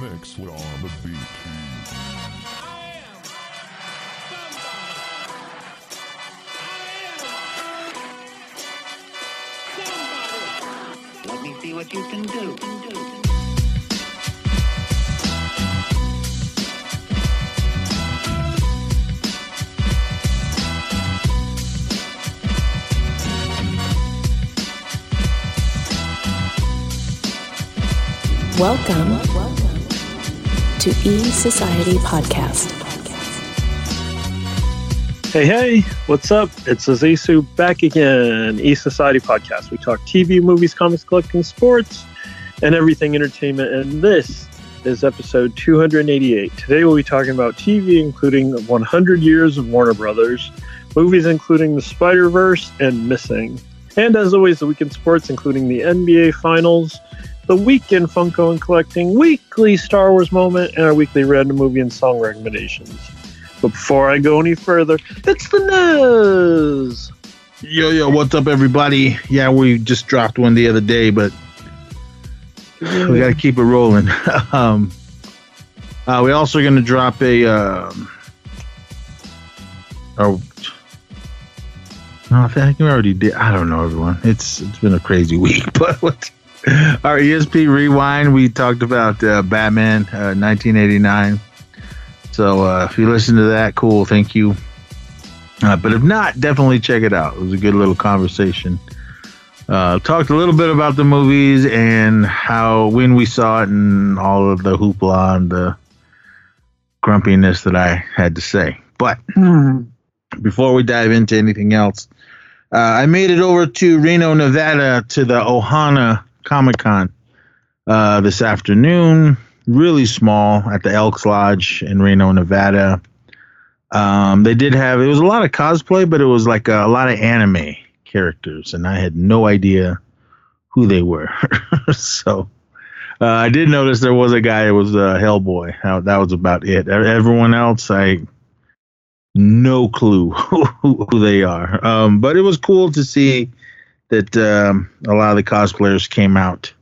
mix with on the beat. Let me see what you can do. Welcome to E Society Podcast. Hey, hey, what's up? It's Azizu back again. E Society Podcast. We talk TV, movies, comics, collecting, sports, and everything entertainment. And this is episode 288. Today we'll be talking about TV, including 100 years of Warner Brothers, movies including The Spider Verse and Missing. And as always, the weekend sports, including the NBA Finals, the weekend Funko and Collecting, weekly Star Wars moment, and our weekly random movie and song recommendations. But before I go any further, it's the news. Yo, yo, what's up, everybody? Yeah, we just dropped one the other day, but we got to keep it rolling. um, uh, we also going to drop a. Um, oh, no, I think we already did. I don't know, everyone. It's it's been a crazy week, but? Our ESP rewind. We talked about uh, Batman, uh, 1989. So uh, if you listen to that, cool. Thank you. Uh, but if not, definitely check it out. It was a good little conversation. Uh, talked a little bit about the movies and how when we saw it and all of the hoopla and the grumpiness that I had to say. But before we dive into anything else, uh, I made it over to Reno, Nevada to the Ohana Comic Con uh, this afternoon. Really small at the Elks Lodge in Reno, Nevada. Um, they did have it was a lot of cosplay, but it was like a, a lot of anime characters, and I had no idea who they were. so uh, I did notice there was a guy that was uh, Hellboy. That was about it. Everyone else, I no clue who, who they are. Um, but it was cool to see that um, a lot of the cosplayers came out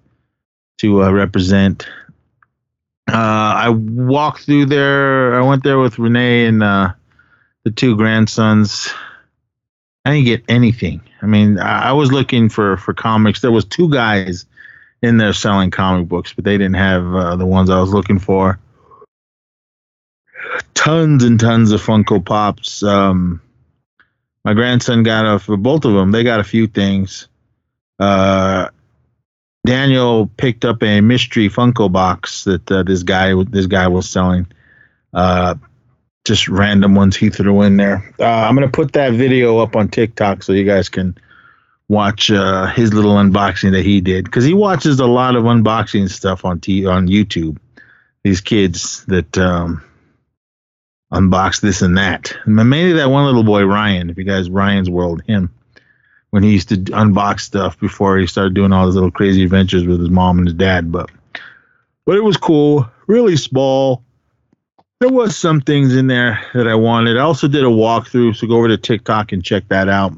to uh, represent. Uh, I walked through there. I went there with Renee and uh, the two grandsons. I didn't get anything. I mean, I, I was looking for for comics. There was two guys in there selling comic books, but they didn't have uh, the ones I was looking for. Tons and tons of Funko Pops. Um, my grandson got a for both of them. They got a few things. Uh, Daniel picked up a mystery Funko box that uh, this guy this guy was selling. Uh, just random ones he threw in there. Uh, I'm gonna put that video up on TikTok so you guys can watch uh, his little unboxing that he did because he watches a lot of unboxing stuff on t- on YouTube. These kids that um, unbox this and that. Mainly that one little boy Ryan. If you guys Ryan's World, him when he used to unbox stuff before he started doing all his little crazy adventures with his mom and his dad. But but it was cool, really small. There was some things in there that I wanted. I also did a walkthrough, so go over to TikTok and check that out.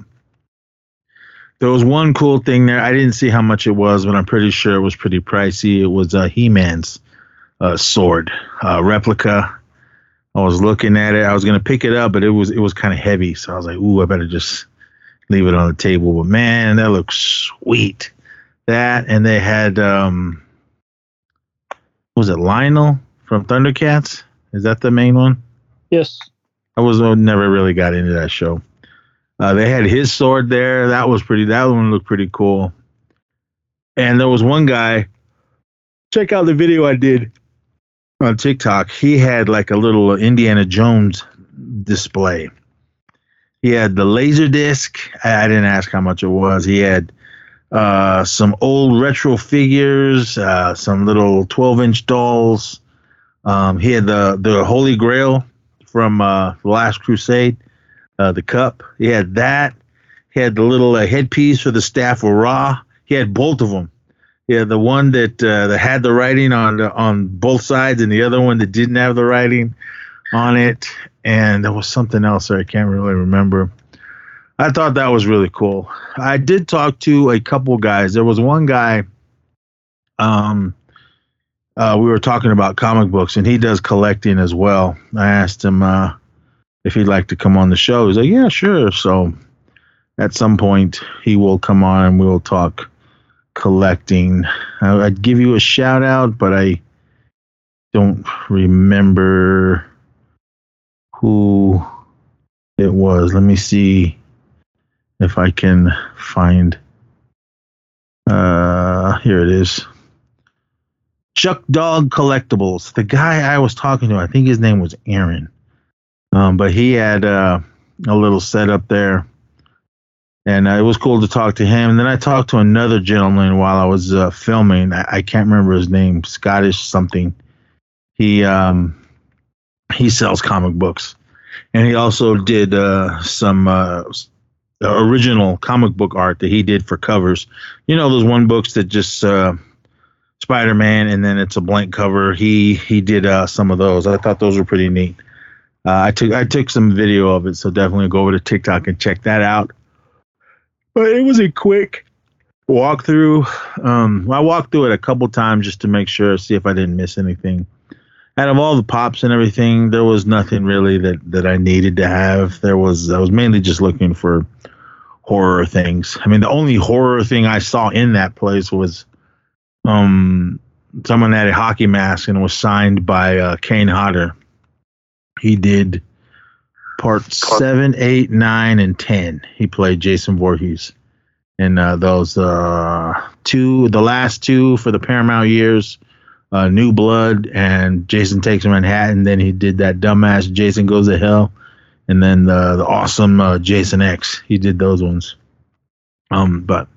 There was one cool thing there. I didn't see how much it was, but I'm pretty sure it was pretty pricey. It was uh, He-Man's uh, sword uh, replica. I was looking at it. I was gonna pick it up, but it was it was kind of heavy, so I was like, "Ooh, I better just leave it on the table." But man, that looks sweet. That and they had um, was it Lion-O from Thundercats? Is that the main one? Yes. I was uh, never really got into that show. Uh, they had his sword there. That was pretty. That one looked pretty cool. And there was one guy. Check out the video I did on TikTok. He had like a little Indiana Jones display. He had the laser disc. I, I didn't ask how much it was. He had uh, some old retro figures, uh, some little 12 inch dolls. Um, he had the the Holy Grail from uh, the Last Crusade, uh, the cup. He had that. He had the little uh, headpiece for the staff of Ra. He had both of them. Had the one that uh, that had the writing on on both sides, and the other one that didn't have the writing on it. And there was something else I can't really remember. I thought that was really cool. I did talk to a couple guys. There was one guy. Um, uh, we were talking about comic books, and he does collecting as well. I asked him uh, if he'd like to come on the show. He's like, "Yeah, sure." So at some point, he will come on and we'll talk collecting. I'd give you a shout out, but I don't remember who it was. Let me see if I can find. Uh, here it is. Chuck Dog Collectibles. The guy I was talking to, I think his name was Aaron. Um, but he had uh, a little setup there. And uh, it was cool to talk to him. And then I talked to another gentleman while I was uh, filming. I, I, can't remember his name, Scottish something. He um, he sells comic books, and he also did uh, some uh, original comic book art that he did for covers. You know those one books that just uh, Spider-Man, and then it's a blank cover. He he did uh, some of those. I thought those were pretty neat. I took I took some video of it, so definitely go over to TikTok and check that out. But it was a quick walkthrough. Um, I walked through it a couple times just to make sure, see if I didn't miss anything. Out of all the pops and everything, there was nothing really that that I needed to have. There was I was mainly just looking for horror things. I mean, the only horror thing I saw in that place was um, someone had a hockey mask and was signed by uh, Kane Hodder. He did part seven, eight, nine, and ten. He played Jason Voorhees in uh, those uh, two, the last two for the Paramount years. Uh, New Blood and Jason Takes Manhattan. Then he did that dumbass Jason Goes to Hell, and then the the awesome uh, Jason X. He did those ones. Um, but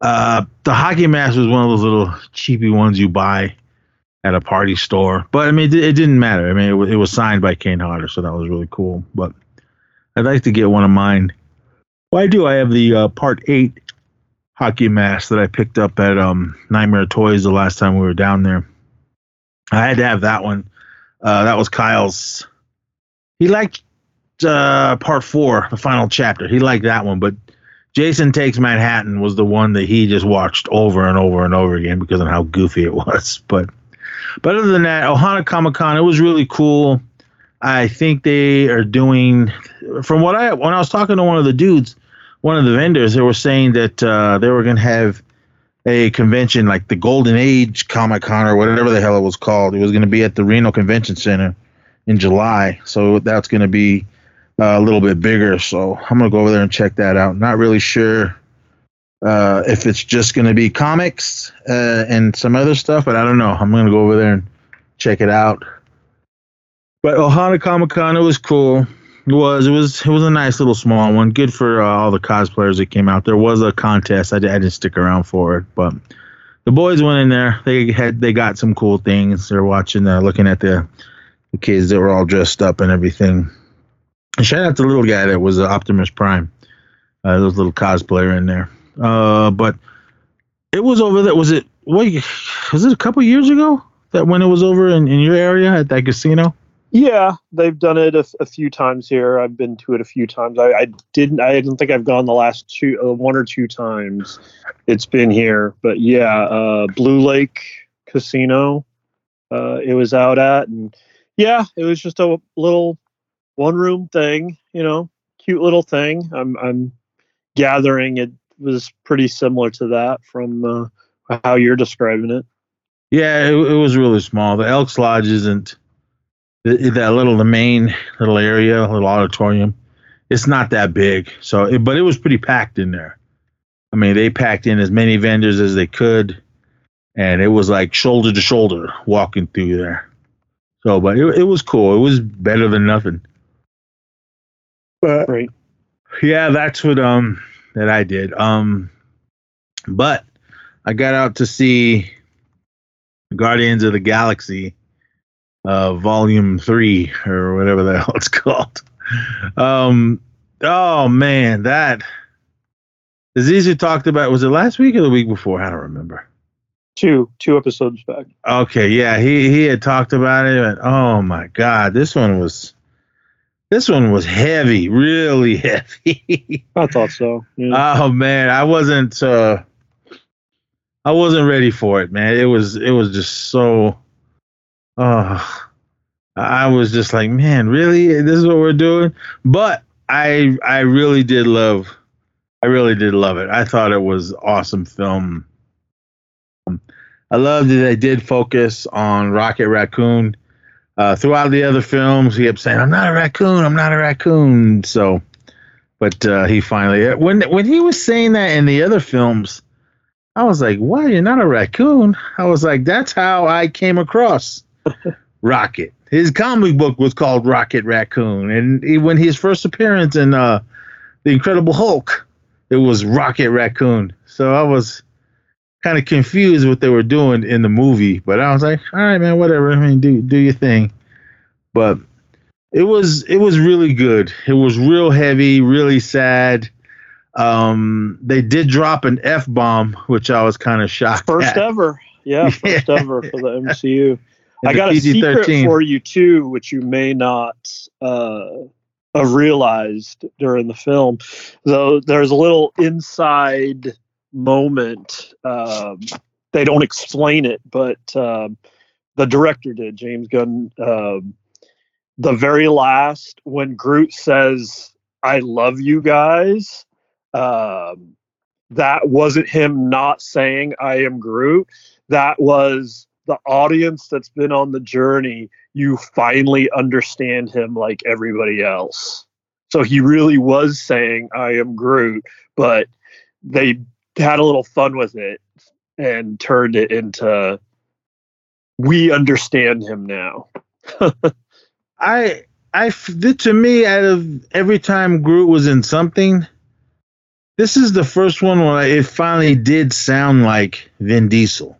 uh, the hockey mask was one of those little cheapy ones you buy at a party store. But I mean, it, it didn't matter. I mean, it, it, was signed by Kane Hodder, so that was really cool. But I'd like to get one of mine. Why do I have the uh, Part Eight hockey mask that I picked up at um, Nightmare Toys the last time we were down there? I had to have that one. Uh, that was Kyle's. He liked uh, Part Four, the final chapter. He liked that one, but Jason Takes Manhattan was the one that he just watched over and over and over again because of how goofy it was. But but other than that, Ohana Comic Con, it was really cool. I think they are doing from what I when I was talking to one of the dudes, one of the vendors, they were saying that uh, they were gonna have a convention like the Golden Age Comic Con or whatever the hell it was called. It was gonna be at the Reno Convention Center in July. So that's gonna be uh, a little bit bigger. So I'm gonna go over there and check that out. Not really sure uh, if it's just gonna be comics uh, and some other stuff, but I don't know. I'm gonna go over there and check it out. But Ohana Comic Con, it was cool. It was it was it was a nice little small one. Good for uh, all the cosplayers that came out. There was a contest. I, I didn't stick around for it, but the boys went in there. They had they got some cool things. They're watching, uh, looking at the the kids that were all dressed up and everything. Shout out to the little guy that was uh, Optimus Prime. Uh, those little cosplayer in there. Uh, but it was over there. Was it? Wait, was it a couple years ago that when it was over in, in your area at that casino? Yeah, they've done it a, a few times here. I've been to it a few times. I, I didn't. I didn't think I've gone the last two, uh, one or two times. It's been here, but yeah, uh, Blue Lake Casino. Uh, it was out at, and yeah, it was just a little one room thing, you know, cute little thing. I'm I'm gathering it was pretty similar to that from uh, how you're describing it. Yeah, it, it, was really small. The Elks Lodge isn't that little the main little area, little auditorium. It's not that big, so it, but it was pretty packed in there. I mean, they packed in as many vendors as they could, and it was like shoulder to shoulder walking through there. So, but it, it was cool. It was better than nothing. But right. yeah, that's what um that I did. Um, but I got out to see Guardians of the Galaxy, uh, Volume Three or whatever the hell it's called. Um, oh man, that Azizu talked about. Was it last week or the week before? I don't remember. Two two episodes back. Okay, yeah, he he had talked about it. And, oh my god, this one was this one was heavy, really heavy. I thought so. Yeah. Oh man, I wasn't. Uh, I wasn't ready for it, man. It was it was just so. Uh, I was just like, man, really? This is what we're doing? But I I really did love I really did love it. I thought it was awesome film. I loved that they did focus on Rocket Raccoon. Uh, throughout the other films, he kept saying, "I'm not a raccoon. I'm not a raccoon." So, but uh, he finally when when he was saying that in the other films, I was like, "What? You're not a raccoon?" I was like, "That's how I came across Rocket." His comic book was called Rocket Raccoon, and he, when his first appearance in uh, the Incredible Hulk, it was Rocket Raccoon. So I was kind of confused what they were doing in the movie, but I was like, all right, man, whatever. I mean, do do your thing. But it was it was really good. It was real heavy, really sad. Um, they did drop an f bomb, which I was kind of shocked. First at. ever, yeah, first ever for the MCU. I the got a PG-13. secret for you too, which you may not uh, have realized during the film. Though there's a little inside moment. Um, they don't explain it, but um, the director did, James Gunn. Um, the very last when Groot says, "I love you guys," um, that wasn't him not saying "I am Groot." That was the audience that's been on the journey. You finally understand him like everybody else. So he really was saying "I am Groot," but they had a little fun with it and turned it into we understand him now. I I to me out of every time Groot was in something, this is the first one where it finally did sound like Vin Diesel.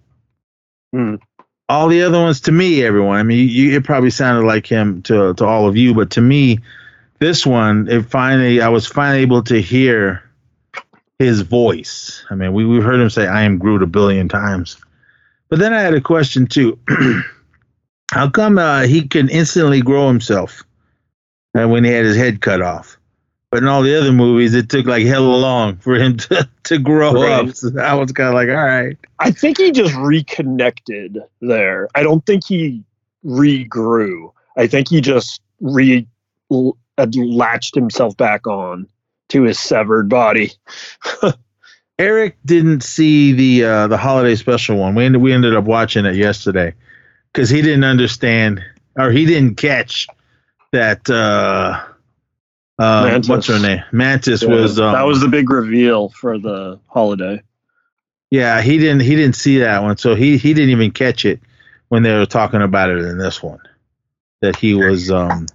Hmm. All the other ones, to me, everyone. I mean, you, it probably sounded like him to to all of you, but to me, this one, it finally, I was finally able to hear his voice. I mean, we we've heard him say "I am Groot" a billion times, but then I had a question too. How come uh, he can instantly grow himself uh, when he had his head cut off? But in all the other movies, it took like hell long for him to, to grow Right. up. So I was kind of like, all right. I think he just reconnected there. I don't think he regrew. I think he just re latched himself back on to his severed body. Eric didn't see the uh, the holiday special one. We ended, we ended up watching it yesterday because he didn't understand or he didn't catch that. Uh, uh, what's her name? Mantis was um, that was the big reveal for the holiday. Yeah, he didn't he didn't see that one, so he he didn't even catch it when they were talking about it in this one. That he was um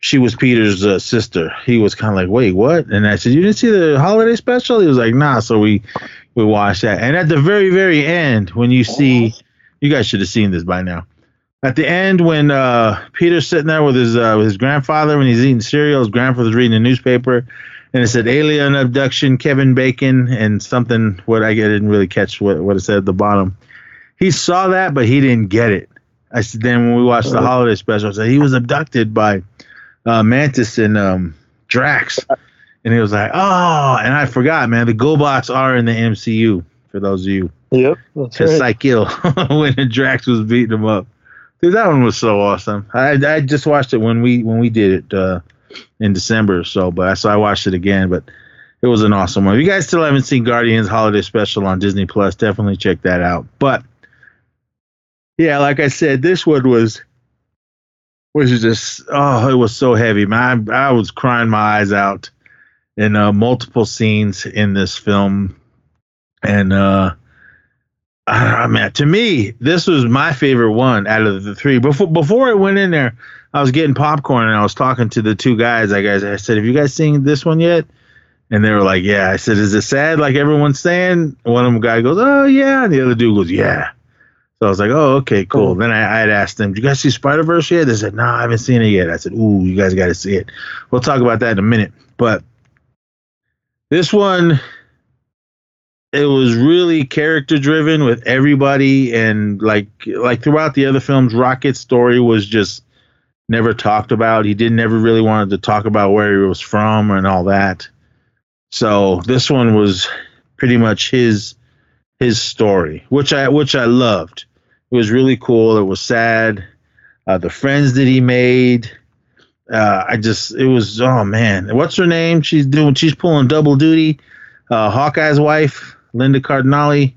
she was Peter's uh, sister. He was kind of like, "Wait, what?" And I said, "You didn't see the holiday special?" He was like, "Nah." So we we watched that. And at the very very end when you see you guys should have seen this by now. At the end when uh Peter's sitting there with his uh with his grandfather when he's eating cereal, his grandfather's reading the newspaper and it said alien abduction, Kevin Bacon, and something. What I didn't really catch what, what it said at the bottom. He saw that, but he didn't get it. I said then when we watched the holiday special, I said he was abducted by uh, Mantis and um, Drax, and he was like, oh, and I forgot, man. The GoBots are in the MCU for those of you. Yep, that's right. Cy-Kill when Drax was beating him up. Dude, that one was so awesome. I I just watched it when we when we did it uh, in December or so, but I so I watched it again. But it was an awesome one. If you guys still haven't seen Guardians Holiday Special on Disney Plus, definitely check that out. But yeah, like I said, this one was was just oh, it was so heavy, man. I, I was crying my eyes out in uh, multiple scenes in this film, and uh, I mean, to me, this was my favorite one out of the three. Before before I went in there, I was getting popcorn and I was talking to the two guys. I guys, I said, "Have you guys seen this one yet?" And they were like, "Yeah." I said, "Is it sad like everyone's saying?" One of them guy goes, "Oh yeah," and the other dude goes, "Yeah." So I was like, "Oh okay, cool." Then I, I had asked them, "Do you guys see Spider Verse yet?" They said, "No, I haven't seen it yet." I said, "Ooh, you guys got to see it." We'll talk about that in a minute, but this one it was really character driven with everybody and like like throughout the other films rocket's story was just never talked about he didn't ever really wanted to talk about where he was from and all that so this one was pretty much his his story, which I which I loved. It was really cool. It was sad. Uh, the friends that he made. Uh, I just it was oh man, what's her name? She's doing she's pulling double duty. Uh, Hawkeye's wife, Linda Cardellini.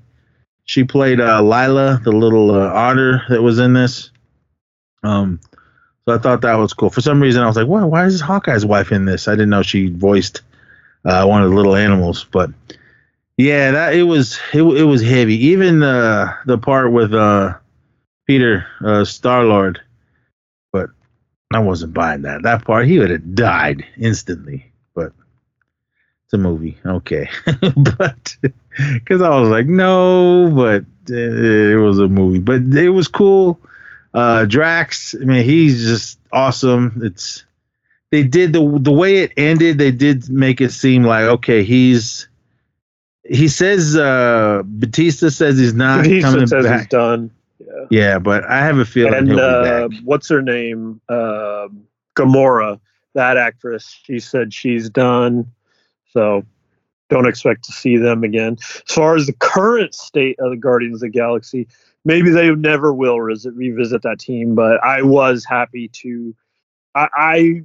She played uh, Lylla, the little uh, otter that was in this. Um, so I thought that was cool. For some reason, I was like, "Why? Why is Hawkeye's wife in this?" I didn't know she voiced uh, one of the little animals, but yeah, that it was it, it was heavy. Even the the part with uh, Peter uh, Star Lord, but I wasn't buying that. That part he would have died instantly. But it's a movie, okay. but because I was like, no, but it was a movie. But it was cool. Uh, Drax, I mean, he's just awesome. It's they did the the way it ended. They did make it seem like okay, he's he says uh Bautista says he's not Bautista coming says back. he's done. Yeah, but I have a feeling and uh, what's her name? Uh, Gamora, that actress. She said she's done. So don't expect to see them again. As far as the current state of the Guardians of the Galaxy, maybe they never will res- revisit that team. But I was happy to. I, I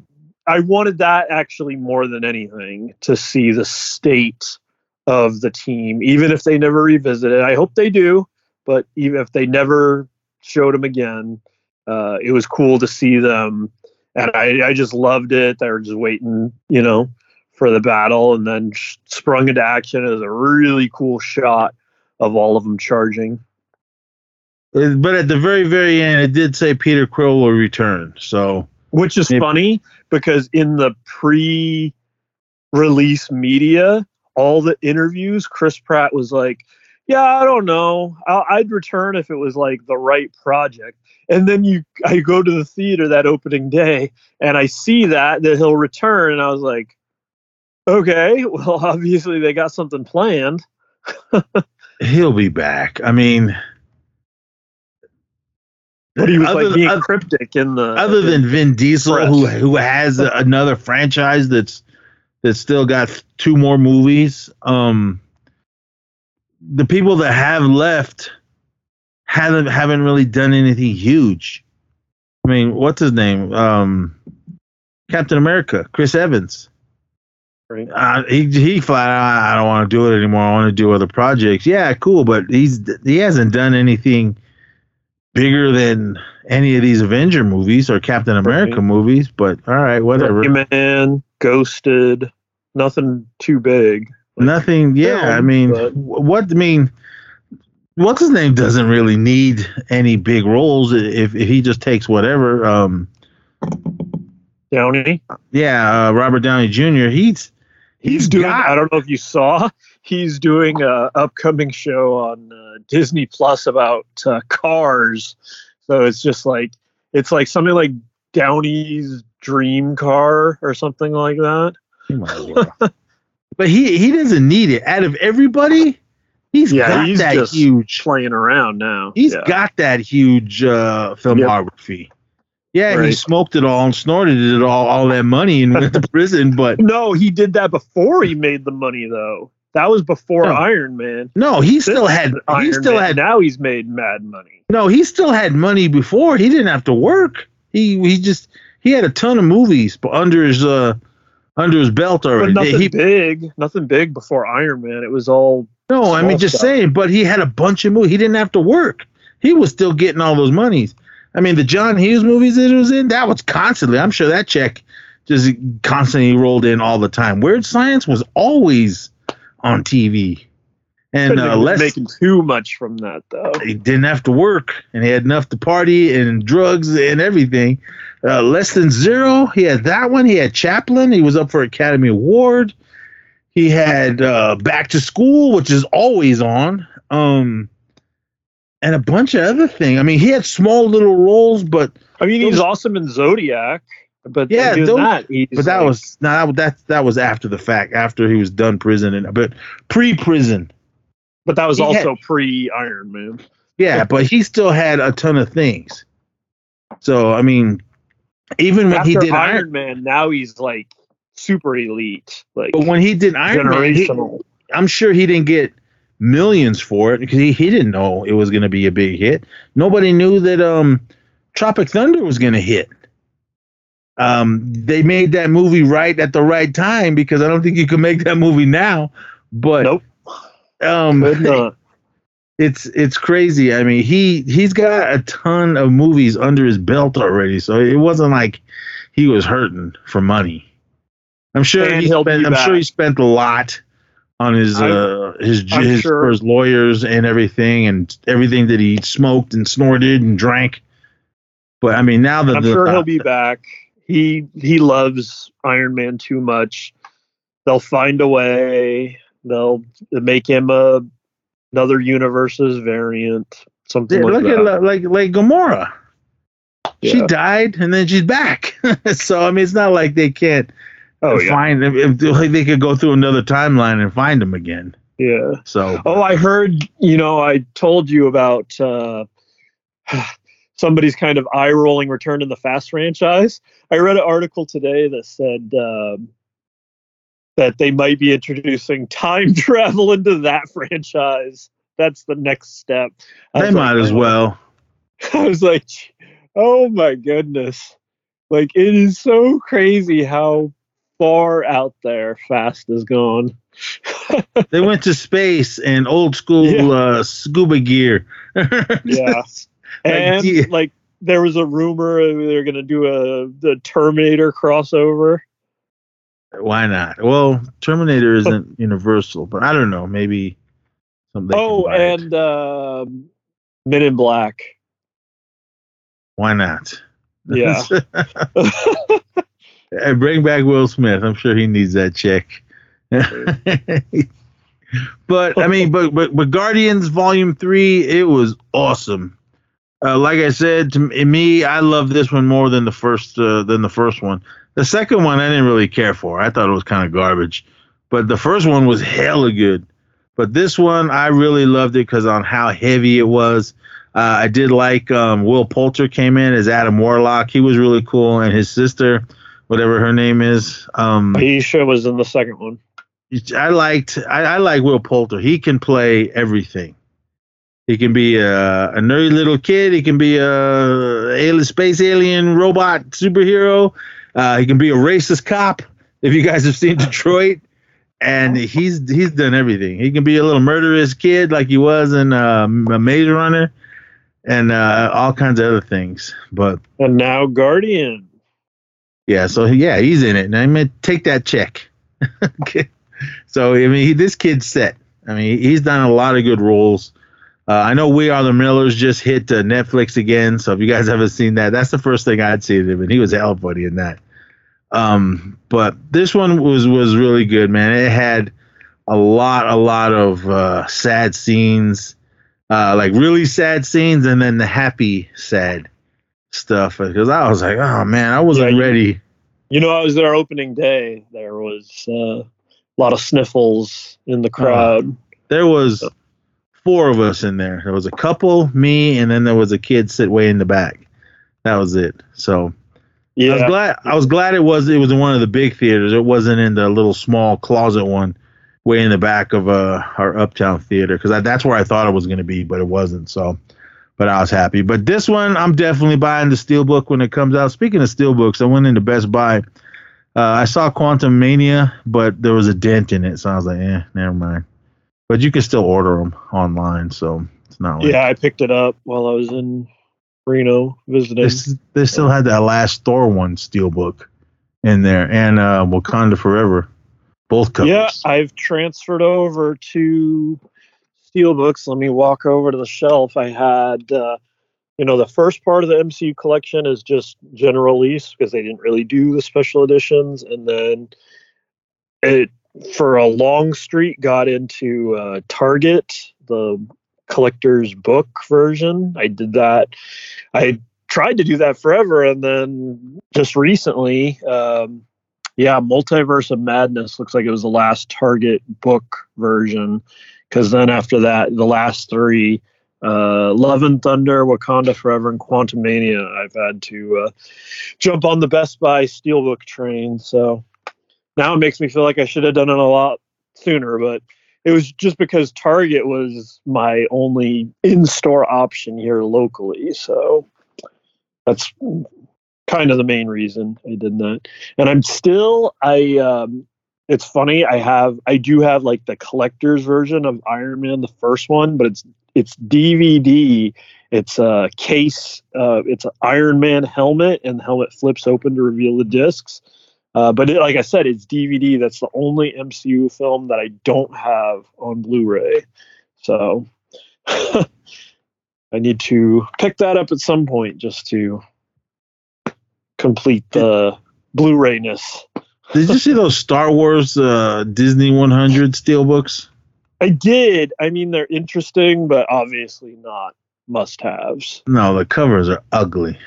I wanted that actually more than anything to see the state of the team, even if they never revisit it. I hope they do, but even if they never showed them again, uh, it was cool to see them, and I, I just loved it. They were just waiting, you know, for the battle, and then sh- sprung into action. It was a really cool shot of all of them charging. Uh, But at the very, very end, it did say Peter Quill will return. So which is Maybe- funny because in the pre-release media all the interviews chris pratt was like yeah i don't know I'll, i'd return if it was like the right project and then you i go to the theater that opening day and i see that that he'll return and i was like okay well obviously they got something planned he'll be back. I mean, but he was other, like being oth- cryptic in the other than Vin Diesel, press. who who has another franchise that's that's still got two more movies. Um, the people that have left haven't haven't really done anything huge. I mean, what's his name? Um, Captain America, Chris Evans. right? Uh, he he flat out, I don't want to do it anymore. I want to do other projects. Yeah, cool, but he's he hasn't done anything bigger than any of these Avenger movies or Captain America Right. movies. But all right, whatever. man ghosted nothing too big Nothing. Yeah, film, I mean, but- what I mean, what's his name doesn't really need any big roles if if he just takes whatever. Um, downey yeah, uh, Robert Downey Jr. He's he's doing got- i don't know if you saw he's doing a upcoming show on uh, disney plus about uh, cars so it's just like it's like something like downey's dream car or something like that He might as well. but he he doesn't need it. Out of everybody, he's Yeah, got he's that huge. playing around now He's Yeah. got that huge uh, filmography. Yeah, he smoked it all and snorted it all, all that money and went to prison. But no he did that before he made the money though that was before No. iron man no, he still had Iron he still Man. had now he's made mad money no, he still had money before. He didn't have to work. He he just he had a ton of movies but under his uh under his belt but already. nothing He- big nothing big before iron man it was all No, I mean just stuff. saying, but he had a bunch of movies. He didn't have to work. He was still getting all those monies. I mean, the John Hughes movies that he was in, that was constantly. I'm sure that check just constantly rolled in all the time. Weird Science was always on TV, and uh, less making too much from that though. he didn't have to work, and he had enough to party and drugs and everything. Uh, less than zero, he had that one. He had Chaplin. He was up for Academy Award. He had uh, Back to School, which is always on, um, and a bunch of other things. I mean, he had small little roles, but I mean, Those- he's awesome in Zodiac, but Yeah, those- that but that was no, that, that that was after the fact, after he was done prison, and but pre-prison, but that was he also pre Iron Man. yeah. but he still had a ton of things. So I mean, even when After he did Iron, Iron, Man, now he's like super elite, like but when he did Iron Man, he- I'm sure he didn't get millions for it because he, he didn't know it was going to be a big hit. Nobody knew that um, Tropic Thunder was going to hit. Um, they made that movie right at the right time because I don't think you can make that movie now. But Nope. um, Could not. It's it's crazy. I mean, he he's got a ton of movies under his belt already, so it wasn't like he was hurting for money. I'm sure And he he'll spent, I'm sure he spent a lot on his I- uh his his, sure. for his lawyers and everything and everything that he smoked and snorted and drank. But I mean, now that I'm the, sure he'll be back. He he loves Iron Man too much. They'll find a way. They'll make him a another universe's variant. Something Yeah, like look that. at like like Gamora. She died and then she's back. so I mean, it's not like they can't oh yeah, find him. If, like they could go through another timeline and find them again. yeah. So Oh, I heard. You know, I told you about uh, somebody's kind of eye rolling return in the Fast franchise. I read an article today that said um, that they might be introducing time travel into that franchise. That's the next step. I they might like, as oh. well. I was like, oh my goodness. Like, it is so crazy how far out there Fast is gone. They went to space and old school Yeah. uh, scuba gear. Yeah. and yeah. like there was a rumor they were going to do a the Terminator crossover. Why not? Well, Terminator isn't universal, but I don't know. Maybe something. oh, and um, Men in Black. why not? Yeah. and bring back Will Smith. I'm sure he needs that check. but I mean, but, but but Guardians Volume Three, it was awesome. Uh, like I said to me, I love this one more than the first uh, than the first one. The second one I didn't really care for. I thought it was kind of garbage. But the first one was hella good. But this one I really loved it because on how heavy it was. Uh, I did like um, Will Poulter came in as Adam Warlock. He was really cool, and his sister, whatever her name is. Um, sure was in the second one. I liked I, I like Will Poulter. He can play everything. He can be a, a nerdy little kid. He can be a alien, space alien robot superhero. Uh, he can be a racist cop. If you guys have seen Detroit, and he's he's done everything. He can be a little murderous kid like he was in uh, Maze Runner, and uh, all kinds of other things. But And now Guardian. yeah, so yeah, he's in it. And I mean, take that check. okay. So I mean, he, this kid's set. I mean, he's done a lot of good roles. Uh, I know We Are the Millers just hit uh, Netflix again. So if you guys haven't seen that, that's the first thing I'd seen him, and he was hell funny in that. Um, but this one was was really good, man. It had a lot, a lot of uh, sad scenes, uh, like really sad scenes, and then the happy sad stuff. Because I was like, oh man, I wasn't Yeah, you- ready. You know, I was there opening day. There was uh, a lot of sniffles in the crowd. There was four of us in there. There was a couple, me, and then there was a kid sit way in the back. That was it. So I was yeah. glad. I was glad it was. It was in one of the big theaters. It wasn't in the little small closet one, way in the back of uh, our uptown theater, because that's where I thought it was going to be, but it wasn't. So, but I was happy. But this one, I'm definitely buying the steelbook when it comes out. Speaking of steelbooks, I went into Best Buy. Uh, I saw Quantumania, but there was a dent in it, so I was like, eh, never mind. But you can still order them online, so it's not like Yeah, I picked it up while I was in Reno visiting. they, they still had that last Thor one steelbook in there, and uh, Wakanda Forever, both covers. Yeah, I've transferred over to Steelbooks. Let me walk over to the shelf. I had, uh, you know, the first part of the MCU collection is just general release because they didn't really do the special editions, and then it for a long street got into uh, Target, the collector's book version. I did that. I tried to do that forever, and then just recently. Um, yeah, Multiverse of Madness looks like it was the last Target book version. Because then after that, the last three, uh, Love and Thunder, Wakanda Forever, and Quantumania, I've had to uh, jump on the Best Buy Steelbook train. So now it makes me feel like I should have done it a lot sooner. But it was just because Target was my only in-store option here locally. So that's kind of the main reason I did that. And I'm still I um it's funny I have I do have like the collector's version of Iron Man the first one, but it's it's DVD. It's a case uh it's an Iron Man helmet and the helmet flips open to reveal the discs. Uh, but it, like I said, it's DVD. That's the only MCU film that I don't have on Blu-ray. So I need to pick that up at some point just to complete the Blu-rayness. Did you see those Star Wars uh, Disney 100 steelbooks? I did. I mean, they're interesting, but obviously not must-haves. No, the covers are ugly.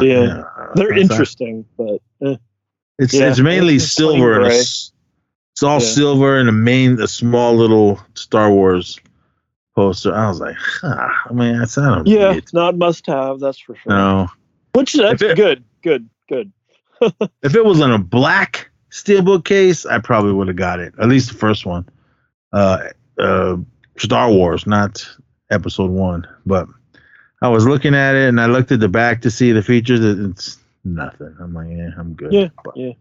Yeah, they're interesting, but eh. It's yeah, it's mainly it's silver. And a, it's all yeah. silver and a main a small little Star Wars poster. I was like, huh, I mean, that's I don't. Yeah, it's not must-have. That's for sure. No, which that's it, good. Good good. if it was in a black steelbook case, I probably would have got it. At least the first one. Uh, uh, Star Wars, not Episode One. But I was looking at it and I looked at the back to see the features. It's nothing. I'm like, yeah, I'm good. Yeah, but, yeah.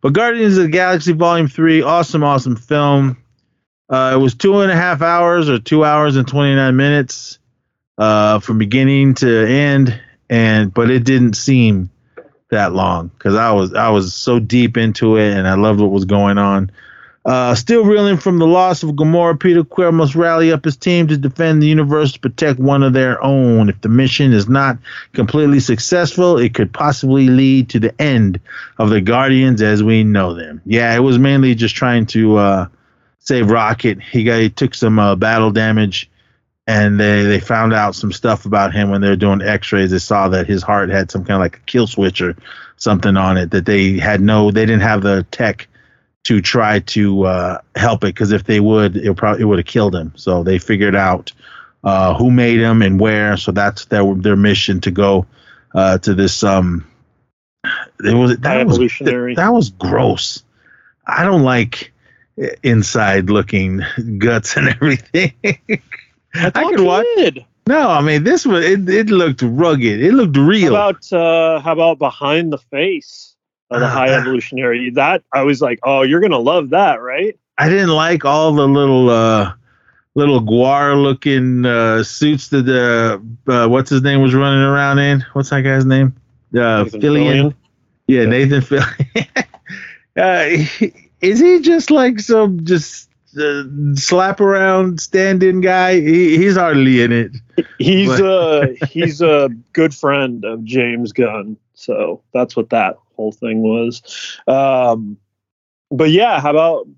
But Guardians of the Galaxy Volume Three, awesome, awesome film. Uh, it was two and a half hours or two hours and 29 minutes uh, from beginning to end, and but it didn't seem that long because I was I was so deep into it and I loved what was going on. Uh, still reeling from the loss of Gamora, Peter Quill must rally up his team to defend the universe to protect one of their own. If the mission is not completely successful, it could possibly lead to the end of the Guardians as we know them. Yeah, it was mainly just trying to uh, save Rocket. He got he took some uh, battle damage and they they found out some stuff about him when they were doing x-rays they saw that his heart had some kind of like a kill switch or something on it that they had no they didn't have the tech to try to uh, help it because if they would it probably it would have killed him so they figured out uh, who made him and where so that's their their mission to go uh, to this um it was that was that was gross i don't like inside looking guts and everything I, I could watch. Did. No, I mean this was it. It looked rugged. It looked real. How about uh, how about behind the face the uh, high evolutionary? That I was like, oh, you're gonna love that, right? I didn't like all the little uh, little GWAR looking uh, suits that the uh, what's his name was running around in. What's that guy's name? Uh, Fillion. Fillion. Yeah, yeah, Nathan Fillion. uh, is he just like some just uh, slap around stand-in guy. He, he's hardly in it. He's a he's a good friend of James Gunn, so that's what that whole thing was. Um, but yeah, how about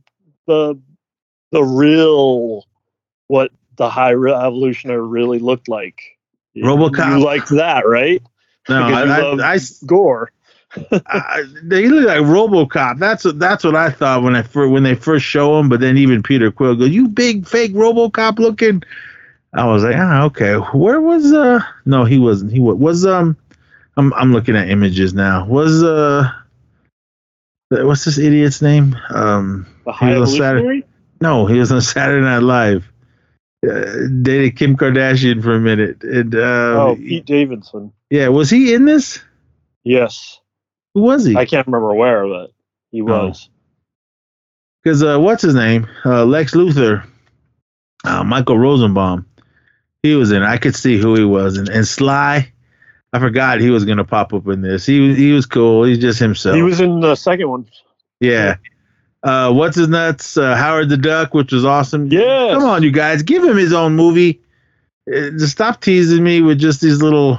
the the real what the high evolutionary really looked like? RoboCop. You liked that, right? No, I, I, I, Gorr. I, they look like RoboCop. That's what that's what I thought when I first, when they first show him. But then even Peter Quill goes, "You big fake RoboCop looking." I was like, ah, okay. Where was uh? No, he wasn't. He was, was um. I'm I'm looking at images now. Was uh. What's this idiot's name? Um. The High Saturday, No, he was on Saturday Night Live. Uh, dated Kim Kardashian for a minute. And, uh, oh, Pete Davidson. Yeah, was he in this? Yes. Who was he? I can't remember where, but he oh. was. Because uh, what's his name? Uh, Lex Luthor, uh, Michael Rosenbaum. He was in. I could see who he was, and, and Sly. I forgot he was gonna pop up in this. He he was cool. He's just himself. He was in the second one. Yeah. Uh, what's his nuts? Uh, Howard the Duck, which was awesome. Yeah. Come on, you guys, give him his own movie. Uh, just stop teasing me with just these little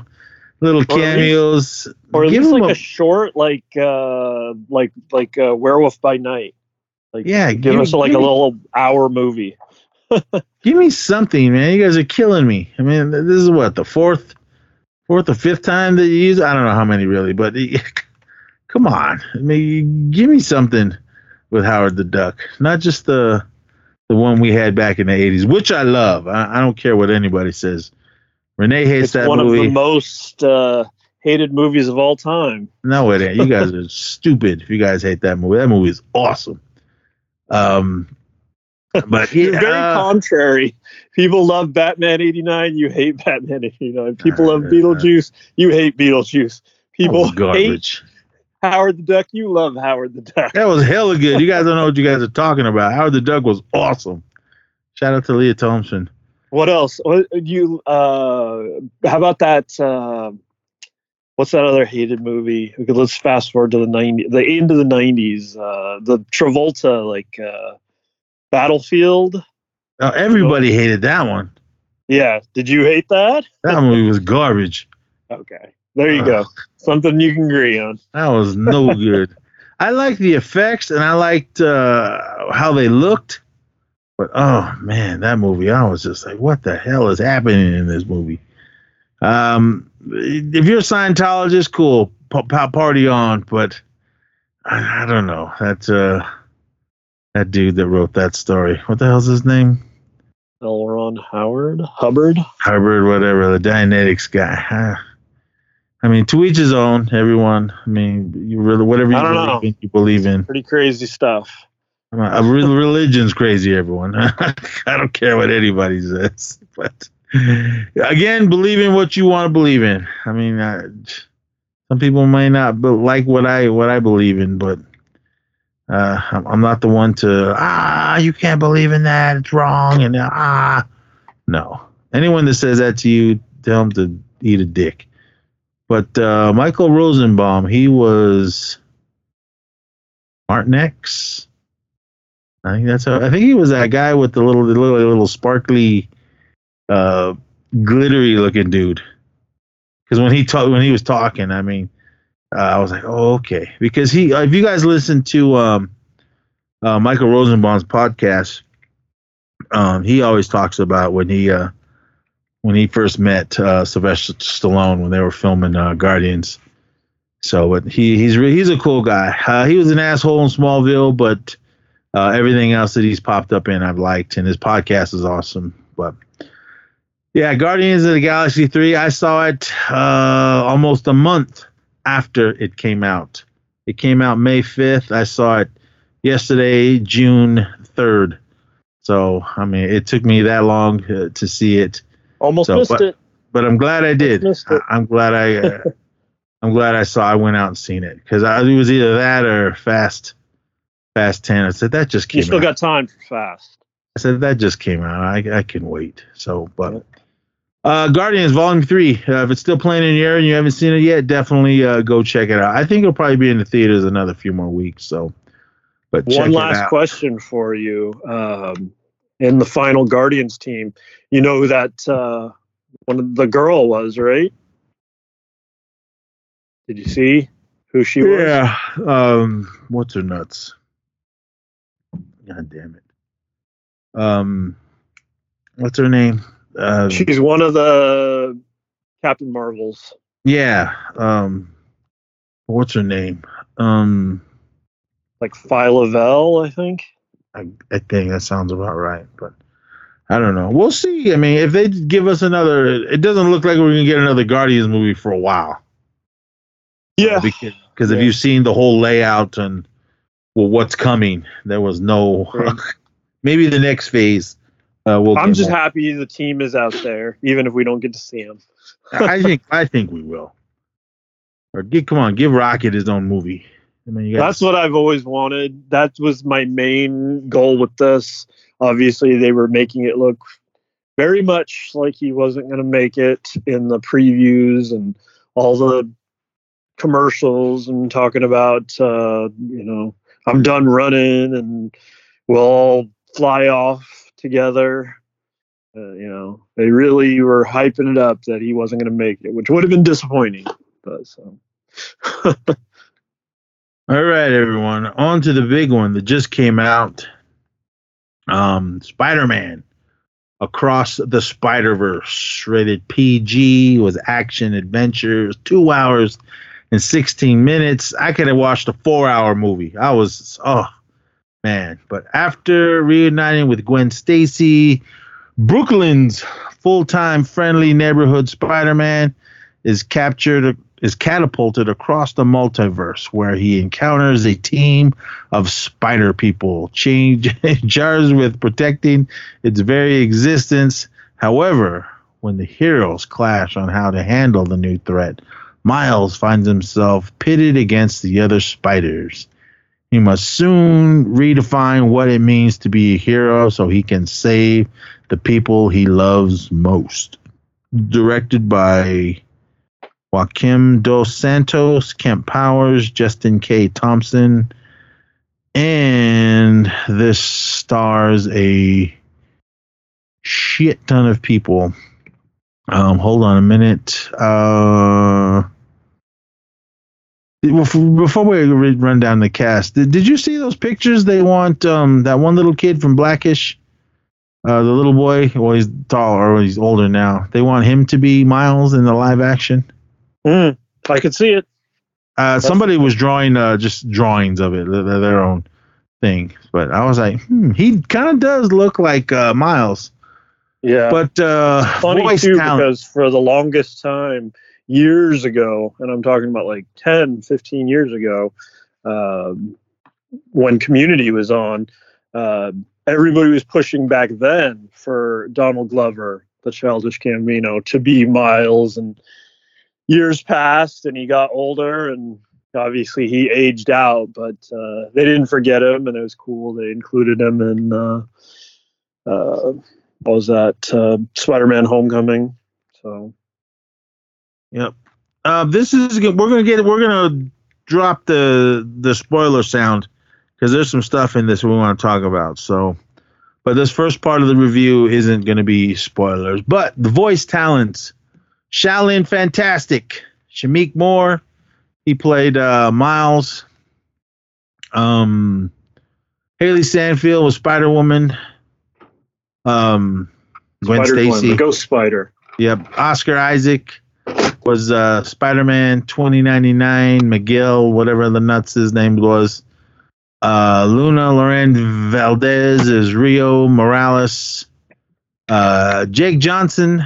little or cameos, least, or at least like a, a, short, like uh, like like uh, Werewolf by Night. Like, yeah, give, give us like a little hour movie. give me something, man. You guys are killing me. I mean, this is what the fourth, fourth or fifth time that you use. I don't know how many really, but come on. I mean, give me something with Howard the Duck, not just the the one we had back in the '80s, which I love. I, I don't care what anybody says. Renee hates it's that one movie. of the most uh, hated movies of all time. No, it ain't. You guys are stupid if you guys hate that movie. That movie is awesome. Um, But yeah, very uh, contrary. People love Batman 89, you hate Batman 89. People love Beetlejuice, you hate Beetlejuice. People was hate. Howard the Duck, you love Howard the Duck. That was hella good. You guys don't know what you guys are talking about. Howard the Duck was awesome. Shout out to Lea Thompson. What else? What you uh how about that uh what's that other hated movie? Okay, let's fast forward to the 90s, the end of the 90s. Uh the Travolta like uh Battlefield. Uh, everybody hated that one. Yeah, did you hate that? That movie was garbage. Okay. There you go. Something you can agree on. That was no good. I liked the effects and I liked uh, how they looked. But oh man, that movie, I was just like, what the hell is happening in this movie? Um, if you're a Scientologist, cool, p- p- party on. But I, I don't know that uh, that dude that wrote that story. What the hell's his name? L. Ron Howard Hubbard. Hubbard, whatever, the Dianetics guy. Ah. I mean, to each his own. Everyone. I mean, you really whatever you believe know. in, you believe in. Pretty crazy stuff. Re- religion's crazy, everyone. I don't care what anybody says, but again, believe in what you want to believe in. I mean, uh, some people may not like what I what I believe in, but uh, I'm, not the one to ah, you can't believe in that. It's wrong, and uh, ah, no. Anyone that says that to you, tell them to eat a dick. But uh, Michael Rosenbaum, he was Martinex. I think that's how, I think he was that guy with the little little little sparkly uh glittery looking dude. Cuz when he talked when he was talking, I mean, uh, I was like, "Oh, okay." Because he uh, if you guys listen to um uh Michael Rosenbaum's podcast, um he always talks about when he uh when he first met uh Sylvester Stallone when they were filming uh Guardians. So, but he he's re- he's a cool guy. Uh, he was an asshole in Smallville, but uh, everything else that he's popped up in, I've liked, and his podcast is awesome. But yeah, Guardians of the Galaxy three, I saw it uh, almost a month after it came out. It came out May fifth. I saw it yesterday, June third. So I mean, it took me that long uh, to see it, Almost So, missed but- it. but I'm glad I did. Missed it. I, I'm glad I. Uh, I'm glad I saw. I went out and seen it because it was either that or Fast, Fast Ten. I said that just came You still out. got time for fast. I said that just came out. I I can wait. So, but uh, Guardians Volume Three. Uh, if it's still playing in your area and you haven't seen it yet, definitely uh, go check it out. I think it'll probably be in the theaters another few more weeks. So, but check One last question for you. Um, in the final Guardians team, you know who that uh, one of the girl was, right? Did you see who she was? Yeah. Um. What's her nuts? God damn it. Um. What's her name? Uh, She's one of the Captain Marvels. yeah. Um. What's her name? Um. Like Phyla-Vell, I think. I, I think that sounds about right, but I don't know. We'll see. I mean, if they give us another, it doesn't look like we're gonna get another Guardians movie for a while. Yeah. because because if you've seen the whole layout and well, what's coming, there was no. Right. maybe the next phase. Uh, we'll I'm just happy the team is out there, even if we don't get to see them. I think I think we will. Or give, come on, give Rocket his own movie. I mean, That's what I've always wanted. That was my main goal with this. Obviously, they were making it look very much like he wasn't going to make it in the previews and all the commercials and talking about, uh, you know, I'm done running and we'll all fly off together. Uh, you know, they really were hyping it up that he wasn't going to make it, which would have been disappointing. But so. All right, everyone. On to the big one that just came out. Um, Spider-Man Across the Spider-Verse, rated PG, was action adventure, two hours and 16 minutes. I could have watched a four-hour movie. I was oh man. But after reuniting with Gwen Stacy, Brooklyn's full-time friendly neighborhood Spider-Man is captured is catapulted across the multiverse where he encounters a team of spider people change charged with protecting its very existence. However, when the heroes clash on how to handle the new threat, Miles finds himself pitted against the other spiders. He must soon redefine what it means to be a hero so he can save the people he loves most. Directed by Joaquim Dos Santos, Kemp Powers, Justin K. Thompson, and this stars a shit ton of people. Um, hold on a minute. Uh, before we run down the cast, did, did you see those pictures? They want um, that one little kid from Blackish, uh, the little boy. Well, he's tall or he's older now. They want him to be Miles in the live action. Mm, I could see it. Uh, somebody was drawing uh, just drawings of it, their, their own thing. But I was like, hmm, he kind of does look like uh, Miles. Yeah. But uh, funny too talent- because for the longest time years ago and i'm talking about like 10 15 years ago um, when community was on uh, everybody was pushing back then for donald glover the childish gambino to be miles. And years passed and he got older and obviously he aged out but uh, they didn't forget him and it was cool. They included him in uh, uh, what was that uh, spider-man homecoming. So Yep. Uh, this is. We're gonna get. We're gonna drop the the spoiler sound because there's some stuff in this we want to talk about. So, but this first part of the review isn't gonna be spoilers. But the voice talents: Shaolin Fantastic, Shameik Moore. He played uh, Miles. Um, Hailee Steinfeld was Spider Woman. Um, Gwen Stacy. Ghost Spider. Yep. Oscar Isaac was uh, Spider Man 2099, McGill, whatever the nuts his name was. Uh, Luna Loren Valdez is Rio Morales. Uh, Jake Johnson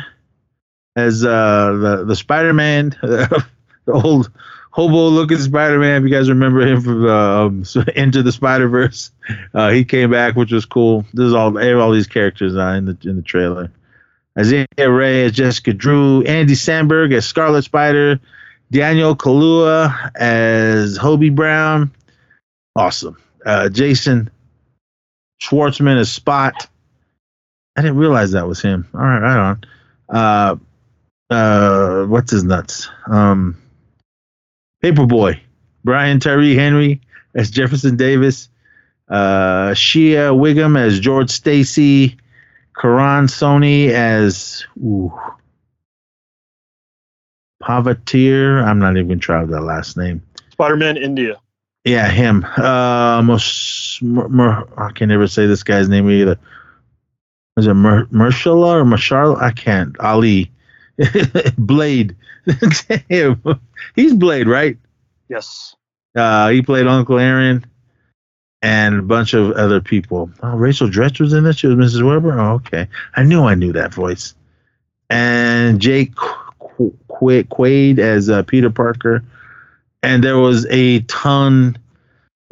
as uh, the, the Spider Man, the old hobo looking Spider Man. If you guys remember him from uh, um, Into the Spider Verse, uh, he came back, which was cool. This is all all these characters uh, in the in the trailer. Isaiah Ray as Jessica Drew, Andy Samberg as Scarlet Spider, Daniel Kaluuya as Hobie Brown. Awesome. Uh, Jason Schwartzman as Spot. I didn't realize that was him. All right, right on. Uh, uh, what's his nuts? Um, Paperboy. Brian Tyree Henry as Jefferson Davis. Uh, Shea Whigham as George Stacy. Karan Soni as ooh, Pavatir. I'm not even going to try that last name. Spider-Man India. Yeah, him. Uh, Mos- Mer- Mer- I can never say this guy's name either. Is it Mer- Mershala or Marshala? I can't. Ali. Blade. him. He's Blade, right? Yes. Uh, he played Uncle Aaron and a bunch of other people. Oh, Rachel Dratch was in it. She was Mrs. Weber. Oh, okay. I knew I knew that voice. And Jake Qu- Qu- Quaid as uh, Peter Parker. And there was a ton,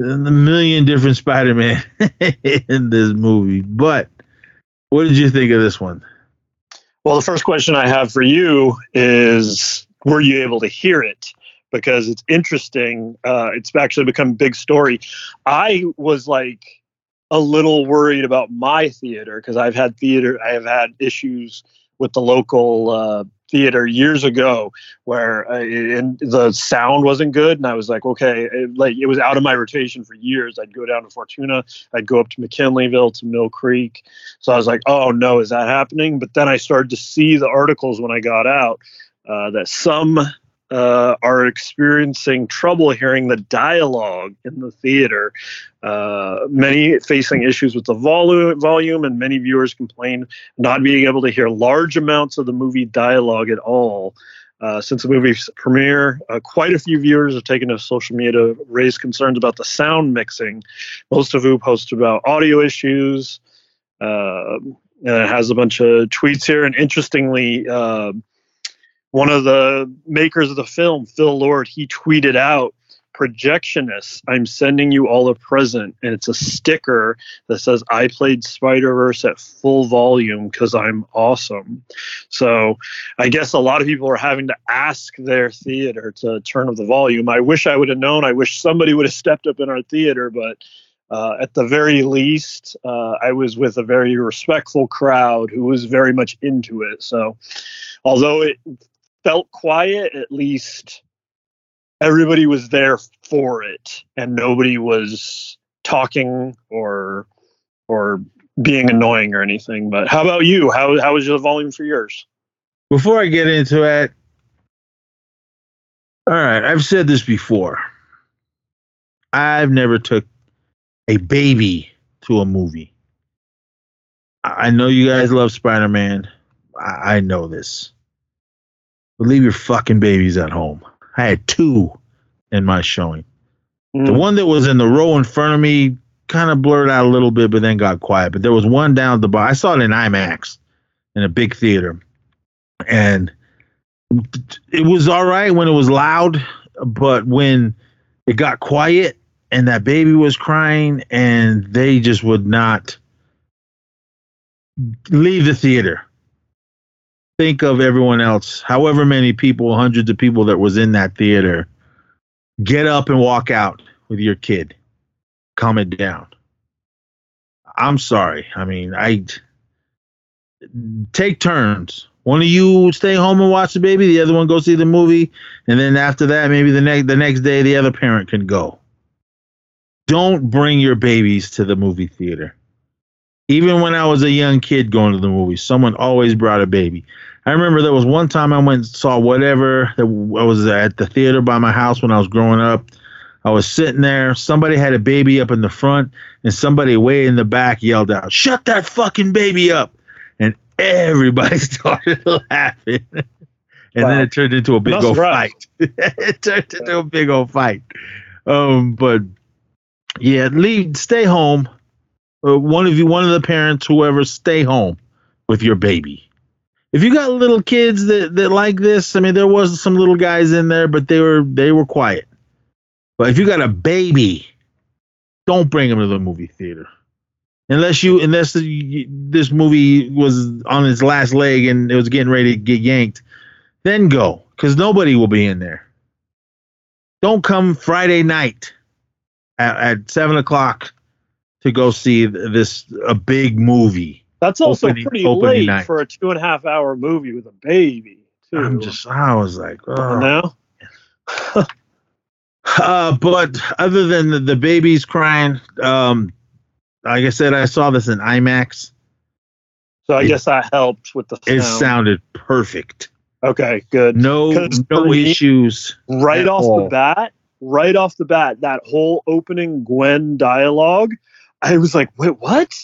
a million different Spider-Man in this movie. But what did you think of this one? Well, the first question I have for you is were you able to hear it? Because it's interesting. Uh, it's actually become a big story. I was like a little worried about my theater because I've had theater, I have had issues with the local uh, theater years ago where uh, and the sound wasn't good and i was like okay it, like it was out of my rotation for years i'd go down to fortuna i'd go up to mckinleyville to mill creek so i was like oh no is that happening but then i started to see the articles when i got out uh, that some uh, are experiencing trouble hearing the dialogue in the theater. Uh, many facing issues with the volume, and many viewers complain not being able to hear large amounts of the movie dialogue at all. Uh, since the movie's premiere, uh, quite a few viewers have taken to social media to raise concerns about the sound mixing, most of whom posted about audio issues. Uh, and it has a bunch of tweets here, and interestingly, uh, one of the makers of the film, Phil Lord, he tweeted out Projectionists, i'm sending you all a present and it's a sticker that says i played spider-verse at full volume because i'm awesome so i guess a lot of people are having to ask their theater to turn up the volume. I wish i would have known. I wish somebody would have stepped up in our theater but uh, at the very least, uh, I was with a very respectful crowd who was very much into it. So, although it felt quiet, at least everybody was there for it and nobody was talking or or being annoying or anything but how about you? How how was the volume for yours? Before i get into it all right i've said this before. I've never took a baby to a movie. I know you guys love spider-man. I, I know this but leave your fucking babies at home I had two in my showing. Mm. The one that was in the row in front of me kind of blurred out a little bit, but then got quiet. But there was one down at the bar. I saw it in IMAX in a big theater, and it was all right when it was loud, but when it got quiet and that baby was crying and they just would not leave the theater think of everyone else, however many people, hundreds of people that was in that theater, get up and walk out with your kid. Calm it down. I'm sorry. I mean, I take turns. One of you stay home and watch the baby, the other one go see the movie, and then after that, maybe the next the next day the other parent can go. Don't bring your babies to the movie theater. Even when I was a young kid going to the movies, someone always brought a baby. I remember there was one time I went and saw whatever. I was at the theater by my house when I was growing up. I was sitting there. Somebody had a baby up in the front, and somebody way in the back yelled out, "Shut that fucking baby up!" And everybody started laughing. and wow. then it turned into a big old fight. it turned into a big old fight. Um, but yeah, leave, stay home. Uh, one of you, one of the parents, whoever, stay home with your baby if you got little kids that, that like this, I mean, there was some little guys in there, but they were they were quiet. But if you got a baby, don't bring them to the movie theater, unless you unless this movie was on its last leg and it was getting ready to get yanked. Then go, because nobody will be in there. Don't come Friday night at, at seven o'clock to go see this a big movie that's also opening, pretty opening late night. for a two and a half hour movie with a baby. Too. I'm just, I was like, oh. now. uh, but other than the, the babies crying, um, like I said, I saw this in IMAX. So I it, guess that helped with the. Sound. It sounded perfect. Okay, good. No, no issues. Right off all. the bat, right off the bat, that whole opening Gwen dialogue, I was like, wait, what?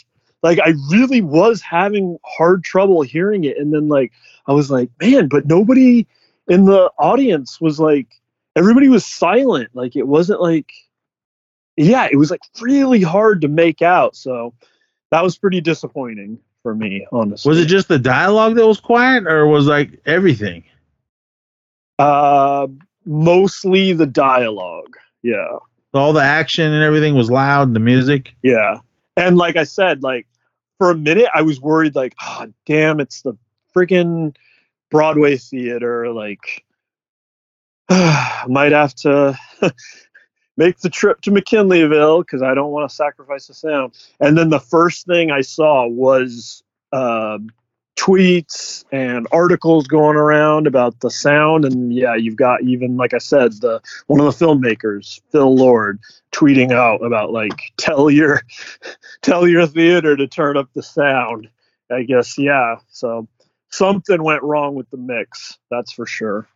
Like I really was having hard trouble hearing it. And then like I was like, man, but nobody in the audience was like everybody was silent. Like it wasn't like yeah, it was like really hard to make out. So that was pretty disappointing for me, honestly. Was it just the dialogue that was quiet or was like everything? Uh mostly the dialogue. Yeah. All the action and everything was loud, the music. Yeah. And like I said, like for a minute I was worried like, oh damn, it's the freaking Broadway theater. Like uh, might have to make the trip to McKinleyville because I don't want to sacrifice the sound. And then the first thing I saw was uh, tweets and articles going around about the sound. And yeah you've got even like i said the one of the filmmakers phil lord tweeting out about like tell your tell your theater to turn up the sound i guess. Yeah so something went wrong with the mix that's for sure.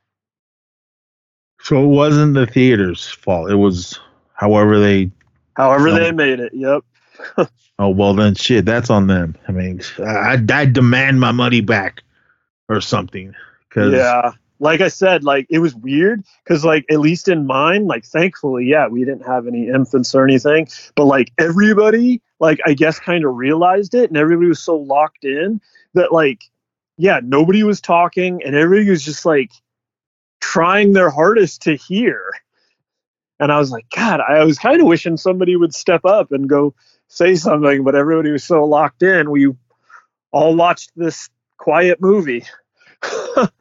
So it wasn't the theater's fault. It was however they however they made it yep Oh well, then shit, that's on them. I mean, I I demand my money back or something. Cause yeah, like I said, like it was weird because like at least in mine, like thankfully, yeah, we didn't have any infants or anything, but like everybody, like I guess, kind of realized it, and everybody was so locked in that like yeah, nobody was talking, and everybody was just like trying their hardest to hear. And I was like, God, I was kind of wishing somebody would step up and go say something, but everybody was so locked in. We all watched this quiet movie. oh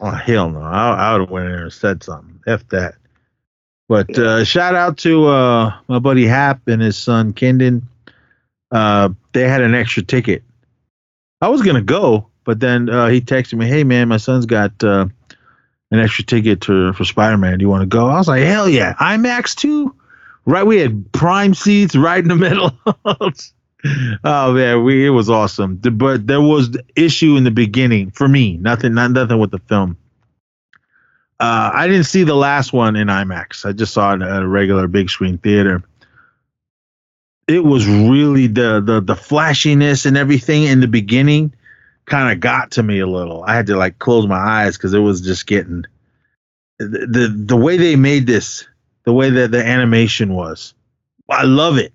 hell no! I, I would have went in there and said something. F that. But uh, shout out to uh, my buddy Hap and his son Kendon. Uh, they had an extra ticket. I was gonna go, but then uh, he texted me, "Hey man, my son's got uh, an extra ticket to for Spider Man. Do you want to go?" I was like, "Hell yeah, IMAX too!" Right, we had prime seats right in the middle. oh man, we it was awesome. But there was the issue in the beginning for me. Nothing, not nothing with the film. Uh, I didn't see the last one in IMAX. I just saw it at a regular big screen theater. It was really the the the flashiness and everything in the beginning kind of got to me a little. I had to like close my eyes because it was just getting the, the the way they made this, the way that the animation was. I love it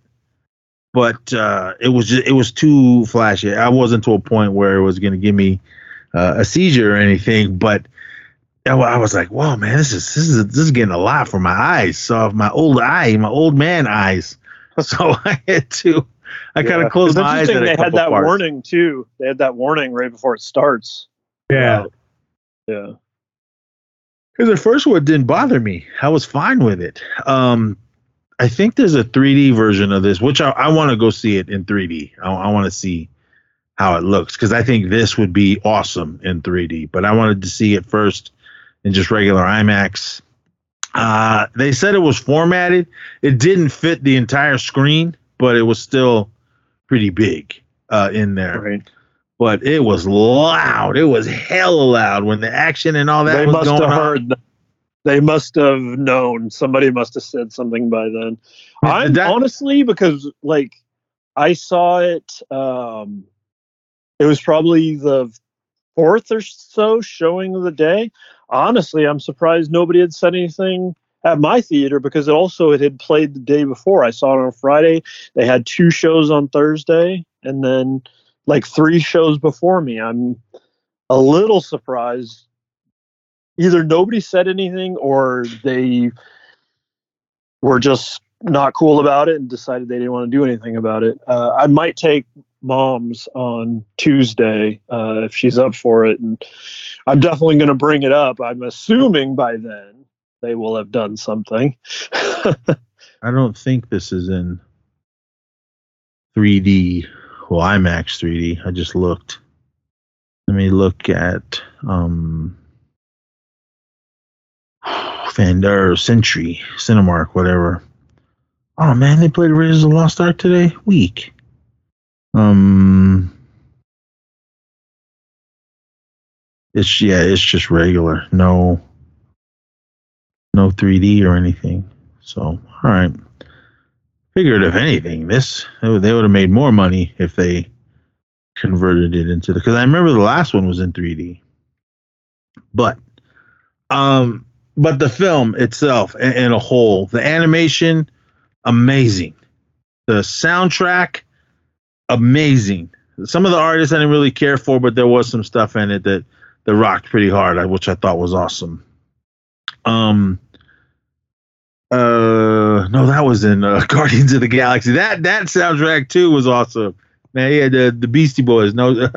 but uh, it was just it was too flashy. I wasn't to a point where it was going to give me uh, a seizure or anything, but I was like, "Whoa, man, this is this is this is getting a lot for my eyes." So my old eye, my old man eyes. So I had to, I yeah. kind of closed my eyes. They had that parts. warning too. They had that warning right before it starts. Yeah, yeah. Because the first one didn't bother me. I was fine with it. Um, I think there's a 3D version of this, which I, I want to go see it in 3D. I, I want to see how it looks because I think this would be awesome in 3D. But I wanted to see it first in just regular IMAX. Uh, they said it was formatted. It didn't fit the entire screen, but it was still pretty big uh, in there. Right. But it was loud. It was hella loud when the action and all that they was must going have on. heard they must have known. Somebody must have said something by then. I honestly because like I saw it. Um, it was probably the fourth or so showing of the day. Honestly, I'm surprised nobody had said anything at my theater because it also it had played the day before. I saw it on Friday. They had two shows on Thursday, and then like three shows before me. I'm a little surprised either nobody said anything or they were just not cool about it and decided they didn't want to do anything about it. Uh, I might take mom's on Tuesday uh, if she's up for it, and I'm definitely going to bring it up. I'm assuming by then they will have done something. I don't think this is in 3D. Well, IMAX 3D. I just looked. Let me look at um, Fender, Century, Cinemark, whatever. Oh man, they played Raiders of the Lost Ark today. Week. Um, it's yeah, it's just regular. No, no 3D or anything. So all right. Figured if anything, this they would, have made more money if they converted it into the because I remember the last one was in 3D. But um but the film itself in, in, a whole, the animation, amazing. The soundtrack, amazing. Some of the artists I didn't really care for, but there was some stuff in it that that rocked pretty hard, which I thought was awesome. Um. Uh, no, that was in uh, Guardians of the Galaxy. That that soundtrack too was awesome. Man, yeah, the the Beastie Boys, no,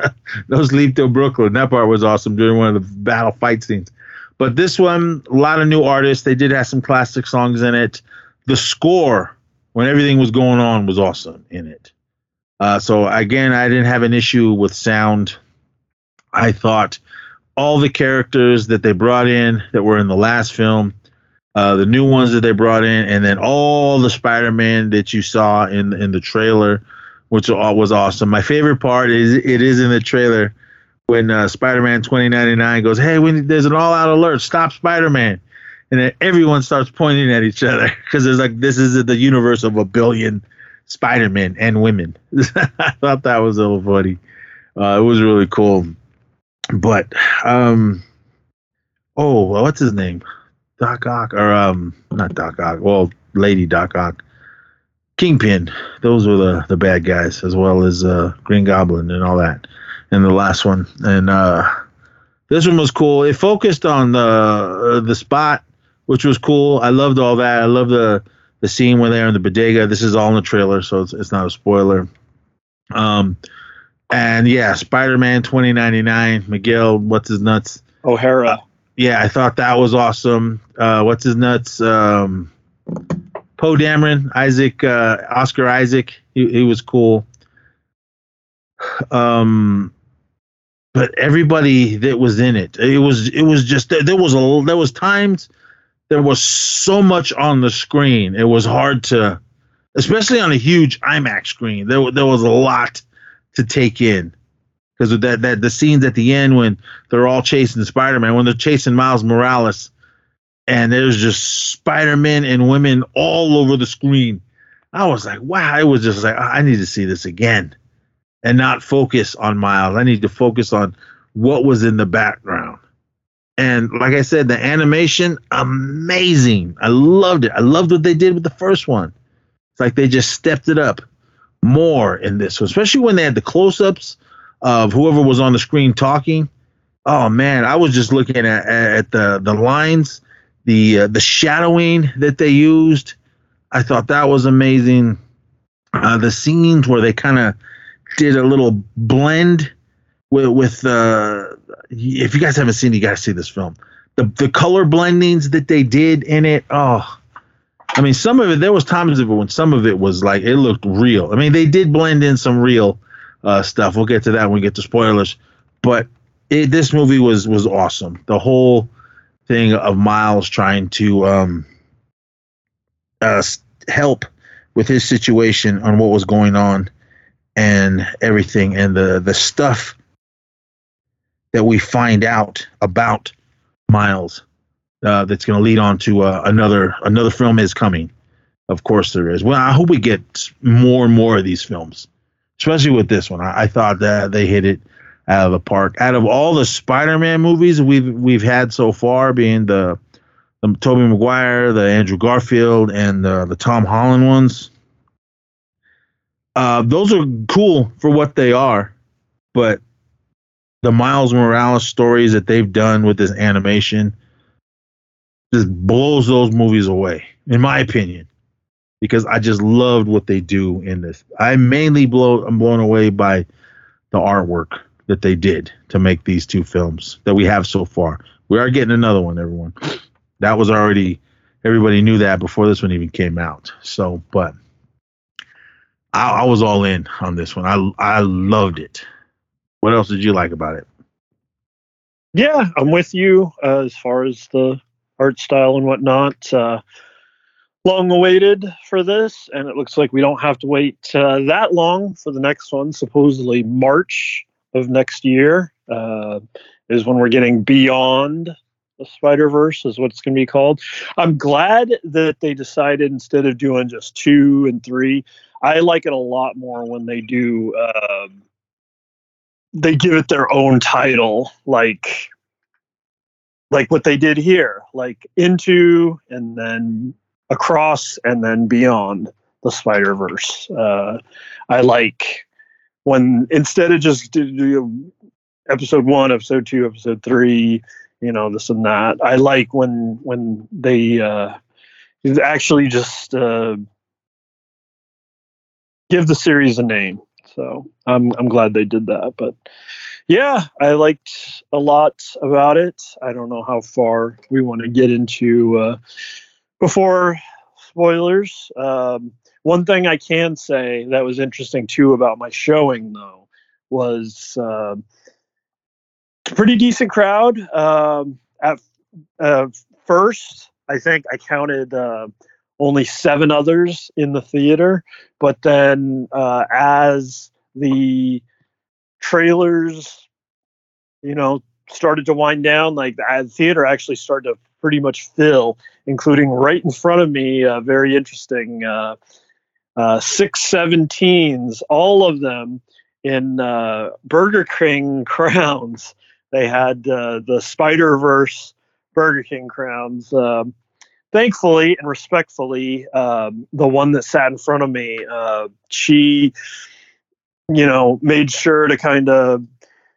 no sleep till Brooklyn. That part was awesome during one of the battle fight scenes. But this one, a lot of new artists. They did have some classic songs in it. The score, when everything was going on, was awesome in it. Uh, so again, I didn't have an issue with sound. I thought all the characters that they brought in that were in the last film, uh, the new ones that they brought in, and then all the Spider-Man that you saw in in the trailer, which was awesome. My favorite part is it is in the trailer when uh, Spider-Man 2099 goes, "Hey, when there's an all-out alert, stop Spider-Man," and then everyone starts pointing at each other because there's like this is the universe of a billion Spider-Men and women. I thought that was a little funny. Uh, it was really cool, but um, oh, what's his name? Doc Ock or um, not Doc Ock. Well, Lady Doc Ock. Kingpin, those were the, the bad guys, as well as uh, Green Goblin and all that And the last one, and uh, this one was cool. It focused on the uh, the spot, which was cool. I loved all that. I love the the scene when they're in the bodega. This is all in the trailer, so it's, it's not a spoiler. Um, and yeah, Spider Man twenty ninety nine. Miguel, what's his nuts? O'Hara. Yeah, I thought that was awesome. Uh, what's his nuts? Um, Poe Dameron, Isaac, uh, Oscar Isaac. He, he was cool. Um, but everybody that was in it, it was it was just there was a there was times there was so much on the screen. It was hard to, especially on a huge IMAX screen. There there was a lot to take in because that that the scenes at the end when they're all chasing Spider-Man, when they're chasing Miles Morales, and there's just Spider-Man and women all over the screen. I was like, wow! I was just like, I need to see this again, and not focus on Miles. I need to focus on what was in the background. And like I said, the animation amazing. I loved it. I loved what they did with the first one. It's like they just stepped it up more in this, especially when they had the close-ups of whoever was on the screen talking. Oh man, I was just looking at at the the lines, the uh, the shadowing that they used. I thought that was amazing. Uh, the scenes where they kind of did a little blend with with uh, if you guys haven't seen, it, you got to see this film. The the color blendings that they did in it. Oh, I mean, some of it there was times of it when some of it was like it looked real. I mean, they did blend in some real uh, stuff. We'll get to that when we get to spoilers. But it, this movie was was awesome. The whole thing of Miles trying to um, uh, help with his situation on what was going on and everything, and the the stuff that we find out about Miles uh, that's going to lead on to uh, another another film is coming. Of course, there is. Well, I hope we get more and more of these films especially with this one. I, I, thought that they hit it out of the park. Out of all the Spider-Man movies we've we've had so far, being the the Tobey Maguire, the Andrew Garfield, and the, the Tom Holland ones, uh, those are cool for what they are, but the Miles Morales stories that they've done with this animation just blows those movies away, in my opinion because I just loved what they do in this. I mainly blow I'm blown away by the artwork that they did to make these two films that we have so far. We are getting another one, everyone. That was already everybody knew that before this one even came out. So, but I, I was all in on this one. I I loved it. What else did you like about it? Yeah, I'm with you uh, as far as the art style and whatnot. Uh, long awaited for this, and it looks like we don't have to wait uh, that long for the next one. Supposedly March of next year uh, is when we're getting beyond the Spider Verse, is what it's going to be called. I'm glad that they decided instead of doing just two and three. I like it a lot more when they do. Uh, they give it their own title, like like what they did here, like into and then across and then beyond the Spider Verse. Uh, I like when instead of just episode one, episode two, episode three, you know, this and that. I like when when they uh, actually just uh, give the series a name. So I'm I'm glad they did that. But yeah, I liked a lot about it. I don't know how far we want to get into uh, before spoilers, um, one thing I can say that was interesting too about my showing though was uh, pretty decent crowd. Um, at uh, first, I think I counted uh, only seven others in the theater, but then uh, as the trailers, you know, started to wind down, like the theater actually started to pretty much fill, including right in front of me. Uh, very interesting. Uh, uh, six seventeens, all of them in uh, Burger King crowns. They had uh, the Spider Verse Burger King crowns. Um, thankfully and respectfully, um, the one that sat in front of me, uh, she, you know, made sure to kind of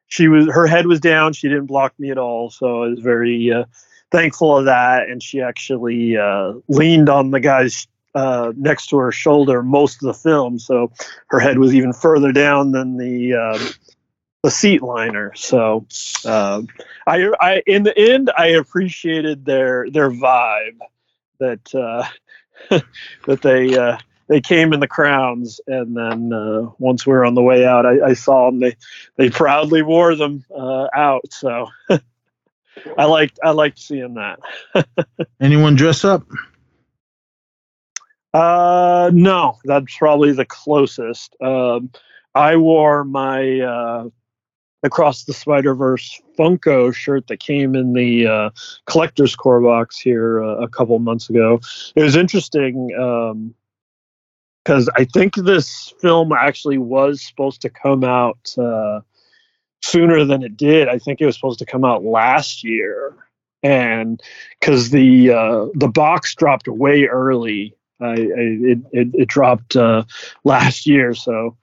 she was her head was down. She didn't block me at all, so I was very uh, thankful of that. And she actually uh, leaned on the guy's uh, next to her shoulder most of the film, so her head was even further down than the um, the seat liner. So um, I, I, in the end, I appreciated their their vibe that uh, that they uh, they came in the crowns, and then uh, once we were on the way out, I, I saw them. They they proudly wore them uh, out. So I liked I liked seeing that. Anyone dress up? Uh, no, that's probably the closest. Um, I wore my uh, across the Spider Verse Funko shirt that came in the uh, collector's Corps box here uh, a couple months ago. It was interesting because um, I think this film actually was supposed to come out uh, sooner than it did. I think it was supposed to come out last year, and because the uh, the box dropped way early I, I it, it, it dropped uh, last year, so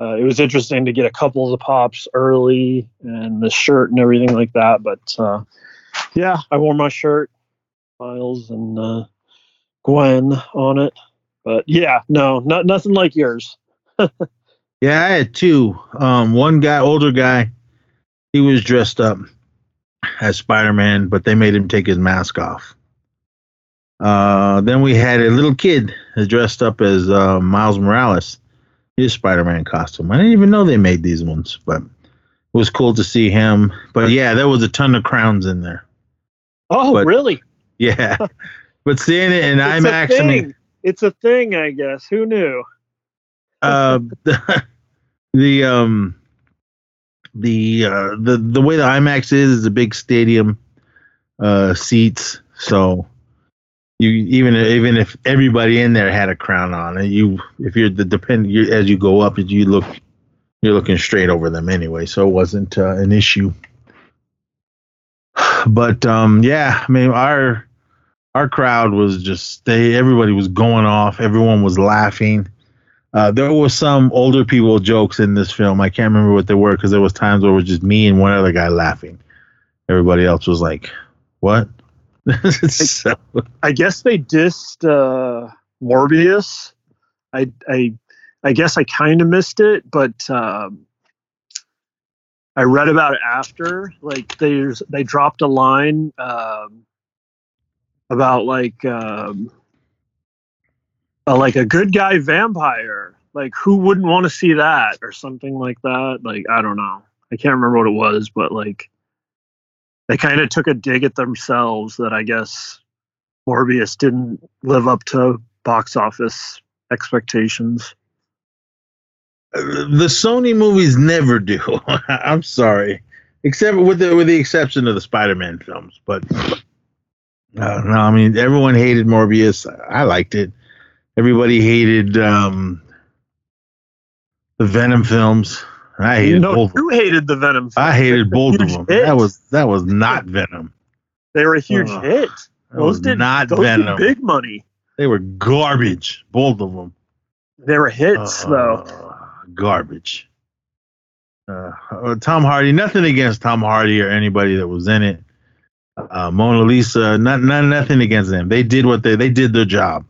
uh, it was interesting to get a couple of the pops early and the shirt and everything like that. But uh, yeah, I wore my shirt, Miles and uh, Gwen on it. But yeah, no, not nothing like yours. yeah, I had two. Um, one guy, older guy, he was dressed up as Spider Man, but they made him take his mask off. Uh, then we had a little kid dressed up as uh, Miles Morales, his Spider-Man costume. I didn't even know they made these ones, but it was cool to see him. But yeah, there was a ton of crowns in there. Oh, but, really? Yeah, but seeing it in it's IMAX, I mean, it's a thing, I guess. Who knew? The, the um the uh the the way the IMAX is is a big stadium uh seats, so you even even if everybody in there had a crown on, and you if you're the depend you, as you go up, you look you're looking straight over them anyway, so it wasn't uh, an issue. But um, yeah, I mean our our crowd was just they everybody was going off, everyone was laughing. Uh, there was some older people jokes in this film. I can't remember what they were because there was times where it was just me and one other guy laughing. Everybody else was like, "What?" so. I guess they dissed uh, Morbius. I I I guess I kind of missed it, but um, I read about it after. Like there's they dropped a line um, about like um, uh, like a good guy vampire. Like who wouldn't want to see that or something like that? Like I don't know. I can't remember what it was, but like they kind of took a dig at themselves that I guess Morbius didn't live up to box office expectations. The Sony movies never do. I'm sorry, except with the with the exception of the Spider-Man films. But uh, no, I mean everyone hated Morbius. I liked it. Everybody hated um, the Venom films. I hated no, both. You hated the Venom. Films. I hated both of them. Hit. That was that was not Venom. They were a huge uh, hit. Those did not those Venom. Did big money. They were garbage. Both of them. They were hits uh, though. Garbage. Uh, uh, Tom Hardy. Nothing against Tom Hardy or anybody that was in it. Uh, Mona Lisa. Not, not nothing against them. They did what they they did their job.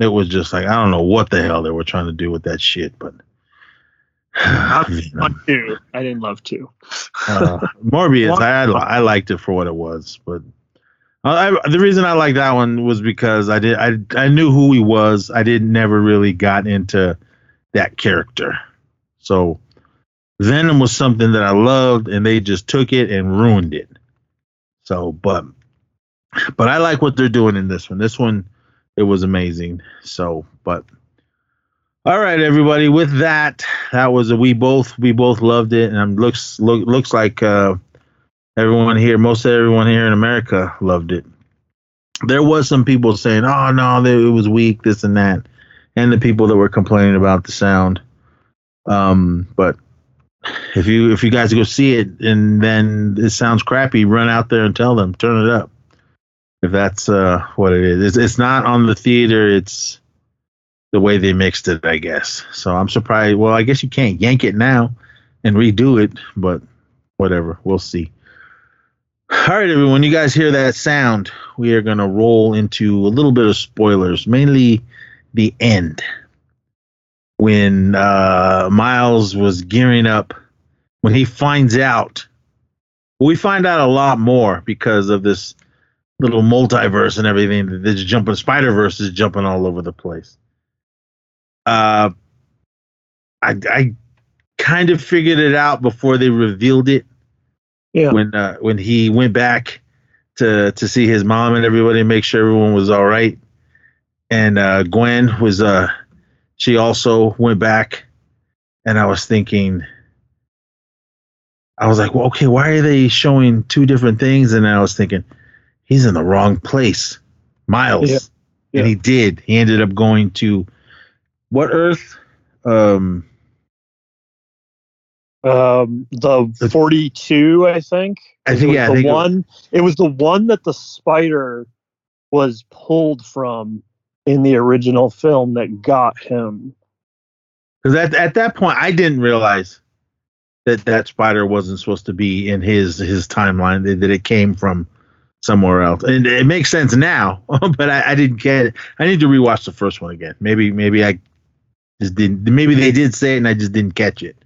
It was just like I don't know what the hell they were trying to do with that shit, but I too. I didn't love to. uh, Morbius, I I liked it for what it was, but I, the reason I liked that one was because I did I I knew who he was. I didn't never really got into that character, so Venom was something that I loved, and they just took it and ruined it. So, but but I like what they're doing in this one. This one, it was amazing. So, but all right, everybody. With that, that was a we both we both loved it, and looks look, looks like uh, everyone here, most everyone here in America, loved it. There was some people saying, "Oh no, it was weak, this and that," and the people that were complaining about the sound. Um, but if you if you guys go see it and then it sounds crappy, run out there and tell them, turn it up. If that's uh, what it is, it's, it's not on the theater. It's the way they mixed it, I guess. So I'm surprised. Well, I guess you can't yank it now and redo it, but whatever. We'll see. All right, everyone. You guys hear that sound? We are gonna roll into a little bit of spoilers, mainly the end when uh, Miles was gearing up. When he finds out, we find out a lot more because of this little multiverse and everything. This jumping Spider Verse is jumping all over the place. Uh, I I kind of figured it out before they revealed it. Yeah. When uh, when he went back to to see his mom and everybody, make sure everyone was all right, and uh, Gwen was uh she also went back, and I was thinking. I was like, well, okay, why are they showing two different things? And I was thinking, he's in the wrong place, Miles. Yeah. Yeah. And he did. He ended up going to what Earth? Um, Um, the The- 42, I think. I think was yeah, I the think it- one. It was the one that the spider was pulled from in the original film that got him. Because at at that point, I didn't realize that that spider wasn't supposed to be in his his timeline. That, that it came from somewhere else, and it makes sense now. but I, I didn't get it. I need to rewatch the first one again. Maybe maybe I just didn't. Maybe they did say it, and I just didn't catch it.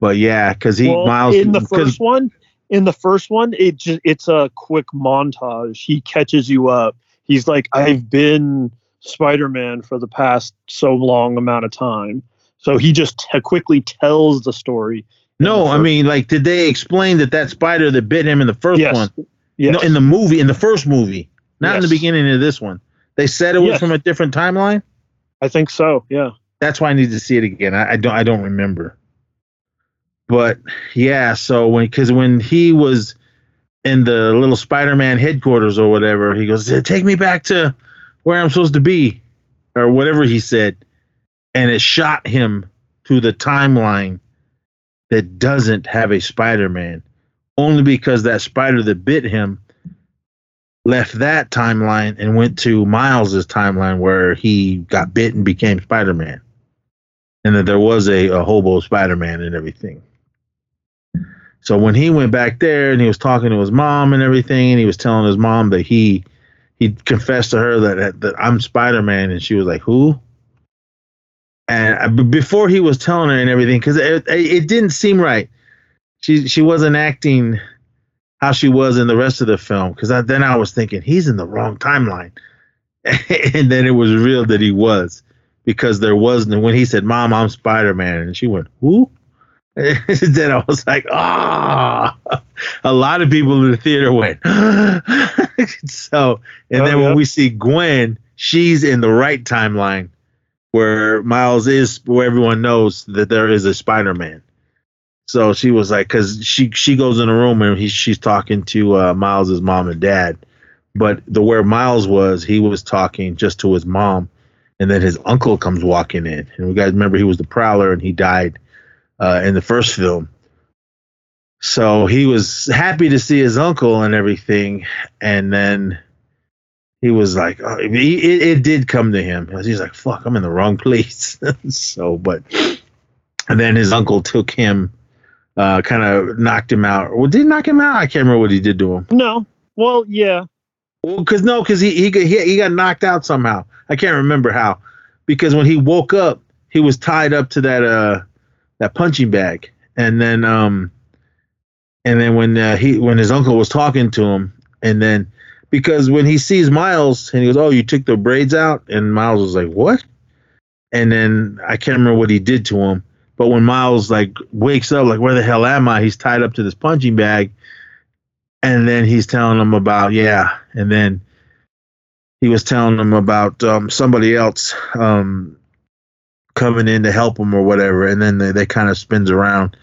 But yeah, because he Well, Miles in the first one, in the first one, it just it's a quick montage. He catches you up. He's like, I've been Spider-Man for the past so long amount of time. So he just t- quickly tells the story. No, I mean, like, did they explain that that spider that bit him in the first yes, one? Yes. No, in the movie, in the first movie, not in the beginning of this one. They said it was Yes. from a different timeline. I think so. Yeah. That's why I need to see it again. I, I don't. I don't remember. But yeah, so when because when he was in the little Spider-Man headquarters or whatever, he goes, "Take me back to where I'm supposed to be," or whatever he said, and it shot him to the timeline that doesn't have a Spider-Man, only because that spider that bit him left that timeline and went to Miles's timeline where he got bit and became Spider-Man, and that there was a, a hobo Spider-Man and everything. So when he went back there and he was talking to his mom and everything, and he was telling his mom that he he confessed to her that that I'm Spider-Man, and she was like, "Who?" And uh, before he was telling her and everything, because it it didn't seem right. She she wasn't acting how she was in the rest of the film. Because then I was thinking he's in the wrong timeline, and then it was real that he was because there wasn't when he said, "Mom, I'm Spider-Man," and she went, "Who?" then I was like, ah, a lot of people in the theater went. so, and Oh, then yeah. when we see Gwen, she's in the right timeline where Miles is, where everyone knows that there is a Spider-Man. So she was like, because she she goes in a room and he, she's talking to uh, Miles's mom and dad, but the where Miles was, he was talking just to his mom, and then his uncle comes walking in, and we guys remember he was the Prowler and he died uh, in the first film. So he was happy to see his uncle and everything, and then he was like, oh, he, it, it did come to him. He's like, "Fuck, I'm in the wrong place." so, but and then his uncle took him, uh, kind of knocked him out. Well, did he knock him out? I can't remember what he did to him. No. Well, yeah. Well, because no, because he he, he got knocked out somehow. I can't remember how. Because when he woke up, he was tied up to that uh that punching bag, and then um and then when uh, he when his uncle was talking to him, and then because when he sees Miles and he goes, "Oh, you took the braids out," and Miles was like, "What?" And then I can't remember what he did to him. But when Miles like wakes up, like, "Where the hell am I?" He's tied up to this punching bag, and then he's telling him about yeah, and then he was telling him about um, somebody else um, coming in to help him or whatever, and then they, they kind of spins around,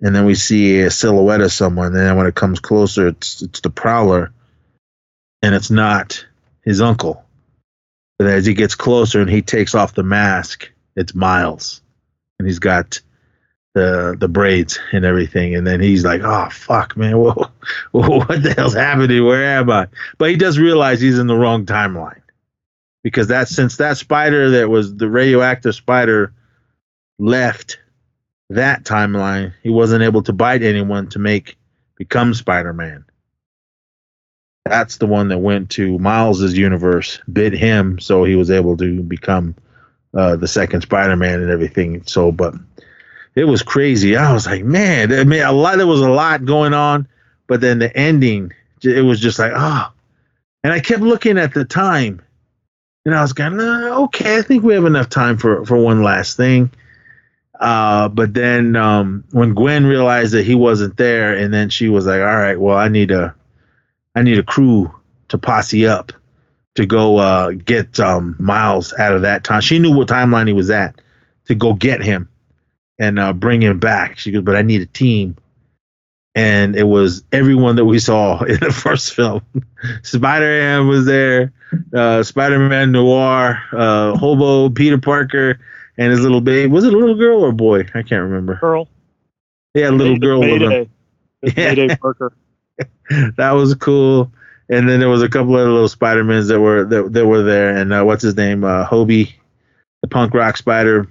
and then we see a silhouette of someone, and then when it comes closer, it's it's the prowler, and it's not his uncle. But as he gets closer and he takes off the mask, it's Miles, and he's got the the braids and everything, and then he's like, "Oh fuck, man, whoa, what the hell's happening? Where am I?" But he does realize he's in the wrong timeline because that since that spider that was the radioactive spider left that timeline, he wasn't able to bite anyone to make become Spider-Man. That's the one that went to Miles's universe, bit him, so he was able to become uh, the second Spider-Man and everything. So, but it was crazy. I was like, man, I mean, a lot. There was a lot going on, but then the ending, it was just like, ah. Oh. And I kept looking at the time, and I was going, nah, okay, I think we have enough time for for one last thing. Uh, but then um, when Gwen realized that he wasn't there, and then she was like, all right, well, I need a, I need a crew to posse up to go uh, get um, Miles out of that time. She knew what timeline he was at to go get him and uh, bring him back. She goes, but I need a team. And it was everyone that we saw in the first film. Spider Man was there, uh, Spider Man Noir, uh, Hobo, Peter Parker, and his little baby. Was it a little girl or a boy? I can't remember. Girl. Yeah, little girl. Mayday. Mayday Yeah. Parker. that was cool. And then there was a couple of little Spider-Mans that were that, that were there. And uh, what's his name? Uh, Hobie, the punk rock spider.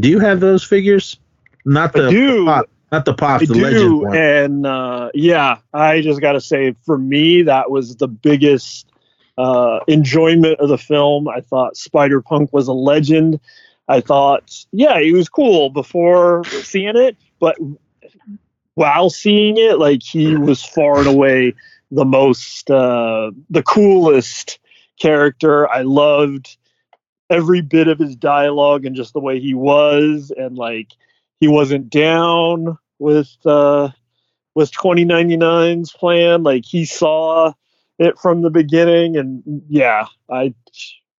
Do you have those figures? Not the I do. pop, not the pops, I the legend one. and uh, yeah, I just got to say, for me, that was the biggest uh, enjoyment of the film. I thought Spider Punk was a legend. I thought, yeah, he was cool before seeing it, but while seeing it, like he was far and away the most, uh, the coolest character. I loved every bit of his dialogue and just the way he was, and like he wasn't down with uh, with 2099's plan. Like he saw it from the beginning, and yeah, I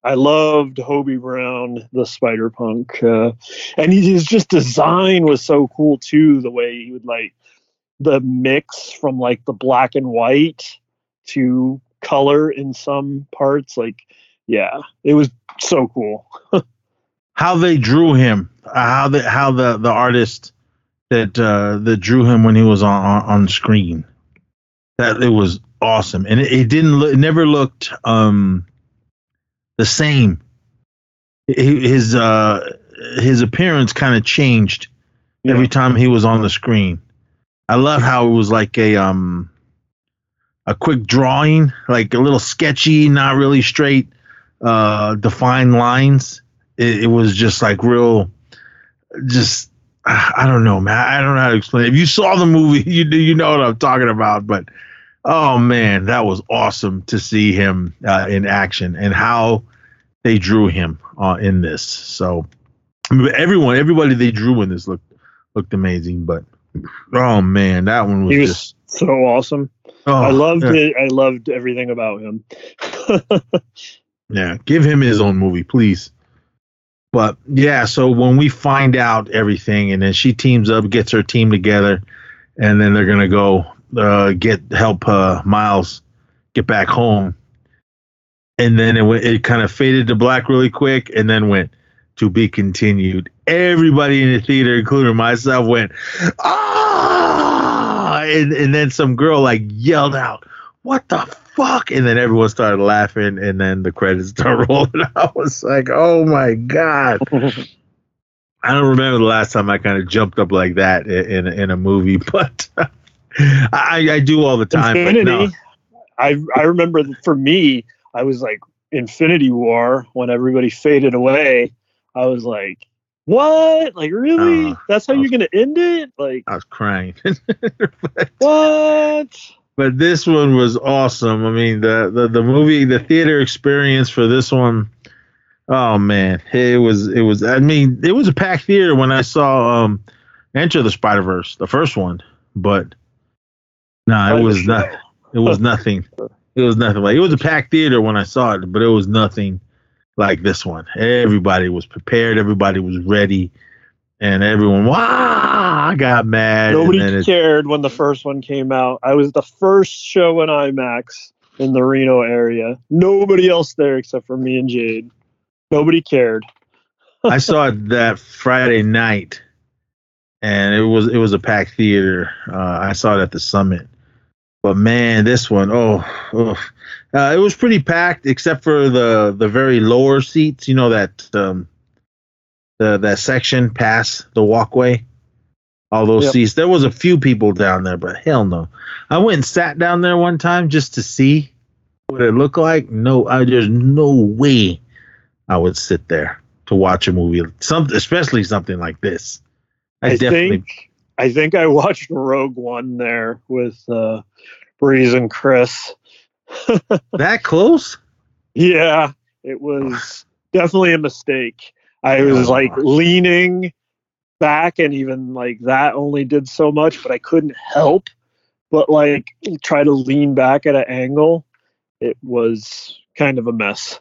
I loved Hobie Brown, the Spider Punk, uh, and he, his just design was so cool too. The way he would like the mix from like the black and white to color in some parts. Like, yeah, it was so cool. How they drew him, uh, how the how the the artist that uh, that drew him when he was on on, on screen. That it was awesome, and it, it didn't look, it never looked um the same. His uh his appearance kind of changed every time he was on the screen. I love how it was like a um a quick drawing, like a little sketchy, not really straight, uh, defined lines. It, it was just like real, just I don't know, man. I don't know how to explain. it. If you saw the movie, you you know what I'm talking about. But oh man, that was awesome to see him uh, in action and how they drew him uh, in this. So I mean, everyone, everybody they drew in this looked looked amazing. But oh man, that one was, He was just. so awesome. Oh, I loved yeah. it. I loved everything about him. Yeah, give him his own movie, please. But yeah, so when we find out everything, and then she teams up, gets her team together, and then they're gonna go uh, get help uh, Miles get back home, and then it went, it kind of faded to black really quick, and then went to be continued. Everybody in the theater, including myself, went ah, and, and then some girl like yelled out, "What the fuck!" And then everyone started laughing, and then the credits started rolling. I was like, "Oh my god!" I don't remember the last time I kind of jumped up like that in in, in a movie, but I, I do all the time. Infinity. no. I I remember for me, I was like Infinity War when everybody faded away. I was like, what? Like really? Uh, That's how I you're gonna end it? Like I was crying. what? but this one was awesome. I mean, the, the the movie, the theater experience for this one, oh man, it was it was. I mean, it was a packed theater when I saw um Enter the Spider Verse, the first one, but no, it was not. It was nothing. It was nothing like it was a packed theater when I saw it, but it was nothing like this one. Everybody was prepared. Everybody was ready. And everyone, wow, I got mad. Nobody cared when the first one came out. I was the first show in IMAX in the Reno area. Nobody else there except for me and Jade. Nobody cared. I saw it that Friday night, and it was it was a packed theater. Uh, I saw it at the Summit, but man, this one, oh, oh. Uh, it was pretty packed except for the the very lower seats. You know that um, the that section past the walkway. all those Yep. seats. There was a few people down there, but hell no. I went and sat down there one time just to see what it looked like. No, I there's no way I would sit there to watch a movie, something especially something like this. I, I definitely think I think I watched Rogue One there with uh, Breeze and Chris. that close. Yeah, it was definitely a mistake. I was like leaning back, and even like that only did so much, but I couldn't help but like try to lean back at an angle. It was kind of a mess.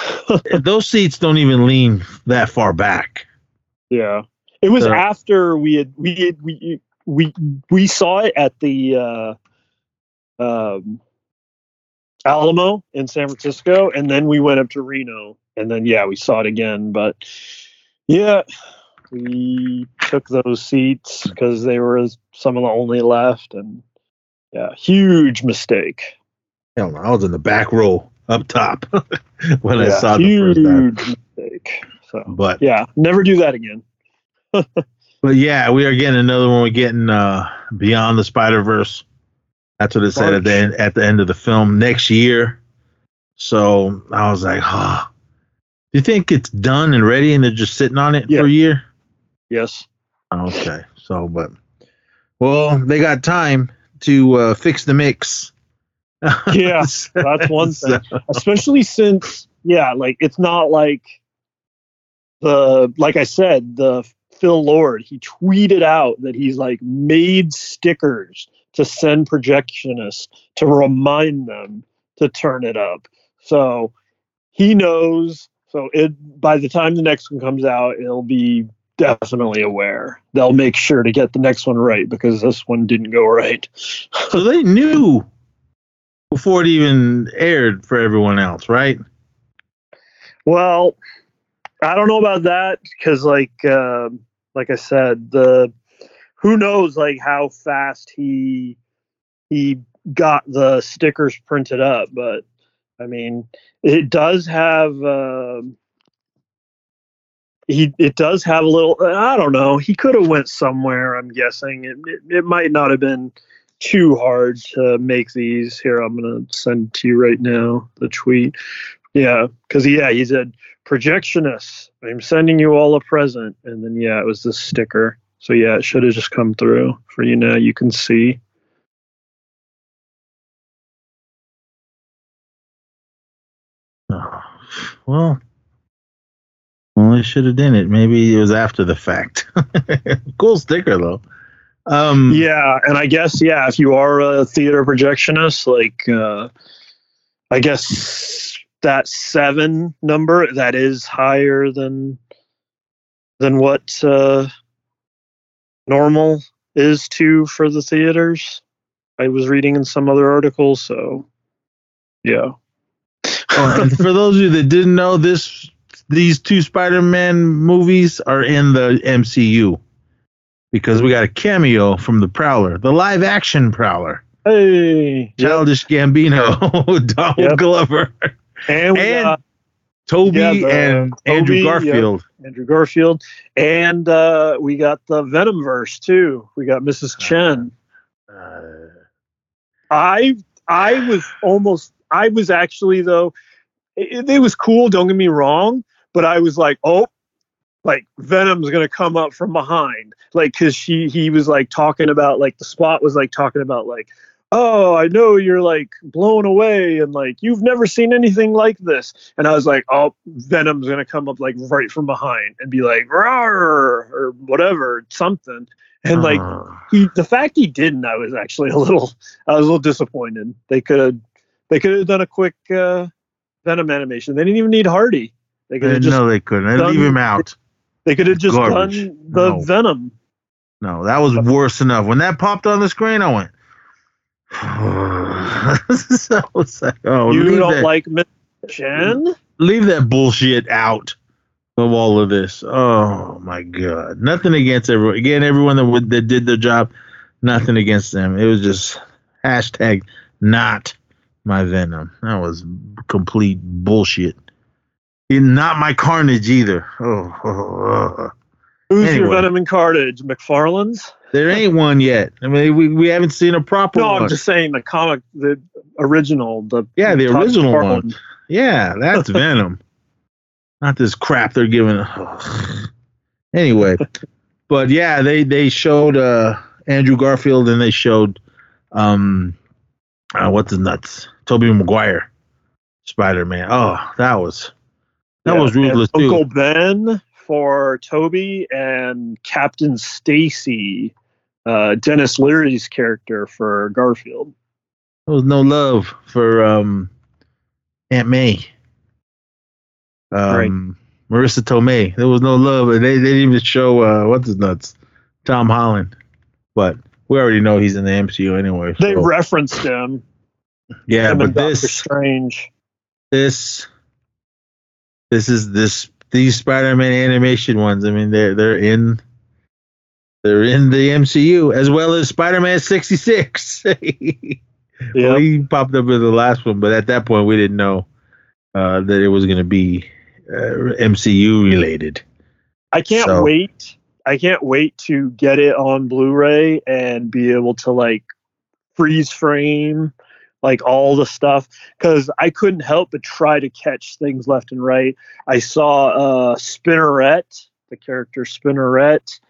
Those seats don't even lean that far back. Yeah, it was So- after we had we had, we we we saw it at the uh, um, Alamo in San Francisco, and then we went up to Reno, and then yeah, we saw it again. But yeah, we took those seats because they were some of the only left, and yeah, huge mistake. Hell no, I was in the back row up top when I Yeah, saw the huge first time. mistake. So But yeah, never do that again. But yeah, we are getting another one. We're getting uh, Beyond the Spider Verse. That's what it said at the end, at the end of the film next year. So I was like, huh. Do you think it's done and ready, and they're just sitting on it Yeah. for a year? Yes. Okay. So, but well, they got time to uh, fix the mix. Yeah, that's one thing. especially since yeah like it's not like the like i said the phil lord he tweeted out that he's like made stickers to send projectionists to remind them to turn it up. So he knows. So it by the time the next one comes out it'll be definitely aware. They'll make sure to get the next one right because this one didn't go right. So they knew before it even aired for everyone else, right? Well, I don't know about that because, like, uh, like I said, the who knows, like, how fast he he got the stickers printed up. But I mean, it does have. um he it does have a little. I don't know. He could have went somewhere. I'm guessing it, it. It might not have been too hard to make these. Here, I'm gonna send to you right now the tweet. Yeah, because yeah, he said projectionist. I'm sending you all a present, and then yeah, it was this sticker. So yeah, it should have just come through for you now. You can see. Oh, well, well, they should have done it. Maybe it was after the fact. cool sticker though. Um, Yeah, and I guess yeah, if you are a theater projectionist, like uh, I guess that seven number that is higher than than what uh, normal is too for the theaters. I was reading in some other articles, so yeah. for those of you that didn't know, this these two Spider-Man movies are in the MCU because we got a cameo from the Prowler, the live-action Prowler, Hey, yep. Childish Gambino, Donald Yep. Glover, and we and got Tobey, Yeah, the- and Andrew Tobey, yep. Garfield. Andrew Garfield, and uh, we got the Venom verse too. We got Mrs. Chen. Uh, I I was almost I was actually though it, it was cool. Don't get me wrong, but I was like, oh, like Venom's gonna come up from behind, like because she he was like talking about like the spot was like talking about like. Oh, I know you're like blown away and like you've never seen anything like this. And I was like, oh, Venom's gonna come up like right from behind and be like, Rawr, or whatever, something. And like uh, he the fact he didn't i was actually a little i was a little disappointed they could have they could have done a quick uh venom animation they didn't even need hardy they could uh, have just no, they couldn't. They done- leave him out. they could have just garbage. done the No. venom No, that was worse enough. When that popped on the screen, I went. so I was like, oh, you don't that, like Miss chen leave that bullshit out of all of this. Oh my god, nothing against everyone. Again, everyone that would, that did their job, nothing against them. It was just hashtag not my venom. That was complete bullshit. And not my carnage either. Oh, oh, oh. oh. Who's your Venom and Carnage? McFarlane's? There ain't one yet. I mean, we, we haven't seen a proper No, one. I'm just saying the comic, the original, the Yeah, the original McFarlane. one. Yeah, that's Venom. Not this crap they're giving. anyway, but yeah, they they showed uh Andrew Garfield and they showed um uh, what's his nuts Tobey Maguire Spider Man. Oh, that was that Yeah, was ruthless too. Uncle Ben for Tobey and Captain Stacy, uh, Denis Leary's character for Garfield. There was no love for um Aunt May. Um Marisa Tomei. There was no love. They they didn't even show uh what's his nuts? Tom Holland. But we already know he's in the MCU anyway. They so- referenced him. yeah, him but and Doctor this Strange. this this is this these Spider-Man animation ones. I mean, they're they're in they're in the MCU as well as Spider-Man 66. Yeah, Well, he popped up in the last one, but at that point we didn't know uh, that it was going to be uh, MCU related. I can't so- wait. I can't wait to get it on Blu-ray and be able to like freeze frame like all the stuff because I couldn't help but try to catch things left and right. I saw uh, Spinneret, the character Spinneret.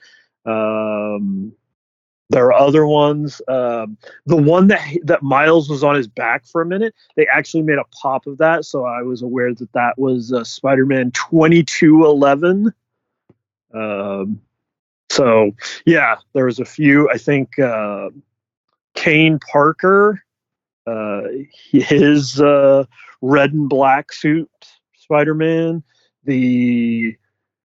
Um, there are other ones. Um, the one that that Miles was on his back for a minute, they actually made a pop of that, so I was aware that that was uh, Spider-Man twenty two eleven. Um, so yeah, there was a few. I think uh, Kaine Parker, uh, his uh, red and black suit Spider-Man, the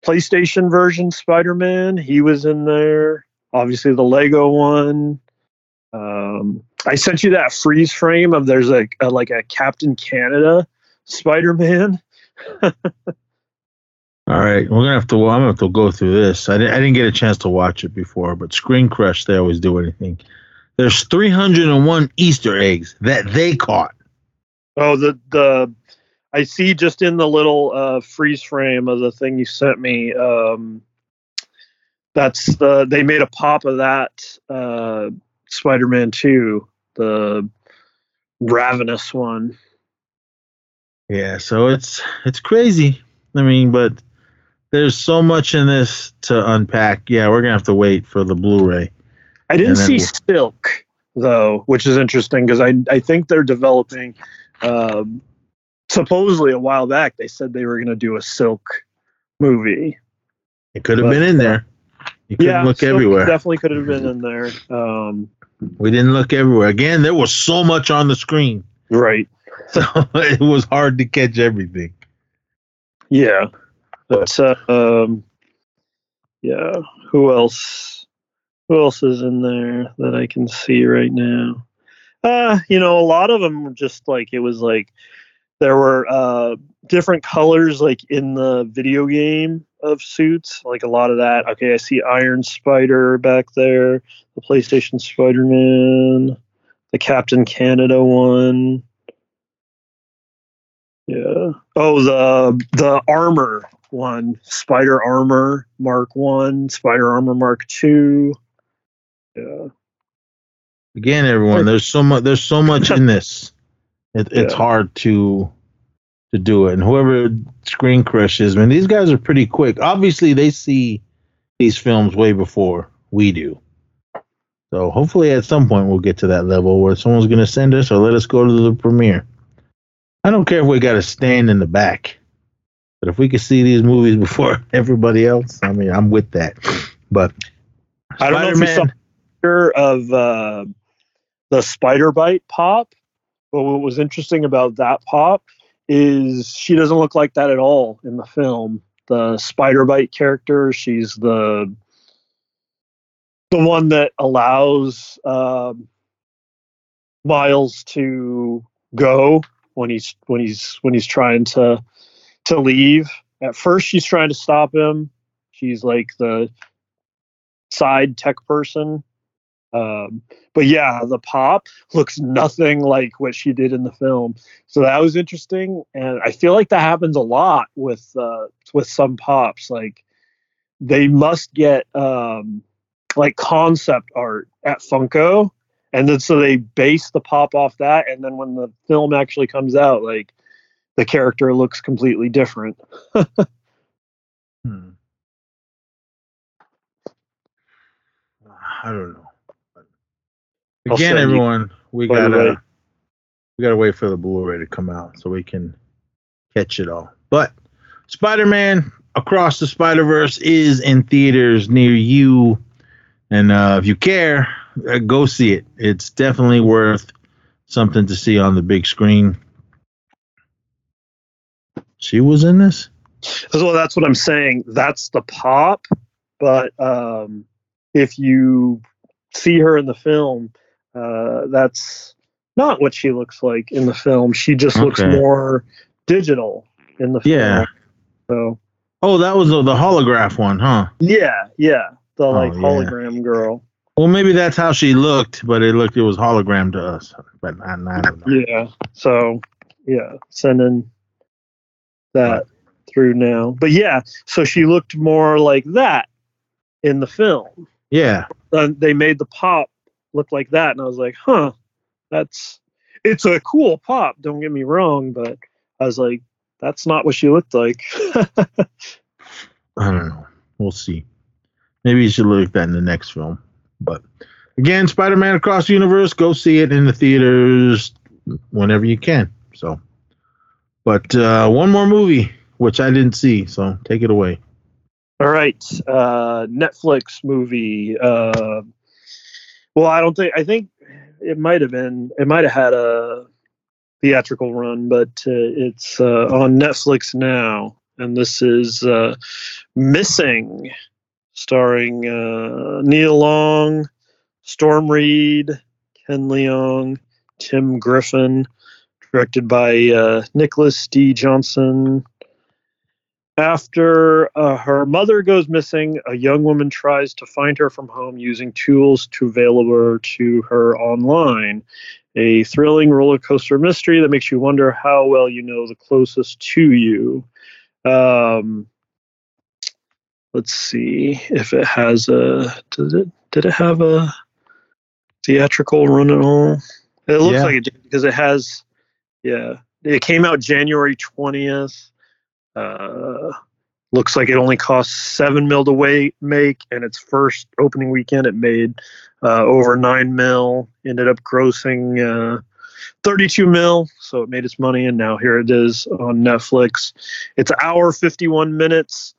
PlayStation version Spider-Man, he was in there. Obviously, the Lego one. Um, I sent you that freeze frame of there's a, a like a Captain Canada Spider-Man. All right, we're gonna have to. I'm gonna have to go through this. I didn't. I didn't get a chance to watch it before, but Screen Crush they always do anything. There's 301 Easter eggs that they caught. Oh, the the I see just in the little uh, freeze frame of the thing you sent me. Um, that's the they made a pop of that uh, Spider-Man Two, the ravenous one. Yeah, so it's it's crazy. I mean, but there's so much in this to unpack. Yeah, we're gonna have to wait for the Blu-ray. I didn't see Silk though, which is interesting because I I think they're developing. Um, supposedly a while back they said they were going to do a Silk movie. It could have But, been in there. You couldn't yeah, look Silk everywhere. Definitely could have been in there. Um, We didn't look everywhere. Again, there was so much on the screen, right. so it was hard to catch everything. Yeah. But uh, um yeah, who else who else is in there that I can see right now? Uh, you know, a lot of them just like it was like there were uh different colors like in the video game of suits, like a lot of that. Okay, I see Iron Spider back there, the PlayStation Spider-Man, the Captain Canada one. Yeah. Oh, the the armor one, Spider Armor Mark One, Spider Armor Mark Two. Yeah. Again, everyone, there's so much. There's so much in this. It, it's Yeah. hard to to do it. And whoever Screen Crush is, man, these guys are pretty quick. Obviously, they see these films way before we do. So hopefully, at some point, we'll get to that level where someone's going to send us or let us go to the premiere. I don't care if we got to stand in the back, but if we could see these movies before everybody else, I mean, I'm with that. But I don't know if you saw Spider-Man- picture of uh, the Spider Bite pop, but what was interesting about that pop is she doesn't look like that at all in the film. The Spider Bite character, she's the the one that allows um, Miles to go when he's when he's when he's trying to to leave. At first, she's trying to stop him. She's like the side tech person. Um, but yeah, the pop looks nothing like what she did in the film. So that was interesting, and I feel like that happens a lot with uh, with some pops. Like they must get um, like concept art at Funko, and then so they base the pop off that, and then when the film actually comes out, like the character looks completely different. Hmm. I don't know. Again, everyone, we by the way. gotta we gotta wait for the Blu-ray to come out so we can catch it all. But Spider-Man Across the Spider-Verse is in theaters near you, and uh, if you care, uh, go see it. It's definitely worth something to see on the big screen. She was in this. So that's what I'm saying. That's the pop, but um, if you see her in the film, uh, that's not what she looks like in the film. She just looks more digital in the film. Yeah. So Oh, that was the, the holograph one, huh? yeah, yeah, the like Oh, yeah. hologram girl. Well, maybe that's how she looked, but it looked it was hologram to us. But I, I don't know. Yeah. So yeah, sending that through now. But yeah, so she looked more like that in the film. Yeah, uh, they made the pop look like that, and I was like, huh, that's it's a cool pop. Don't get me wrong, but I was like, that's not what she looked like. I don't know. We'll see. Maybe you should look at that in the next film. But again, Spider-Man Across the Universe, go see it in the theaters whenever you can. So, but uh, one more movie which I didn't see, so take it away. All right, uh, Netflix movie. Uh, well, I don't think I think it might have been it might have had a theatrical run, but uh, it's uh, on Netflix now, and this is uh, Missing, starring uh, Nia Long, Storm Reid, Ken Leung, Tim Griffin, directed by uh, Nicholas D. Johnson. After uh, her mother goes missing, a young woman tries to find her from home using tools to available to her online. A thrilling roller coaster mystery that makes you wonder how well you know the closest to you. Um, let's see if it has a. Did it? Did it have a theatrical run at all? It looks Yeah. like it did because it has. Yeah, it came out January twentieth. Uh, looks like it only cost seven mil to wait, make, and its first opening weekend it made uh, over nine mil. Ended up grossing uh, 32 mil, so it made its money, and now here it is on Netflix. It's an hour 51 minutes.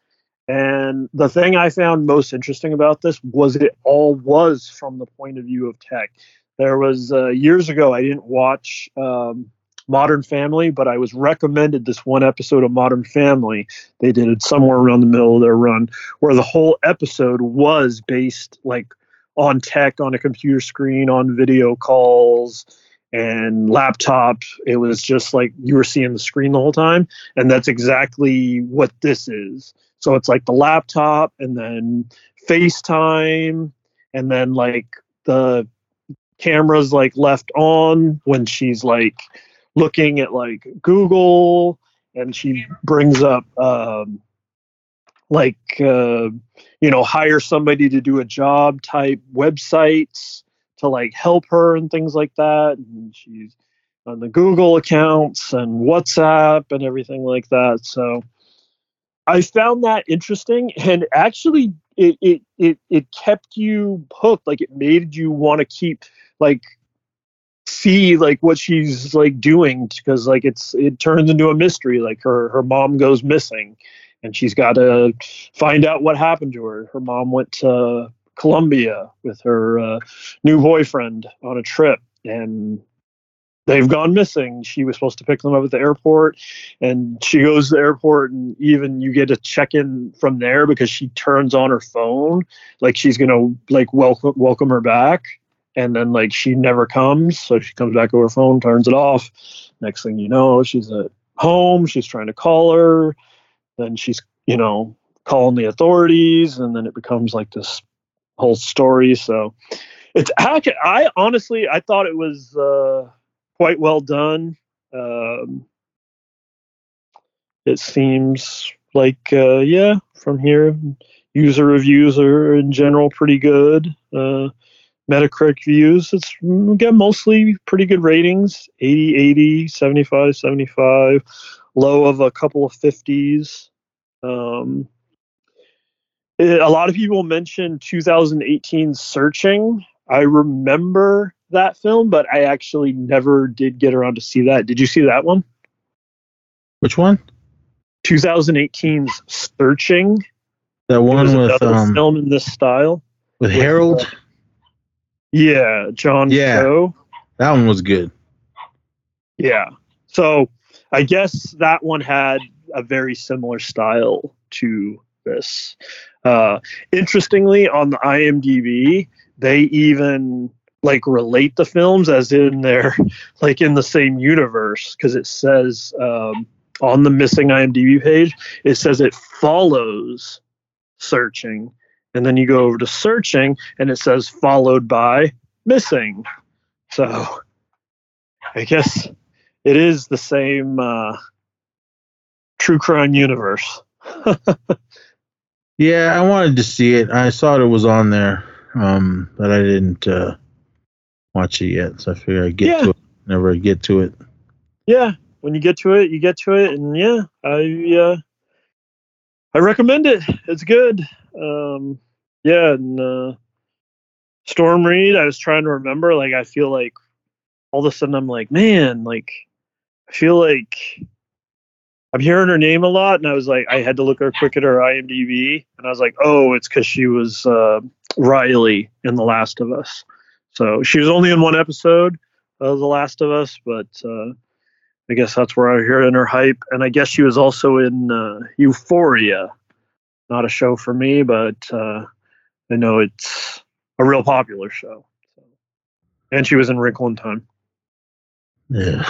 And the thing I found most interesting about this was it all was from the point of view of tech. There was uh, years ago I didn't watch um, Modern Family, but I was recommended this one episode of Modern Family. They did it somewhere around the middle of their run, where the whole episode was based like on tech, on a computer screen, on video calls and laptop. It was just like you were seeing the screen the whole time, and that's exactly what this is. So it's like the laptop, and then FaceTime, and then like the cameras like left on when she's like looking at like Google and she brings up um, like uh, you know hire somebody to do a job type websites to like help her and things like that and she's on the Google accounts and WhatsApp and everything like that so I found that interesting and actually it it it, it kept you hooked like it made you want to keep like see like what she's like doing because like it's it turns into a mystery like her her mom goes missing and she's got to find out what happened to her. Her mom went to colombia with her uh, new boyfriend on a trip and they've gone missing. She was supposed to pick them up at the airport and she goes to the airport and even you get a check in from there because she turns on her phone like she's gonna like welcome welcome her back and then like she never comes so she comes back to her phone turns it off. Next thing you know she's at home she's trying to call her. Then she's you know calling the authorities and then it becomes like this whole story. So it's actually i honestly i thought it was uh quite well done. Um it seems like uh yeah from here user reviews are in general pretty good. Uh, Metacritic views, it's again mostly pretty good ratings 80, 80, 75, 75, low of a couple of 50s. Um, it, a lot of people mentioned 2018 Searching. I remember that film, but I actually never did get around to see that. Did you see that one? Which one? 2018's Searching. That one with um, film in this style with Harold. Yeah, John yeah, Cho. That one was good. Yeah. So I guess that one had a very similar style to this. Uh, interestingly, on the IMDb, they even like relate the films as in they're like in the same universe because it says um, on the missing IMDb page, it says it follows searching. And then you go over to searching and it says followed by missing. So I guess it is the same uh, true crime universe. yeah, I wanted to see it. I saw it was on there, um, but I didn't uh, watch it yet. So I figured I'd get yeah. to it. Never get to it. Yeah, when you get to it, you get to it, and yeah, I uh, I recommend it. It's good. Um, yeah, and uh, Storm Reid. I was trying to remember. Like, I feel like all of a sudden I'm like, man, like I feel like I'm hearing her name a lot, and I was like, I had to look her quick at her IMDb, and I was like, oh, it's because she was uh, Riley in The Last of Us. So she was only in one episode of The Last of Us, but uh, I guess that's where I hear in her hype. And I guess she was also in uh, Euphoria. Not a show for me, but uh, I know it's a real popular show. So. And she was in Wrinkle in Time. Yeah.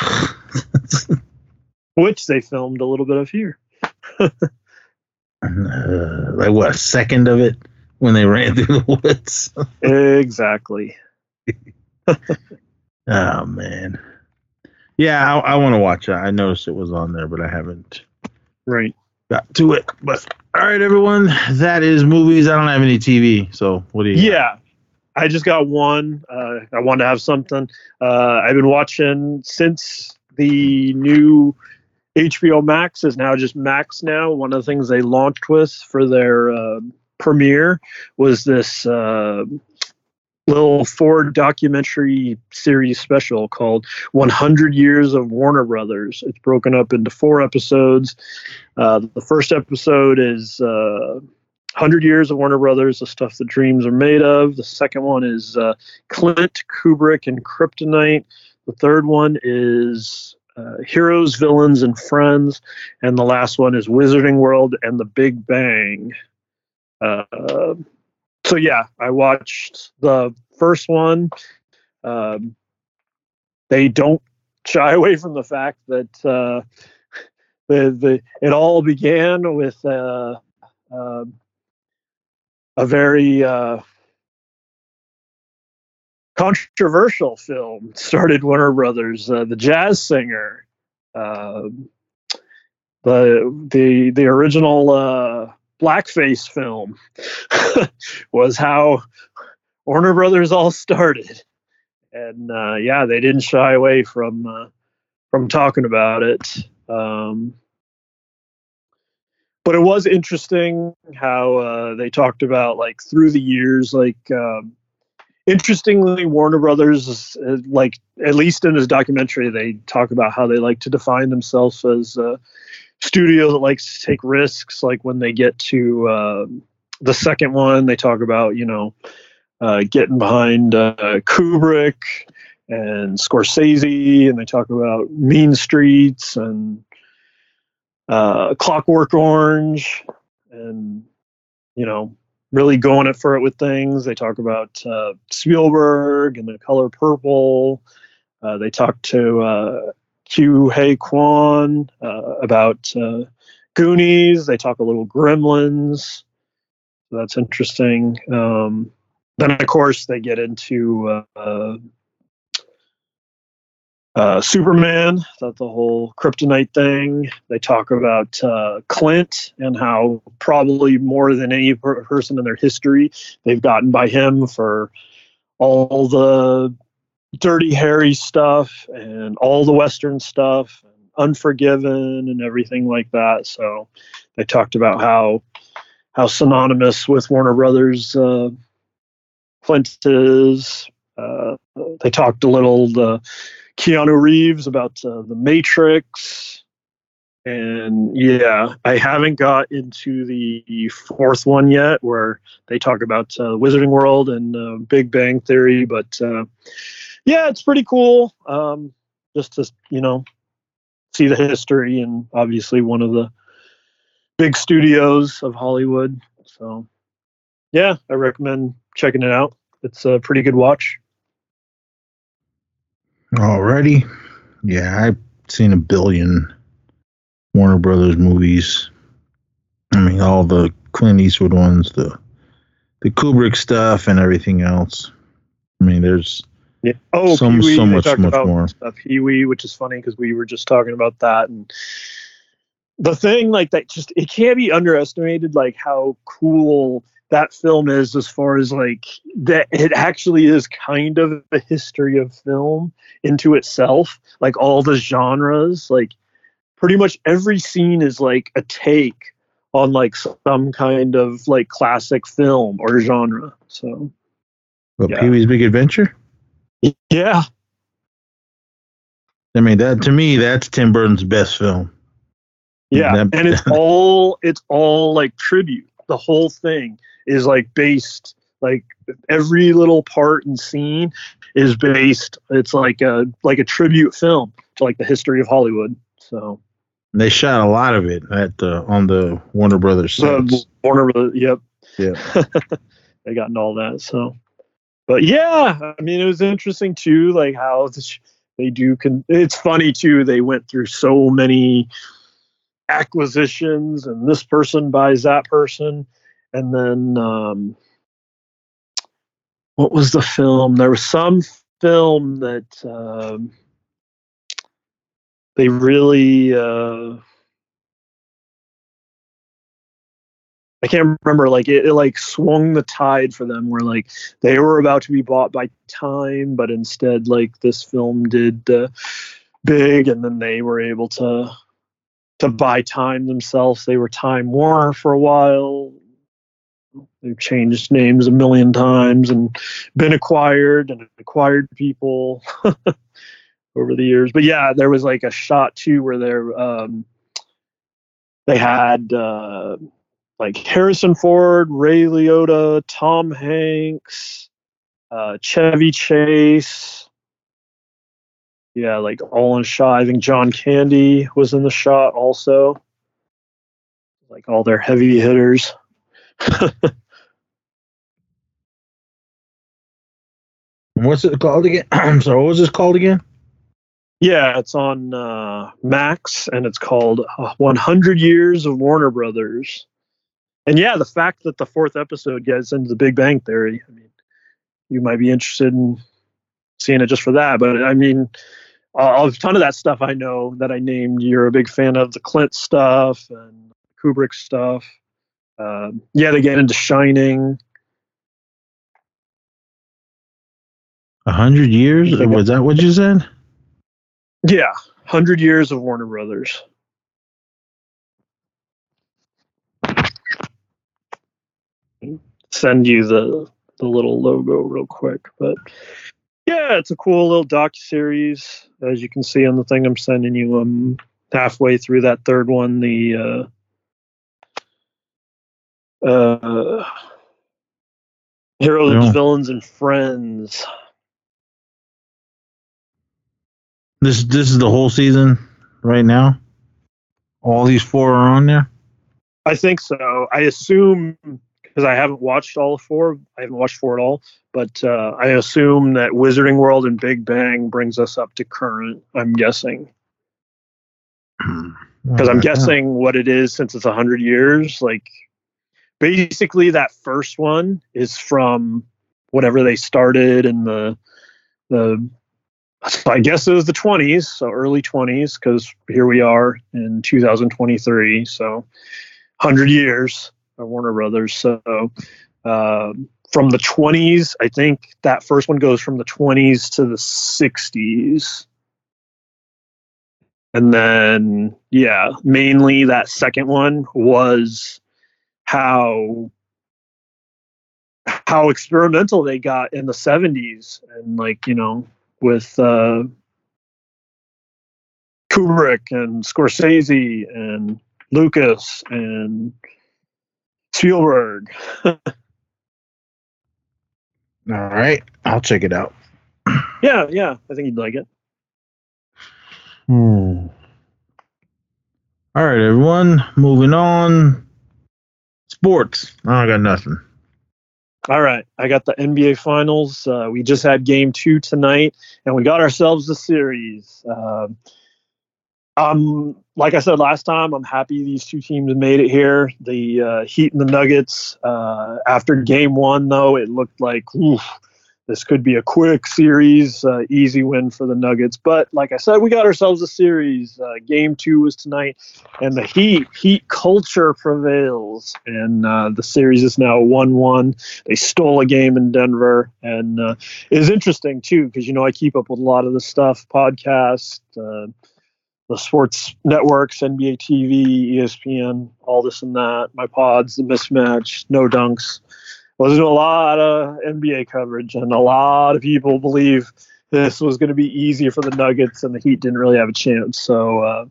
Which they filmed a little bit of here. uh, like what, a second of it when they ran through the woods? exactly. oh, man. Yeah, I, I want to watch it. I noticed it was on there, but I haven't right got to it. But all right, everyone, that is movies. I don't have any TV, so what do you? Yeah, got? I just got one. Uh, I want to have something. Uh, I've been watching since the new HBO Max is now just Max now. One of the things they launched with for their uh, premiere was this uh, little Ford documentary series special called 100 Years of Warner Brothers. It's broken up into four episodes. Uh, the first episode is uh, 100 Years of Warner Brothers, the stuff that dreams are made of. The second one is uh, Clint, Kubrick, and Kryptonite. The third one is uh, Heroes, Villains, and Friends. And the last one is Wizarding World and the Big Bang. Uh, so yeah, I watched the first one. Um, they don't shy away from the fact that uh, the the it all began with uh, uh, a very uh, controversial film. Started Warner Brothers, uh, The Jazz Singer. Um, the the the original uh, blackface film was how Warner Brothers all started, and uh, yeah, they didn't shy away from uh, from talking about it. Um, but it was interesting how uh, they talked about like through the years, like um, interestingly, Warner Brothers, uh, like at least in this documentary, they talk about how they like to define themselves as studio that likes to take risks. Like when they get to uh, the second one, they talk about you know uh, getting behind uh, Kubrick and Scorsese, and they talk about Mean Streets and uh, Clockwork Orange, and you know really going it for it with things. They talk about uh, Spielberg and the color purple. Uh, they talk to uh, Ke Huy Quan uh, about uh, Goonies. They talk a little Gremlins. So that's interesting. Um, then, of course, they get into uh, uh, Superman, that the whole kryptonite thing. They talk about uh, Clint and how probably more than any per- person in their history, they've gotten by him for all the dirty Harry stuff and all the Western stuff, Unforgiven and everything like that. So they talked about how how synonymous with Warner Brothers uh, Clint is. Uh, they talked a little the Keanu Reeves about uh, the Matrix, and yeah, I haven't got into the fourth one yet, where they talk about uh, Wizarding World and uh, Big Bang Theory. But uh, yeah, it's pretty cool. Um, just to you know see the history, and obviously one of the big studios of Hollywood. So yeah, I recommend checking it out. It's a pretty good watch. Alrighty. Yeah, I've seen a billion Warner Brothers movies. I mean, all the Clint Eastwood ones, the the Kubrick stuff, and everything else. I mean, there's yeah. Oh, so, Pee-wee, so much, much about more. uh, Pee Wee, which is funny because we were just talking about that. And the thing, like, that just, it can't be underestimated, like, how cool that film is as far as, like, that it actually is kind of a history of film into itself. Like, all the genres, like, pretty much every scene is, like, a take on, like, some kind of, like, classic film or genre. So, But Yeah. Pee Wee's Big Adventure. Yeah. I mean, that to me, that's Tim Burton's best film. Yeah, That- and it's all it's all like tribute. The whole thing is like based like every little part and scene is based. It's like a like a tribute film to like the history of Hollywood. So They shot a lot of it at the on the Warner Brothers sets. Warner, brothers yep, Yeah. they got into all that. So, but yeah, I mean, it was interesting too, like how they do. Con- it's funny too. They went through so many acquisitions, and this person buys that person, and then um, what was the film? There was some film that um, they really. Uh, I can't remember. Like it, it, like swung the tide for them, where like they were about to be bought by Time, but instead, like this film did uh, big, and then they were able to to buy Time themselves. They were Time Warner for a while. They've changed names a million times and been acquired and acquired people over the years. But yeah, there was like a shot too where they're um, they had. Uh, like Harrison Ford, Ray Liotta, Tom Hanks, uh, Chevy Chase. Yeah, like all in shot. I think John Candy was in the shot also. Like all their heavy hitters. What's it called again? I'm sorry. What was this called again? Yeah, it's on uh, Max and it's called uh, 100 Years of Warner Brothers. And yeah, the fact that the fourth episode gets into the Big Bang Theory, I mean, you might be interested in seeing it just for that. But I mean, uh, a ton of that stuff I know that I named. You're a big fan of the Clint stuff and Kubrick stuff. Um, yeah, they get into Shining. A hundred years? Was that what you said? Yeah, 100 Years of Warner Brothers. Send you the the little logo real quick, but yeah, it's a cool little doc series. As you can see on the thing I'm sending you, I'm halfway through that third one. The uh, uh, heroes, villains, and friends. This this is the whole season right now. All these four are on there. I think so. I assume because I haven't watched all four. I haven't watched four at all, but uh, I assume that Wizarding World and Big Bang brings us up to current. I'm guessing because I'm guessing what it is since it's a hundred years. Like basically, that first one is from whatever they started in the the I guess it was the 20s, so early 20s, because here we are in 2023. So 100 years Warner Brothers. So uh, from the 20s, I think that first one goes from the 20s to the 60s. And then, yeah, mainly that second one was how how experimental they got in the 70s and like you know with uh kubrick and scorsese and lucas and spielberg All right, I'll check it out. yeah yeah i think you'd like it Hmm. All right, everyone. Moving on. Sports. I got nothing. All right, I got the NBA Finals. Uh, we just had Game Two tonight, and we got ourselves the series. Um, um, like I said last time, I'm happy these two teams made it here. The uh, Heat and the Nuggets. Uh, after Game One, though, it looked like oof, this could be a quick series, uh, easy win for the Nuggets. But like I said, we got ourselves a series. Uh, game two was tonight, and the Heat Heat culture prevails, and uh, the series is now one-one. They stole a game in Denver, and uh, it is interesting too because you know I keep up with a lot of the stuff, podcasts. The sports networks, NBA TV, ESPN, all this and that, my pods, the mismatch, no dunks I was a lot of NBA coverage, and a lot of people believe this was going to be easier for the Nuggets, and the Heat didn't really have a chance. So uh,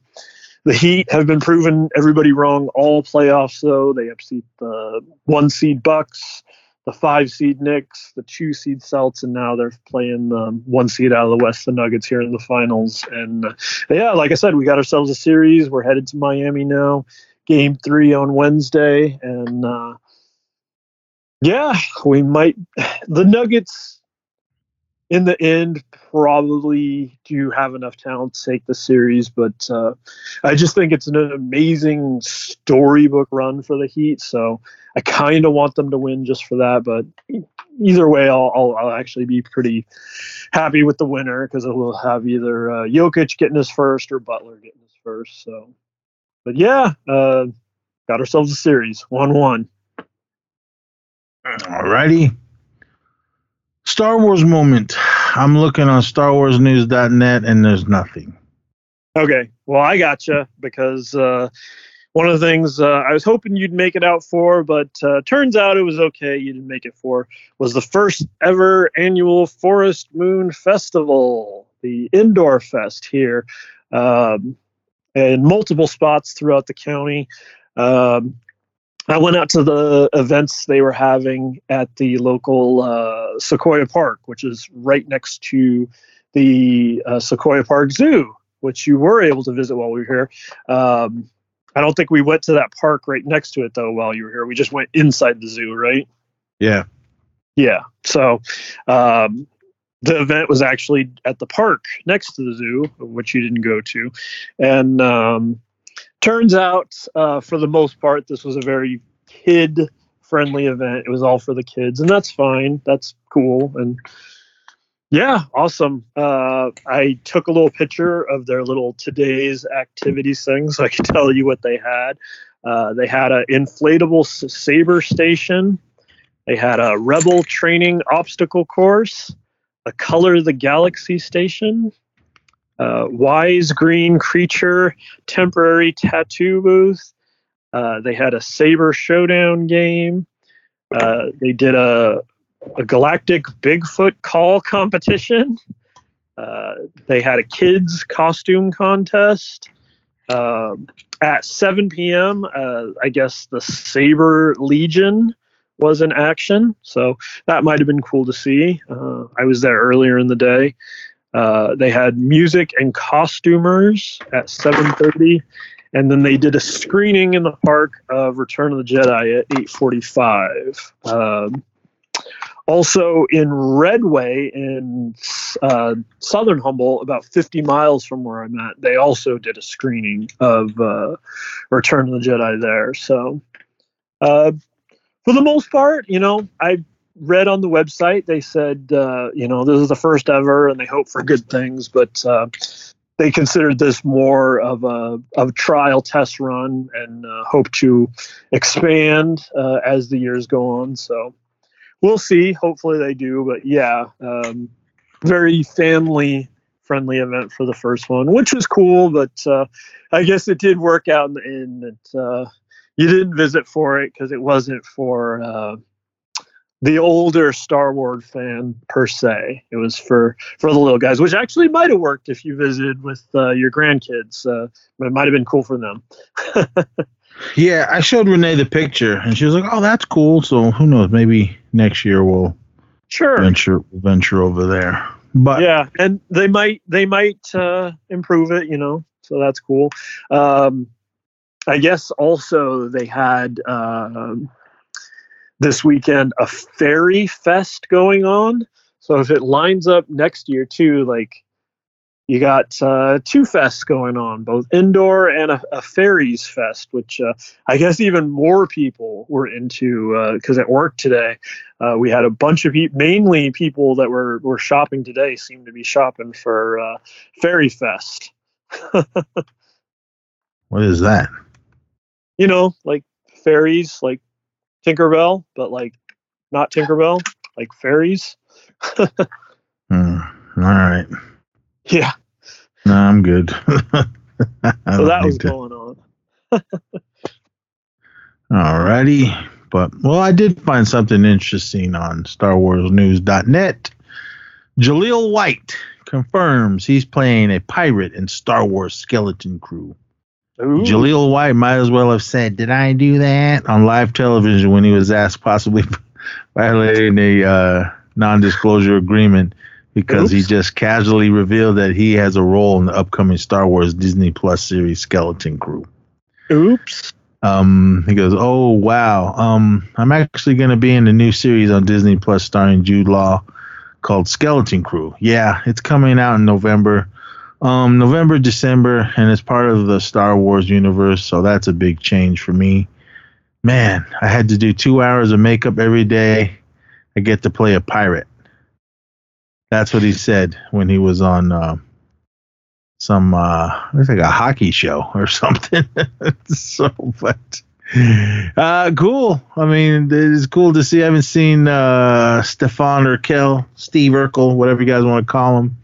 the Heat have been proven everybody wrong all playoffs. Though they upset the one seed Bucks, the five seed Knicks, the two seed Celts, and now they're playing the one seed out of the West, the Nuggets here in the finals. And uh, yeah, like I said, we got ourselves a series. We're headed to Miami now. Game three on Wednesday, and uh, yeah, we might. The Nuggets, in the end, probably do have enough talent to take the series, but uh, I just think it's an amazing storybook run for the Heat. So I kind of want them to win just for that. But either way, I'll, I'll, I'll actually be pretty happy with the winner because it will have either uh, Jokic getting his first or Butler getting his first. So, but yeah, uh, got ourselves a series, one-one. Alrighty. Star Wars moment. I'm looking on StarWarsNews.net and there's nothing. Okay, well, I gotcha because uh, one of the things uh, I was hoping you'd make it out for, but uh, turns out it was okay. You didn't make it for was the first ever annual Forest Moon Festival, the indoor fest here, um, in multiple spots throughout the county. Um, I went out to the events they were having at the local uh, Sequoia Park, which is right next to the uh, Sequoia Park Zoo, which you were able to visit while we were here. Um, I don't think we went to that park right next to it though while you were here. We just went inside the zoo, right? Yeah. Yeah. So um, the event was actually at the park next to the zoo, which you didn't go to, and um, turns out, uh, for the most part, this was a very kid friendly event. It was all for the kids, and that's fine. That's cool. And yeah, awesome. Uh, I took a little picture of their little today's activities thing so I can tell you what they had. Uh, they had an inflatable saber station. They had a rebel training obstacle course, a color the galaxy station, uh, wise green creature temporary tattoo booth. Uh, they had a saber showdown game. Uh, they did a, a galactic Bigfoot call competition. Uh, they had a kids costume contest. Um, at 7 p.m., uh, I guess the Saber Legion was in action, so that might have been cool to see. I was there earlier in the day. Uh, they had music and costumers at 7:30, and then they did a screening in the park of Return of the Jedi at 8:45. Um, also in Redway in uh, Southern Humboldt, about 50 miles from where I'm at, they also did a screening of uh, Return of the Jedi there. So, uh, for the most part, you know, I read on the website they said uh, you know this is the first ever and they hope for good things but uh, they considered this more of a of trial test run and uh, hope to expand uh, as the years go on. So we'll see. Hopefully they do but yeah um, very family friendly event for the first one which was cool but uh, i guess it did work out in the end that uh, you didn't visit for it because it wasn't for the older Star Wars fan per se. It was for for the little guys, which actually might have worked if you visited with uh, your grandkids. Uh, it might have been cool for them. yeah, I showed Renee the picture, and she was like, "Oh, that's cool." So who knows? Maybe next year we'll sure venture venture over there. But yeah, and they might they might uh, improve it, you know. So that's cool. Um, I guess also they had uh, this weekend a fairy fest going on. So if it lines up next year too, like you got uh, two fests going on, both indoor and a, a fairies fest, which uh, I guess even more people were into because uh, at work today uh, we had a bunch of people, mainly people that were were shopping today, seemed to be shopping for uh, fairy fest. what is that? you know, like fairies, like Tinkerbell, but like not Tinkerbell, like fairies. mm, all right. Yeah. No, I'm good. so that was to... going on. all righty. But, well, I did find something interesting on StarWarsNews.net. Jaleel White confirms he's playing a pirate in Star Wars Skeleton Crew. Ooh. Jaleel White might as well have said, "Did I do that?" on live television when he was asked possibly violating a uh, non-disclosure agreement because Oops. he just casually revealed that he has a role in the upcoming Star Wars Disney Plus series Skeleton Crew. Oops. Um, he goes, "Oh wow, um, I'm actually going to be in a new series on Disney Plus starring Jude Law called Skeleton Crew. Yeah, it's coming out in November." Um, November, December, and it's part of the Star Wars universe, so that's a big change for me. Man, I had to do two hours of makeup every day. I get to play a pirate. That's what he said when he was on uh, some, uh, it's like a hockey show or something. so, but uh, cool. I mean, it's cool to see. I haven't seen uh, Stefan Urkel, Steve Urkel, whatever you guys want to call him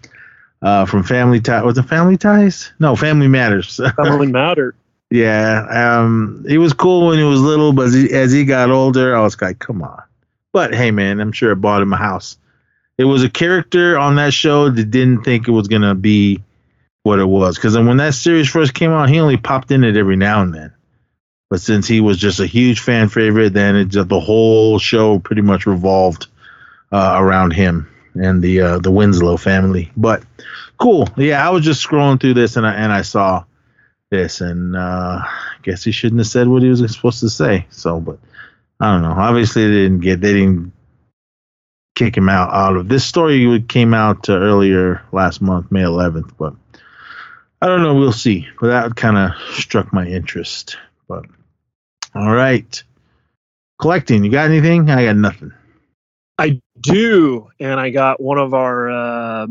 uh, from Family Ties. Was it Family Ties? No, Family Matters. Family Matter. yeah, um, he was cool when he was little, but as he, as he got older, I was like, come on. But hey, man, I'm sure it bought him a house. It was a character on that show that didn't think it was gonna be what it was. Because when that series first came out, he only popped in it every now and then. But since he was just a huge fan favorite, then it just, the whole show pretty much revolved uh, around him and the uh, the Winslow family. But cool, yeah. I was just scrolling through this and I and I saw this, and uh, I guess he shouldn't have said what he was supposed to say. So, but I don't know. Obviously, they didn't get they didn't kick him out out of this story. Came out uh, earlier last month, May 11th, but. I don't know. We'll see. But that kind of struck my interest. But all right, collecting. You got anything? I got nothing. I do, and I got one of our uh,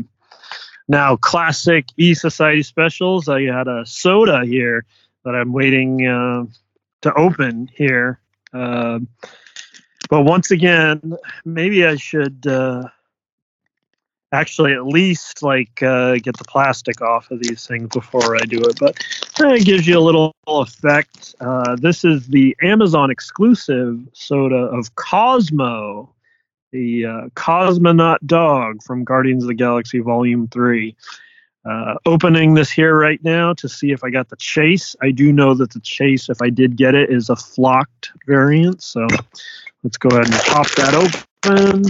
now classic E Society specials. I had a soda here that I'm waiting uh, to open here. Uh, but once again, maybe I should uh, actually at least like uh, get the plastic off of these things before I do it. But it gives you a little effect. Uh, this is the Amazon exclusive soda of Cosmo the uh, Cosmonaut Dog from Guardians of the Galaxy Volume 3. Uh, opening this here right now to see if I got the chase. I do know that the chase, if I did get it, is a flocked variant. So let's go ahead and pop that open,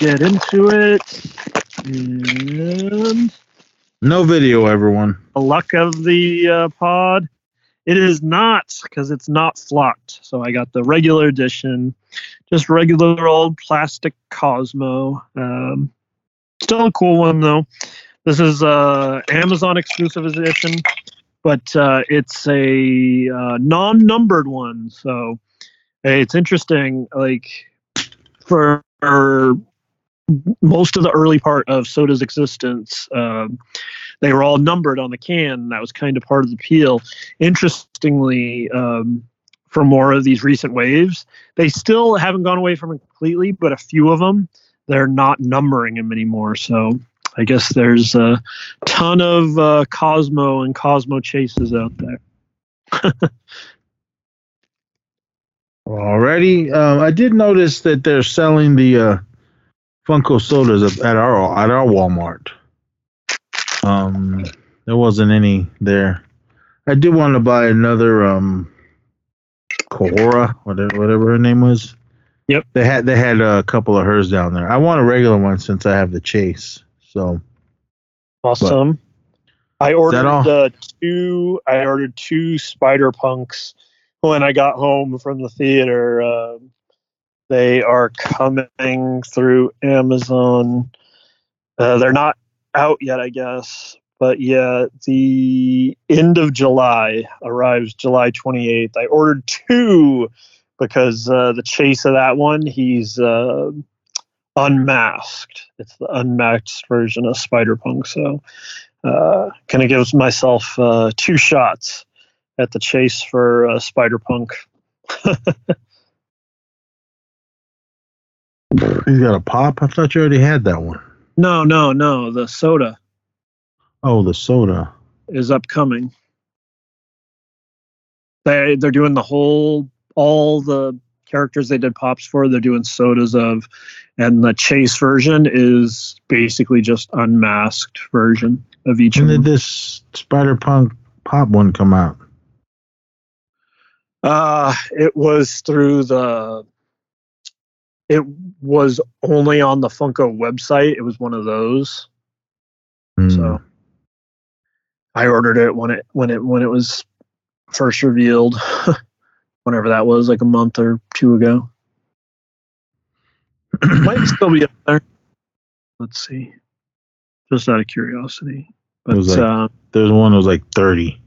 get into it, and no video, everyone. The luck of the uh, pod. It is not because it's not flocked. So I got the regular edition just regular old plastic Cosmo. Um, still a cool one though. This is uh, Amazon exclusive edition, but uh, it's a uh, non-numbered one. So it's interesting. Like for most of the early part of Soda's existence. Um, they were all numbered on the can. And that was kind of part of the appeal. Interestingly, um, for more of these recent waves, they still haven't gone away from it completely, but a few of them, they're not numbering them anymore. So I guess there's a ton of uh, Cosmo and Cosmo chases out there. Already, um, I did notice that they're selling the uh, Funko sodas at our at our Walmart. Um, there wasn't any there. I did want to buy another um, Kahora, whatever whatever her name was. Yep. They had they had a couple of hers down there. I want a regular one since I have the Chase. So awesome. But, I ordered uh, two. I ordered two Spider Punks when I got home from the theater. Uh, they are coming through Amazon. Uh, they're not out yet, I guess. But yeah, the end of July arrives July 28th. I ordered two because uh, the chase of that one, he's uh, unmasked. It's the unmasked version of Spider Punk. So, uh, kind of gives myself uh, two shots at the chase for uh, Spider Punk. He's got a pop. I thought you already had that one. No, no, no. The soda. Oh, the soda is upcoming. They they're doing the whole all the characters they did pops for. They're doing sodas of, and the chase version is basically just unmasked version of each. When did this Spider Punk pop one come out? Uh, it was through the it was only on the Funko website. It was one of those. Mm. So I ordered it when it when it when it was first revealed, whenever that was, like a month or two ago. Might still be up there. Let's see. Just out of curiosity. But like, uh, there's one that was like thirty.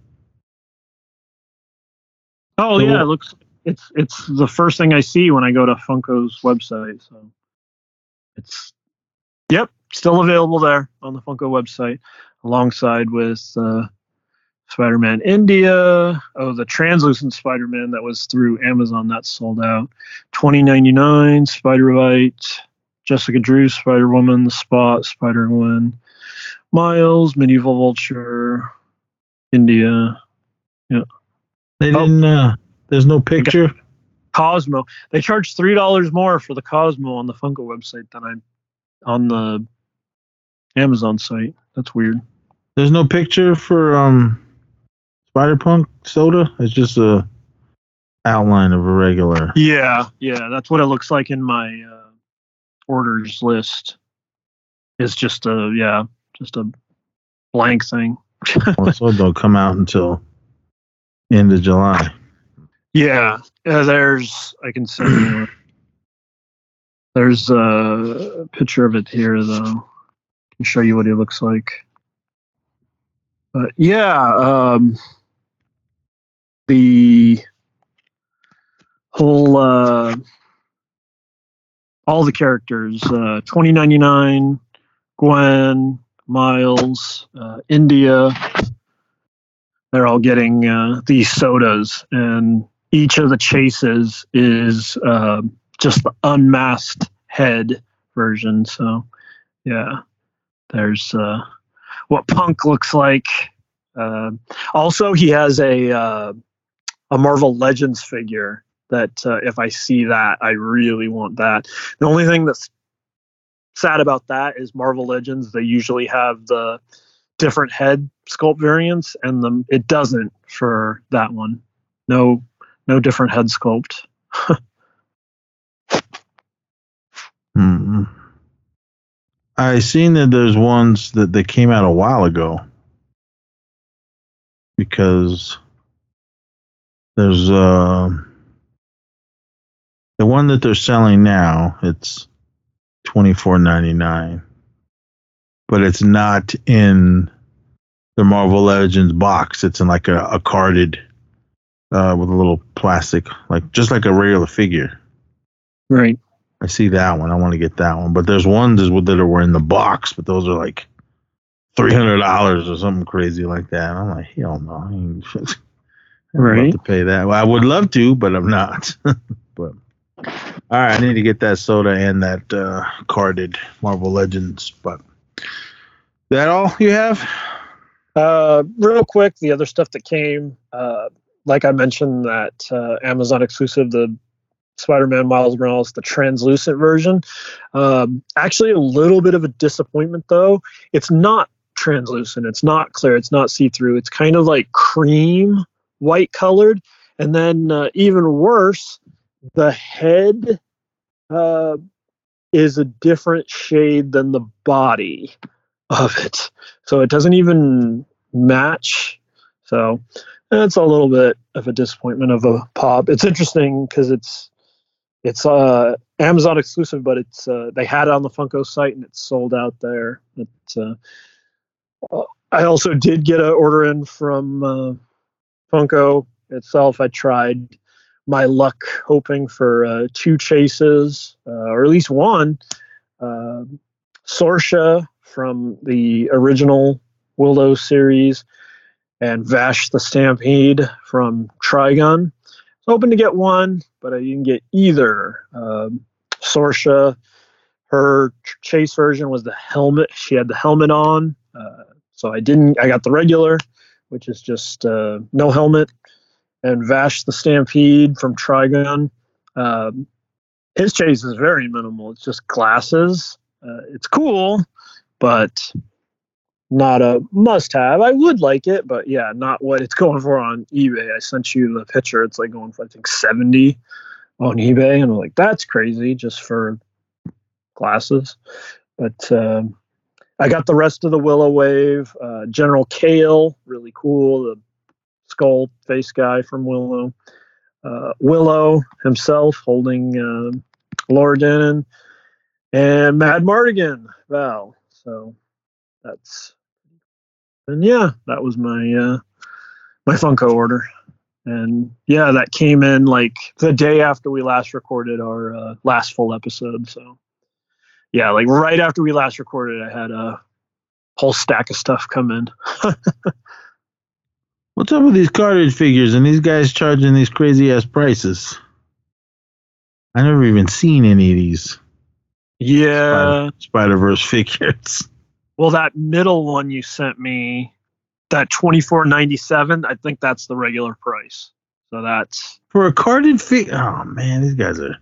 Oh yeah, it looks it's it's the first thing I see when I go to Funko's website. So it's yep, still available there on the Funko website, alongside with uh, Spider-Man India. Oh, the translucent Spider-Man that was through Amazon that sold out. Twenty ninety nine. Spider-Bite, Jessica Drew, Spider-Woman, The Spot, Spider-Gwen, Miles, Medieval Vulture, India. Yeah. They didn't. Oh. Uh, there's no picture. Cosmo. They charge three dollars more for the Cosmo on the Funko website than I on the Amazon site. That's weird. There's no picture for um Spider Punk soda. It's just a outline of a regular. Yeah, yeah, that's what it looks like in my uh, orders list. It's just a yeah, just a blank thing. well, so don't come out until end of July. Yeah, uh, there's I can you. There's a picture of it here, though. I can show you what he looks like. But yeah, um, the whole uh, all the characters uh, 2099 gwen miles uh, india they're all getting uh, these sodas and each of the chases is uh, just the unmasked head version. So, yeah, there's uh, what Punk looks like. Uh, also, he has a uh, a Marvel Legends figure that uh, if I see that, I really want that. The only thing that's sad about that is Marvel Legends. They usually have the different head sculpt variants, and the it doesn't for that one. No no different head sculpt. hmm. I seen that there's ones that they came out a while ago because there's uh the one that they're selling now. It's twenty four ninety nine, but it's not in the Marvel Legends box. It's in like a, a carded uh, with a little plastic, like just like a regular figure. Right. I see that one. I want to get that one. But there's ones that were in the box, but those are like three hundred dollars or something crazy like that. I'm like, hell no, I ain't, right. to pay that. Well, I would love to, but I'm not. but all right, I need to get that soda and that uh, carded Marvel Legends. But that all you have? Uh, real quick, the other stuff that came, uh, like I mentioned, that uh, Amazon exclusive, the Spider-Man Miles Morales, the translucent version. Um, actually, a little bit of a disappointment though. It's not translucent. It's not clear. It's not see-through. It's kind of like cream white colored, and then uh, even worse, the head uh, is a different shade than the body of it. So it doesn't even match. So that's a little bit of a disappointment of a pop. It's interesting because it's it's uh, Amazon exclusive, but it's uh, they had it on the Funko site and it's sold out there. It's, uh, I also did get an order in from uh, Funko itself. I tried my luck hoping for uh, two chases, uh, or at least one. Uh, Sorsha from the original Willow series, and Vash the Stampede from Trigun. I was hoping to get one, but I didn't get either. Um, Sorsha, her chase version was the helmet. She had the helmet on, uh, so I didn't. I got the regular, which is just uh, no helmet and Vash the Stampede from Trigun. Um, his chase is very minimal. It's just glasses. Uh, it's cool, but not a must have. I would like it, but yeah, not what it's going for on eBay. I sent you the picture. It's like going for, I think, 70 on eBay. And I'm like, that's crazy just for glasses. But um, I got the rest of the Willow Wave. Uh, General Kael, really cool. The skull face guy from Willow. Uh, Willow himself holding uh, Elora Danan and Madmartigan Val. So that's and yeah, that was my uh, my Funko order. And yeah, that came in like the day after we last recorded our uh, last full episode. So yeah, like right after we last recorded, I had a whole stack of stuff come in. What's up with these cartridge figures and these guys charging these crazy ass prices? I never even seen any of these. Yeah, Spider Verse figures. Well, that middle one you sent me, that twenty four ninety seven. I think that's the regular price. So that's for a carded fee. Oh man, these guys are.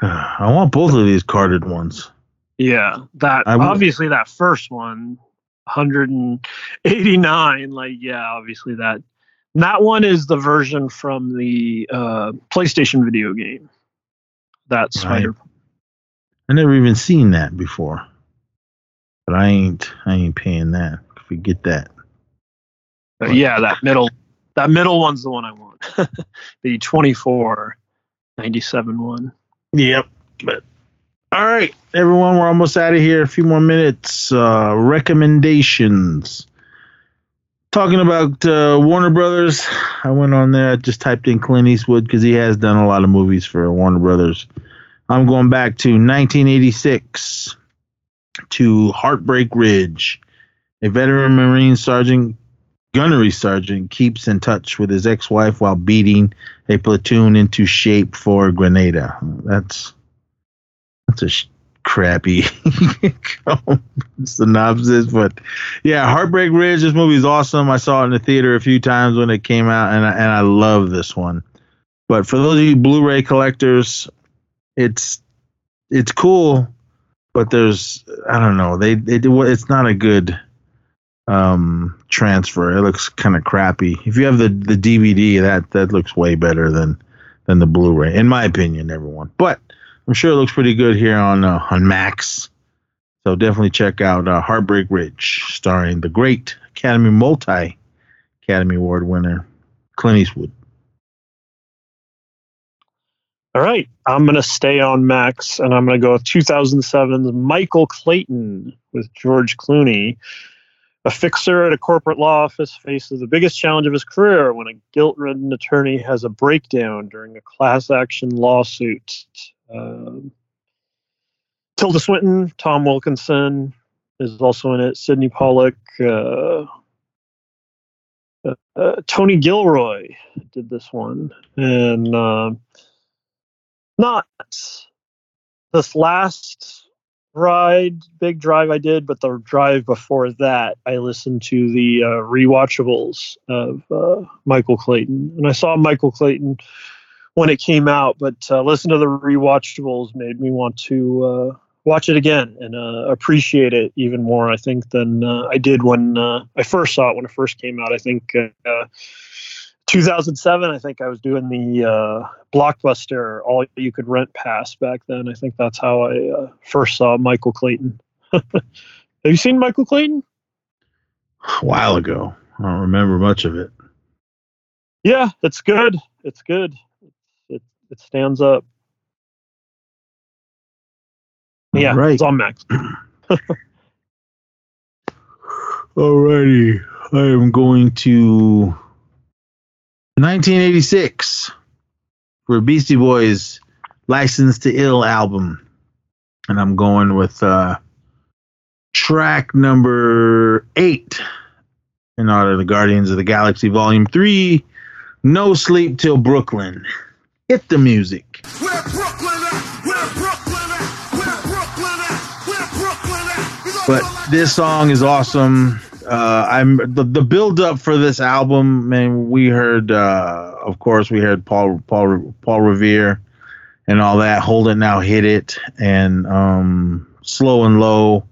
I want both of these carded ones. Yeah, that obviously that first one 189 like yeah obviously that that one is the version from the uh, playstation video game that's spider right. i never even seen that before but i ain't i ain't paying that forget that but yeah that middle that middle one's the one i want the 24 97 one yep but all right, everyone, we're almost out of here. A few more minutes. Uh, recommendations. Talking about uh, Warner Brothers, I went on there. I just typed in Clint Eastwood because he has done a lot of movies for Warner Brothers. I'm going back to 1986 to Heartbreak Ridge. A veteran Marine sergeant, gunnery sergeant, keeps in touch with his ex-wife while beating a platoon into shape for Grenada. That's that's a sh- crappy synopsis, but yeah, Heartbreak Ridge. This movie is awesome. I saw it in the theater a few times when it came out, and I, and I love this one. But for those of you Blu-ray collectors, it's it's cool, but there's I don't know they they do it's not a good um transfer. It looks kind of crappy. If you have the the DVD, that that looks way better than than the Blu-ray, in my opinion, everyone. But I'm sure it looks pretty good here on uh, on Max. So definitely check out uh, Heartbreak Ridge, starring the great Academy multi Academy Award winner Clint Eastwood. All right, I'm going to stay on Max, and I'm going to go with 2007's Michael Clayton with George Clooney. A fixer at a corporate law office faces the biggest challenge of his career when a guilt ridden attorney has a breakdown during a class action lawsuit. Um, Tilda Swinton, Tom Wilkinson is also in it. Sydney Pollack, uh, uh, uh, Tony Gilroy did this one, and uh, not this last ride, big drive I did, but the drive before that, I listened to the uh, rewatchables of uh, Michael Clayton, and I saw Michael Clayton when it came out, but uh, listen to the rewatchables made me want to uh, watch it again and uh, appreciate it even more. I think than uh, I did when uh, I first saw it when it first came out. I think uh, 2007. I think I was doing the uh, blockbuster all you could rent pass back then. I think that's how I uh, first saw Michael Clayton. Have you seen Michael Clayton? A while ago. I don't remember much of it. Yeah, it's good. It's good. It it stands up. Yeah, All right. it's on Max. Alrighty. I am going to 1986 for Beastie Boys License to Ill album. And I'm going with uh, track number eight in order the Guardians of the Galaxy Volume 3 No Sleep Till Brooklyn. Hit the music. But do it like this song is awesome. Uh, I'm the, the build up for this album. Man, we heard, uh, of course, we heard Paul Paul Paul Revere and all that. Hold it now, hit it, and um, slow and low.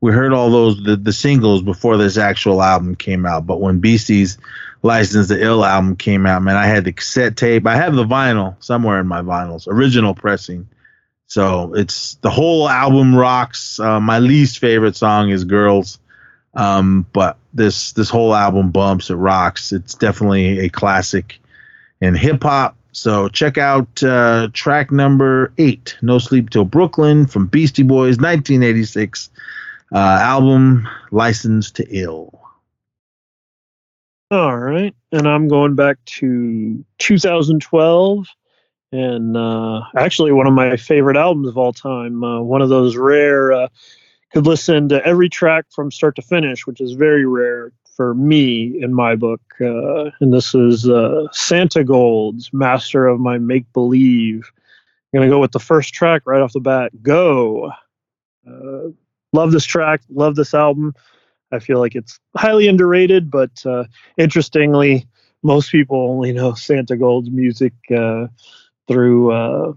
We heard all those the, the singles before this actual album came out. But when Beastie's License to Ill album came out, man, I had the cassette tape. I have the vinyl somewhere in my vinyls, original pressing. So it's the whole album rocks. Uh, my least favorite song is Girls. Um, but this this whole album bumps, it rocks. It's definitely a classic in hip hop. So check out uh, track number eight, "No Sleep Till Brooklyn" from Beastie Boys, 1986 uh, album, "License to Ill." All right, and I'm going back to 2012, and uh, actually one of my favorite albums of all time. Uh, one of those rare uh, could listen to every track from start to finish, which is very rare for me in my book. Uh, and this is uh, Santigold's "Master of My Make Believe." I'm gonna go with the first track right off the bat. Go. Uh, love this track. Love this album. I feel like it's highly underrated, but uh, interestingly, most people only know Santigold's music uh, through, uh,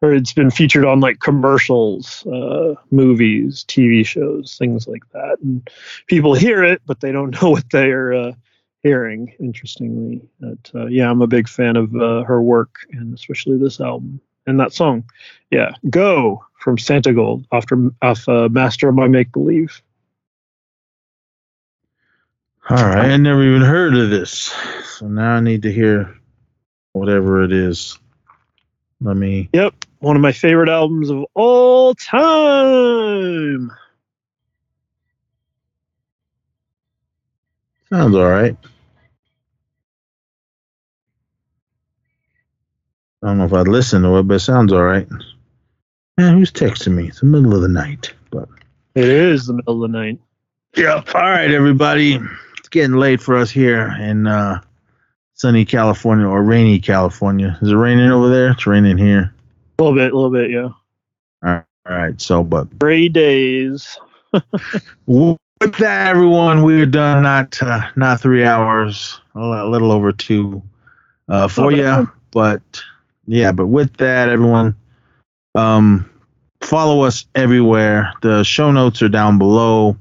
or it's been featured on like commercials, uh, movies, TV shows, things like that. And people hear it, but they don't know what they are uh, hearing. Interestingly, but uh, yeah, I'm a big fan of uh, her work and especially this album and that song. Yeah, "Go" from Santigold after off uh, "Master of My Make Believe." All right, I never even heard of this, so now I need to hear whatever it is. Let me. Yep, one of my favorite albums of all time. Sounds all right. I don't know if I'd listen to it, but it sounds all right. Man, who's texting me? It's the middle of the night, but It is the middle of the night. Yep. All right, everybody. It's getting late for us here in uh, sunny California or rainy California. Is it raining over there? It's raining here. A little bit, a little bit, yeah. All right. All right. So, but Gray days. with that, everyone, we're done. Not uh, not three hours, a little over two uh, for you. But yeah, but with that, everyone, um, follow us everywhere. The show notes are down below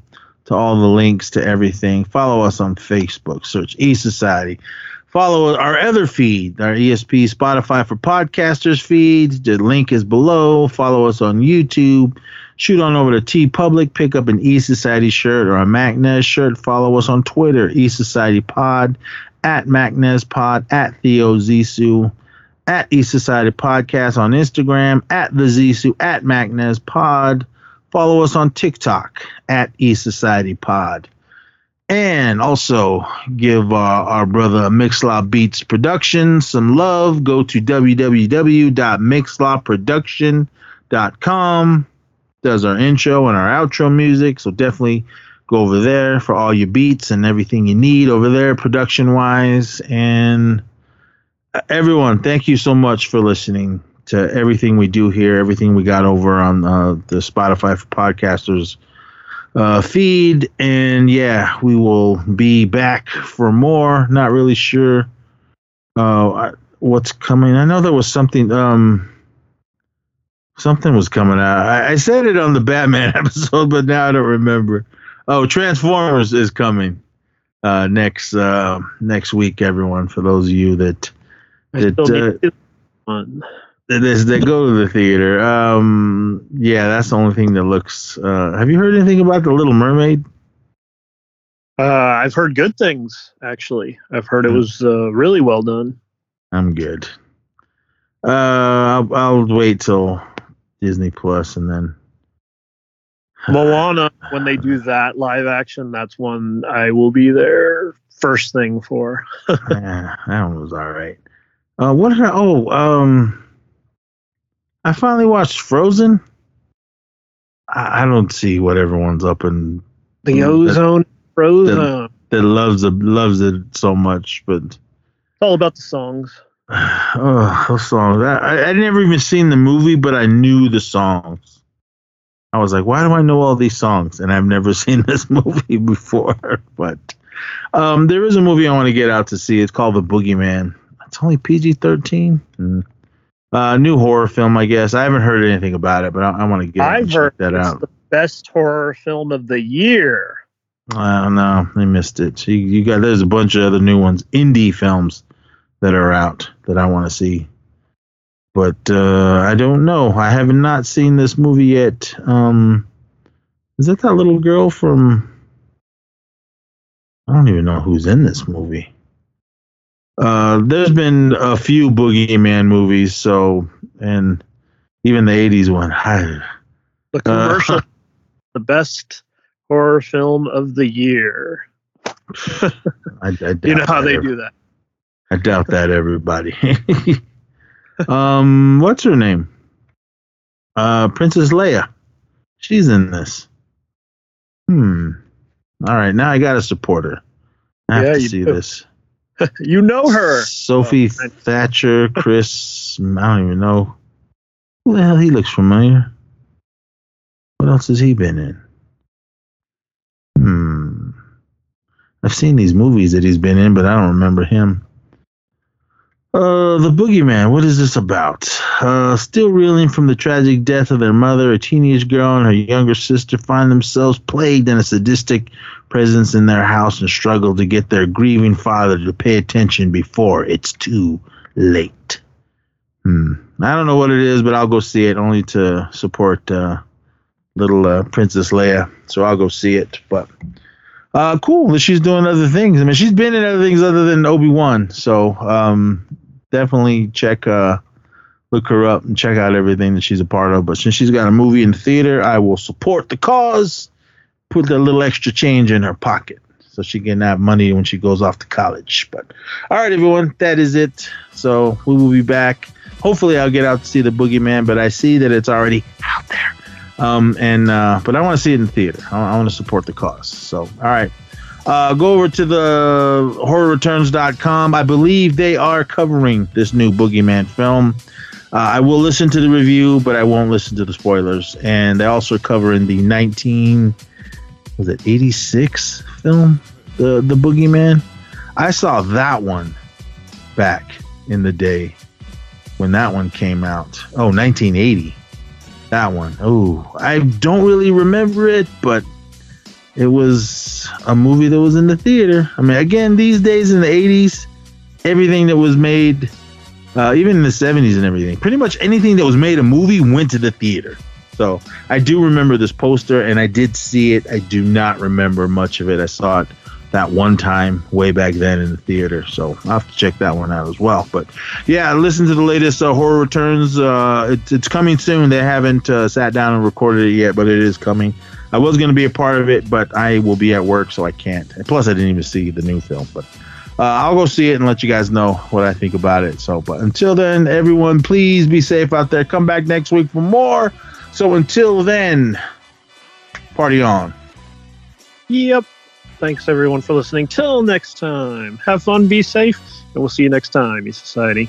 to all the links to everything. Follow us on Facebook. Search E Society. Follow our other feed, our ESP Spotify for podcasters feed. The link is below. Follow us on YouTube. Shoot on over to Tee Public, pick up an E Society shirt or a MacNez shirt. Follow us on Twitter, E Society Pod, at MacNez Pod, at Theo Zissou, at E Society Podcast on Instagram, at the Zissou, at MacNez Pod. Follow us on TikTok at E Society Pod. And also give uh, our brother Mixla Beats Production some love. Go to www.mixlaproduction.com. Does our intro and our outro music. So definitely go over there for all your beats and everything you need over there, production wise. And uh, everyone, thank you so much for listening to everything we do here, everything we got over on uh, the Spotify for podcasters uh, feed. And yeah, we will be back for more. Not really sure uh, what's coming. I know there was something. Um, something was coming out. I, I said it on the Batman episode, but now I don't remember. Oh, Transformers is coming uh, next uh, next week. Everyone, for those of you that I It, still need to one. that is that go to the theater. Um, yeah, that's the only thing that looks. Uh, have you heard anything about the Little Mermaid? Uh, I've heard good things. Actually, I've heard it Hmm. was uh, really well done. I'm good. Uh, I'll, I'll wait till Disney Plus and then. Moana, when they do that live action, that's one I will be there first thing for. yeah, that one was all right. Uh, what? Did I, oh, um, I finally watched Frozen. I, I don't see what everyone's up in The Mm, that- ozone frozen. that loves it loves it so much, but It's all about the songs. oh, those songs. I, I, never even seen the movie, but I knew the songs. I was like, why do I know all these songs? And I've never seen this movie before. But um, there is a movie I want to get out to see. It's called The Boogeyman. It's only PG 13. Uh, new horror film, I guess. I haven't heard anything about it, but I, I want to get out I've heard that it's out. the best horror film of the year. I don't know. I missed it. You, you got there's a bunch of other new ones, indie films that are out that I want to see. But uh, I don't know. I have not seen this movie yet. Um, is that that little girl from? I don't even know who's in this movie. Uh, there's been a few Boogeyman movies, so and even the '80s one. The commercial, the best horror film of the year. I, I doubt You know how they ever- do that. I doubt that everybody. um, what's her name? Uh, Princess Leia. She's in this. Hmm. All right, now I gotta support her. I have Yeah, to see do. this. You know her. Sophie Oh, Thatcher, Chris. I don't even know. Who the hell? He looks familiar. What else has he been in? Hmm. I've seen these movies that he's been in, but I don't remember him. Uh, the Boogeyman. What is this about? Uh, still reeling from the tragic death of their mother, a teenage girl and her younger sister find themselves plagued in a sadistic presence in their house and struggle to get their grieving father to pay attention before it's too late. Hmm. I don't know what it is, but I'll go see it only to support uh, little uh, Princess Leia. So I'll go see it. But uh, cool that she's doing other things. I mean, she's been in other things other than Obi Wan. So um, definitely check, uh, look her up and check out everything that she's a part of. But since she's got a movie in the theater, I will support the cause. Put a little extra change in her pocket so she can have money when she goes off to college. But all right, everyone, that is it. So we will be back. Hopefully, I'll get out to see the Boogeyman, but I see that it's already out there. Um, and uh, but I want to see it in the theater. I, I want to support the cause. So all right. Uh, go over to the horrorreturns.com. I believe they are covering this new Boogeyman film. Uh, I will listen to the review, but I won't listen to the spoilers. And they also covering the 19 was it 86 film, the the Boogeyman. I saw that one back in the day when that one came out. Oh, 1980. That one. Oh, I don't really remember it, but it was a movie that was in the theater. I mean, again, these days in the 80s, everything that was made, uh, even in the 70s and everything, pretty much anything that was made a movie went to the theater. So I do remember this poster and I did see it. I do not remember much of it. I saw it that one time way back then in the theater. So I'll have to check that one out as well. But yeah, listen to the latest uh, Horror Returns. Uh, it's, coming soon. They haven't uh, sat down and recorded it yet, but it is coming. I was going to be a part of it, but I will be at work, so I can't. Plus, I didn't even see the new film, but uh, I'll go see it and let you guys know what I think about it. So, but until then, everyone, please be safe out there. Come back next week for more. So until then, party on. Yep. Thanks everyone for listening. Till next time. Have fun, be safe, and we'll see you next time, E Society.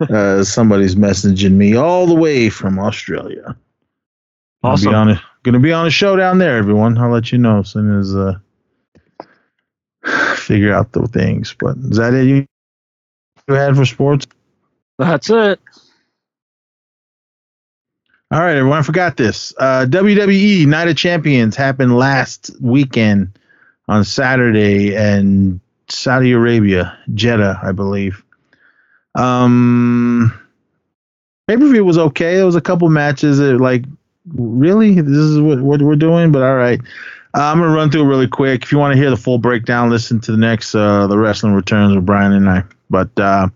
Uh, somebody's messaging me all the way from Australia. Gonna Awesome. Be on a, gonna be on a show down there, everyone. I'll let you know as soon as uh, figure out the things. But is that it you, you had for sports? That's it. All right, everyone. I forgot this. Uh, WWE Night of Champions happened last weekend on Saturday in Saudi Arabia, Jeddah, I believe. Um, pay per view was okay. There was a couple matches that like, really, this is what, what we're doing. But all right, uh, I'm gonna run through really quick. If you want to hear the full breakdown, listen to the next uh, the wrestling returns with Brian and I. But uh,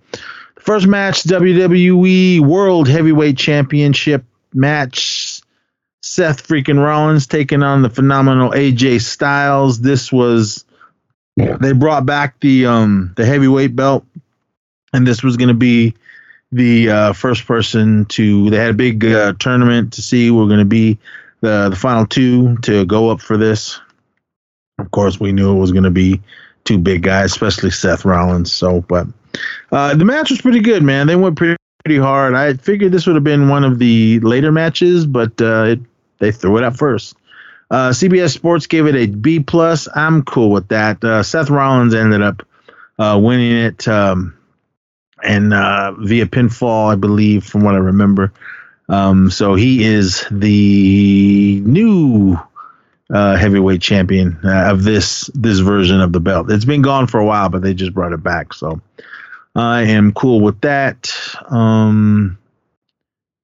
first match, WWE World Heavyweight Championship match. Seth freaking Rollins taking on the phenomenal AJ Styles. This was they brought back the um the heavyweight belt, and this was going to be the uh, first person to. They had a big uh, tournament to see. We're going to be the the final two to go up for this. Of course, we knew it was going to be two big guys, especially Seth Rollins. So, but uh, the match was pretty good, man. They went pretty pretty hard. I figured this would have been one of the later matches, but uh, it, they threw it up first. Uh, CBS Sports gave it a B plus. I'm cool with that. Uh, Seth Rollins ended up uh, winning it, um, and uh, via pinfall, I believe, from what I remember. Um, so he is the new uh, heavyweight champion uh, of this this version of the belt. It's been gone for a while, but they just brought it back. So I am cool with that. Um,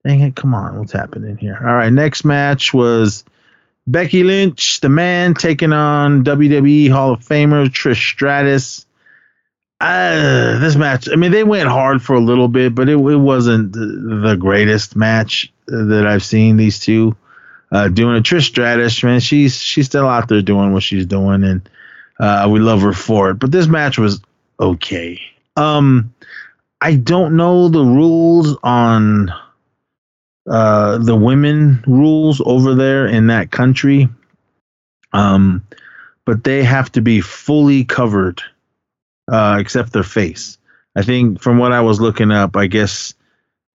dang it, come on, what's happening here? All right, next match was Becky Lynch, the man, taking on WWE Hall of Famer Trish Stratus. Uh, this match, I mean, they went hard for a little bit, but it, it wasn't the, greatest match that I've seen these two uh, doing. Trish Stratus, man, she's she's still out there doing what she's doing, and uh, we love her for it. But this match was okay. Um, I don't know the rules on uh, the women rules over there in that country. Um, but they have to be fully covered, uh, except their face. I think from what I was looking up, I guess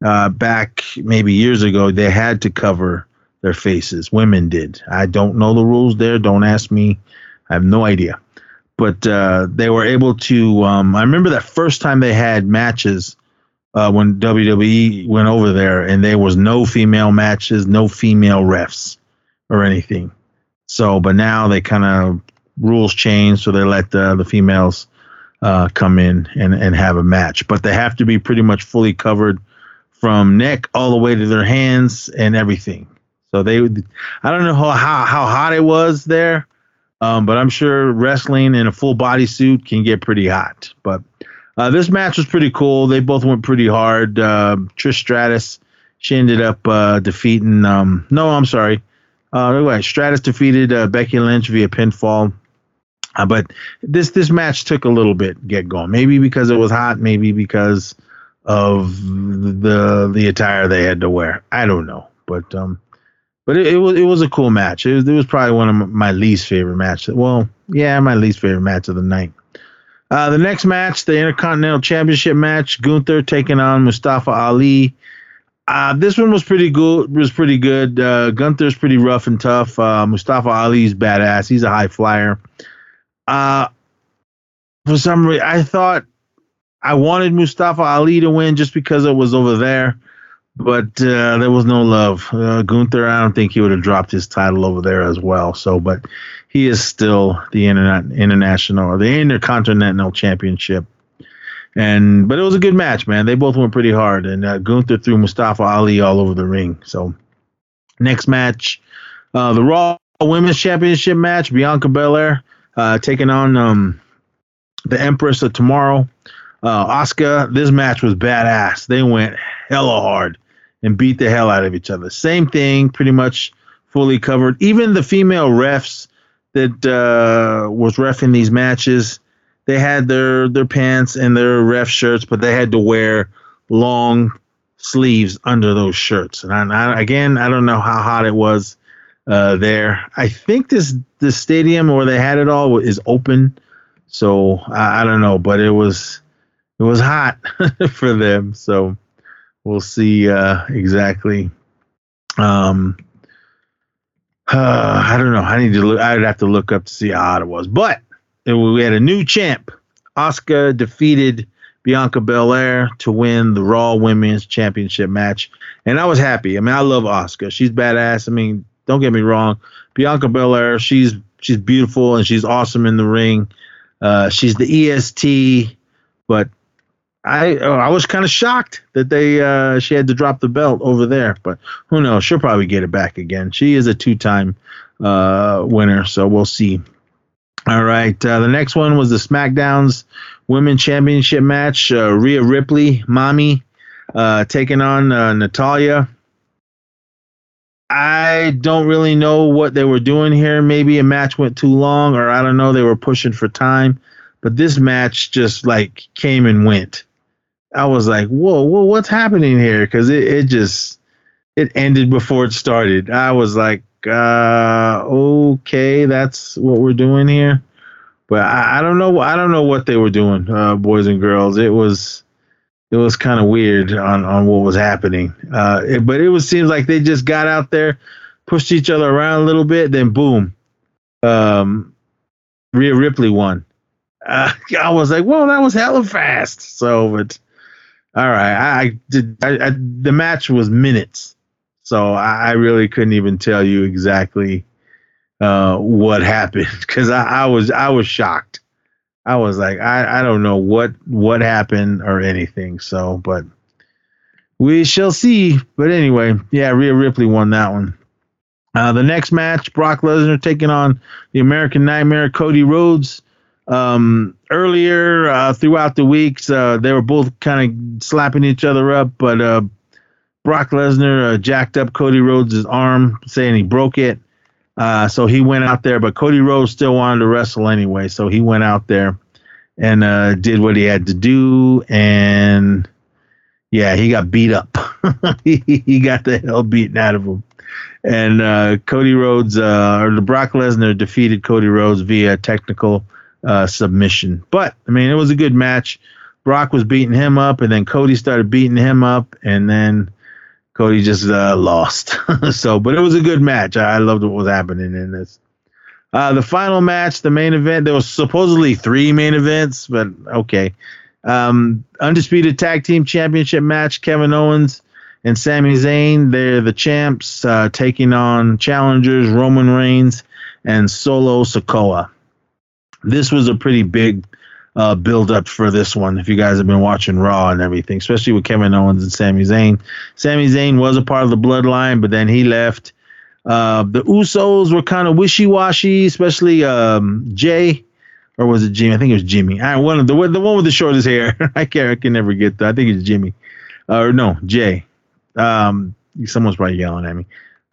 uh, back maybe years ago, they had to cover their faces. Women did. I don't know the rules there. Don't ask me. I have no idea. But uh, they were able to. Um, I remember that first time they had matches uh, when WWE went over there, and there was no female matches, no female refs or anything. So, but now they kind of rules change, so they let the the females uh, come in and and have a match, but they have to be pretty much fully covered from neck all the way to their hands and everything. So they, I don't know how how, how hot it was there, um, but I'm sure wrestling in a full body suit can get pretty hot. But uh, this match was pretty cool. They both went pretty hard. Uh, Trish Stratus, she ended up uh, defeating. Um, no, I'm sorry. Uh, wait, Stratus defeated uh, Becky Lynch via pinfall. Uh, but this this match took a little bit get going. Maybe because it was hot. Maybe because of the the attire they had to wear. I don't know. But um, but it, it was it was a cool match. It was, it was probably one of my least favorite matches. Well, yeah, my least favorite match of the night. Uh, the next match, the Intercontinental Championship match, Gunther taking on Mustafa Ali. Uh, this one was pretty good. Was pretty good. Uh, Gunther's pretty rough and tough. Uh, Mustafa Ali's badass. He's a high flyer. Uh, for some reason, I thought I wanted Mustafa Ali to win just because it was over there, but uh, there was no love. Uh, Gunther, I don't think he would have dropped his title over there as well. So, but he is still the internet international or the intercontinental championship. And but it was a good match, man. They both went pretty hard, and uh, Gunther threw Mustafa Ali all over the ring. So, next match, uh, the Raw Women's Championship match, Bianca Belair uh, taking on um, the Empress of Tomorrow, uh, Asuka. This match was badass. They went hella hard and beat the hell out of each other. Same thing, pretty much fully covered. Even the female refs that uh, was refing these matches, they had their their pants and their ref shirts, but they had to wear long sleeves under those shirts. And I, I, again, I don't know how hot it was uh, there. I think this this stadium where they had it all is open, so I, I don't know, but it was it was hot for them. So we'll see uh, exactly. Um, uh, I don't know. I need to look. I'd have to look up to see how hot it was. But it- we had a new champ. Asuka defeated Bianca Belair to win the Raw Women's Championship match, and I was happy. I mean, I love Asuka. She's badass. I mean, don't get me wrong. Bianca Belair, she's she's beautiful and she's awesome in the ring. Uh, she's the EST, but I oh, I was kind of shocked that they uh, she had to drop the belt over there. But who knows? She'll probably get it back again. She is a two time uh, winner, so we'll see. All right, uh, the next one was the SmackDown's Women Championship match. Uh, Rhea Ripley, Mommy, uh, taking on uh, Natalya. I don't really know what they were doing here. Maybe a match went too long, or I don't know. They were pushing for time, but this match just like came and went. I was like, whoa, whoa, what's happening here? Because it, it just it ended before it started. I was like, uh, okay, that's what we're doing here. But I, I don't know. I don't know what they were doing, uh, boys and girls. It was it was kind of weird on on what was happening. Uh, it, but it was seems like they just got out there, pushed each other around a little bit, then boom, um, Rhea Ripley won. Uh, I was like, well, that was hella fast. So, but all right, I, I did. I, I, the match was minutes, so I, really couldn't even tell you exactly uh, what happened because I was I was shocked. I was like, I, I don't know what what happened or anything. So, but we shall see. But anyway, yeah, Rhea Ripley won that one. Uh, the next match, Brock Lesnar taking on the American Nightmare, Cody Rhodes. Um, earlier uh, throughout the weeks, uh, they were both kind of slapping each other up, but uh, Brock Lesnar uh, jacked up Cody Rhodes' arm, saying he broke it. Uh, so he went out there, but Cody Rhodes still wanted to wrestle anyway. So he went out there and uh, did what he had to do. And yeah, he got beat up. he, got the hell beaten out of him. And uh, Cody Rhodes, uh, or the Brock Lesnar defeated Cody Rhodes via technical uh, submission. But I mean, it was a good match. Brock was beating him up, and then Cody started beating him up, and then Cody just uh, lost. so, but it was a good match. I, loved what was happening in this. Uh, the final match, the main event, there was supposedly three main events, but okay. Um, undisputed tag team championship match, Kevin Owens and Sami Zayn. They're the champs, uh, taking on challengers Roman Reigns and Solo Sikoa. This was a pretty big uh, build up for this one. If you guys have been watching Raw and everything, especially with Kevin Owens and Sami Zayn. Sami Zayn was a part of the bloodline, but then he left. Uh, the Usos were kind of wishy washy, especially um, Jay, or was it Jimmy? I think it was Jimmy. I one of the the one with the shortest hair. I can't I can never get that. I think it's Jimmy, uh, or no Jay. Um, someone's probably yelling at me.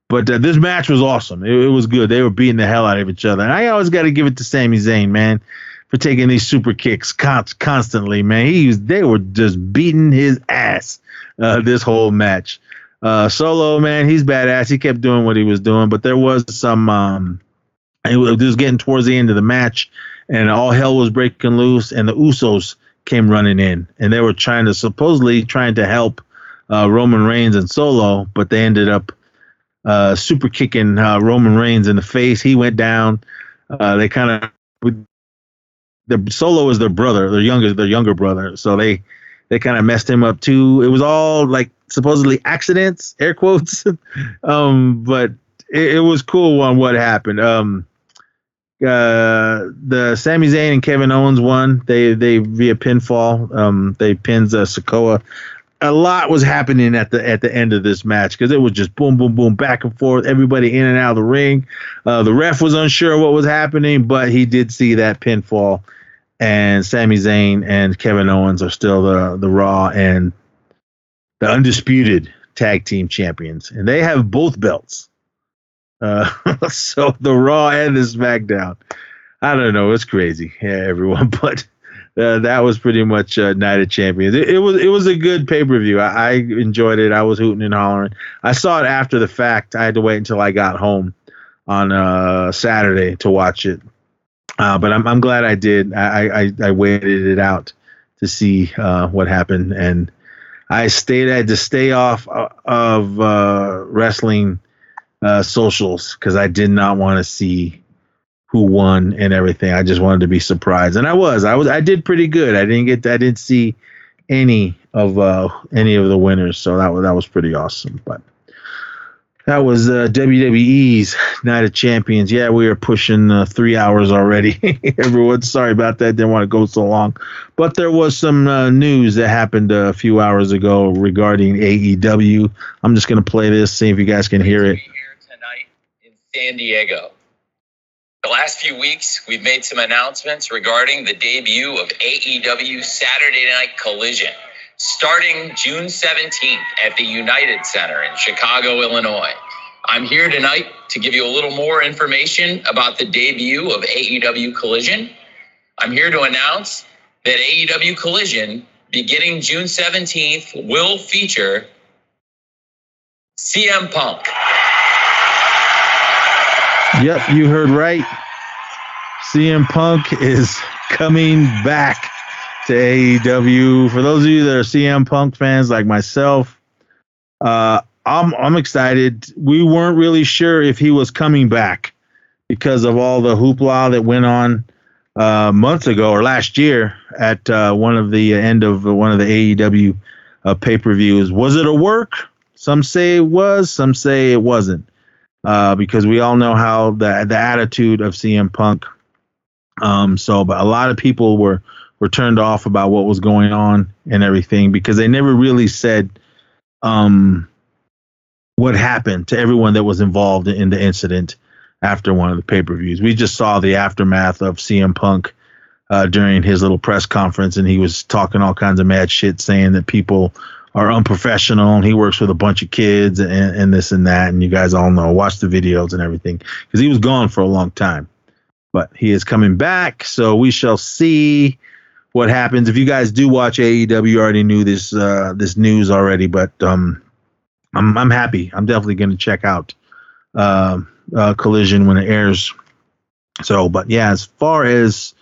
But uh, this match was awesome. It, it was good. They were beating the hell out of each other. And I always got to give it to Sami Zayn, man, for taking these super kicks constantly, man. He was, they were just beating his ass uh, this whole match. Uh, Solo, man, he's badass. He kept doing what he was doing, but there was some. Um, it was getting towards the end of the match, and all hell was breaking loose, and the Usos came running in, and they were trying to supposedly trying to help uh, Roman Reigns and Solo, but they ended up uh, super kicking uh, Roman Reigns in the face. He went down. Uh, they kind of the Solo is their brother, their younger their younger brother, so they they kind of messed him up too. It was all like supposedly accidents, air quotes, um, but it, it was cool on what happened. Um, uh, the Sami Zayn and Kevin Owens won. They they via pinfall. Um, they pins uh, Sikoa. A lot was happening at the at the end of this match because it was just boom, boom, boom, back and forth. Everybody in and out of the ring. Uh, the ref was unsure what was happening, but he did see that pinfall. And Sami Zayn and Kevin Owens are still the the Raw and the undisputed tag team champions, and they have both belts. Uh, so the Raw and the SmackDown. I don't know. It's crazy, yeah, everyone, but uh, that was pretty much uh, Night of Champions. It, it was it was a good pay per view. I, I enjoyed it. I was hooting and hollering. I saw it after the fact. I had to wait until I got home on uh, Saturday to watch it. Uh, but I'm I'm glad I did. I, I I waited it out to see uh, what happened, and I stayed. I had to stay off uh, of uh, wrestling socials because I did not want to see who won and everything. I just wanted to be surprised, and I was. I was. I did pretty good. I didn't get. I didn't see any of uh, any of the winners, so that was that was pretty awesome. But that was uh, WWE's Night of Champions. Yeah, we were pushing uh, three hours already. Everyone, sorry about that. Didn't want to go so long, but there was some uh, news that happened a few hours ago regarding AEW. I'm just gonna play this, see if you guys can hear it. San Diego. The last few weeks, we've made some announcements regarding the debut of AEW Saturday Night Collision, starting June 17th at the United Center in Chicago, Illinois. I'm here tonight to give you a little more information about the debut of AEW Collision. I'm here to announce that AEW Collision, beginning June 17th, will feature CM Punk. Yep, you heard right. CM Punk is coming back to AEW. For those of you that are CM Punk fans like myself, uh, I'm I'm excited. We weren't really sure if he was coming back because of all the hoopla that went on uh, months ago or last year at uh, one of the end of one of the AEW uh, pay per views. Was it a work? Some say it was. Some say it wasn't uh, because we all know how the the attitude of CM Punk. Um, so, but a lot of people were were turned off about what was going on and everything because they never really said um, what happened to everyone that was involved in the incident after one of the pay per views. We just saw the aftermath of CM Punk uh, during his little press conference, and he was talking all kinds of mad shit, saying that people are unprofessional and he works with a bunch of kids and, and this and that. And you guys all know, watch the videos and everything because he was gone for a long time. But he is coming back, so we shall see what happens. If you guys do watch AEW, you already knew this uh, this news already, but um, I'm I'm happy. I'm definitely going to check out uh, uh, Collision when it airs. So, but yeah, as far as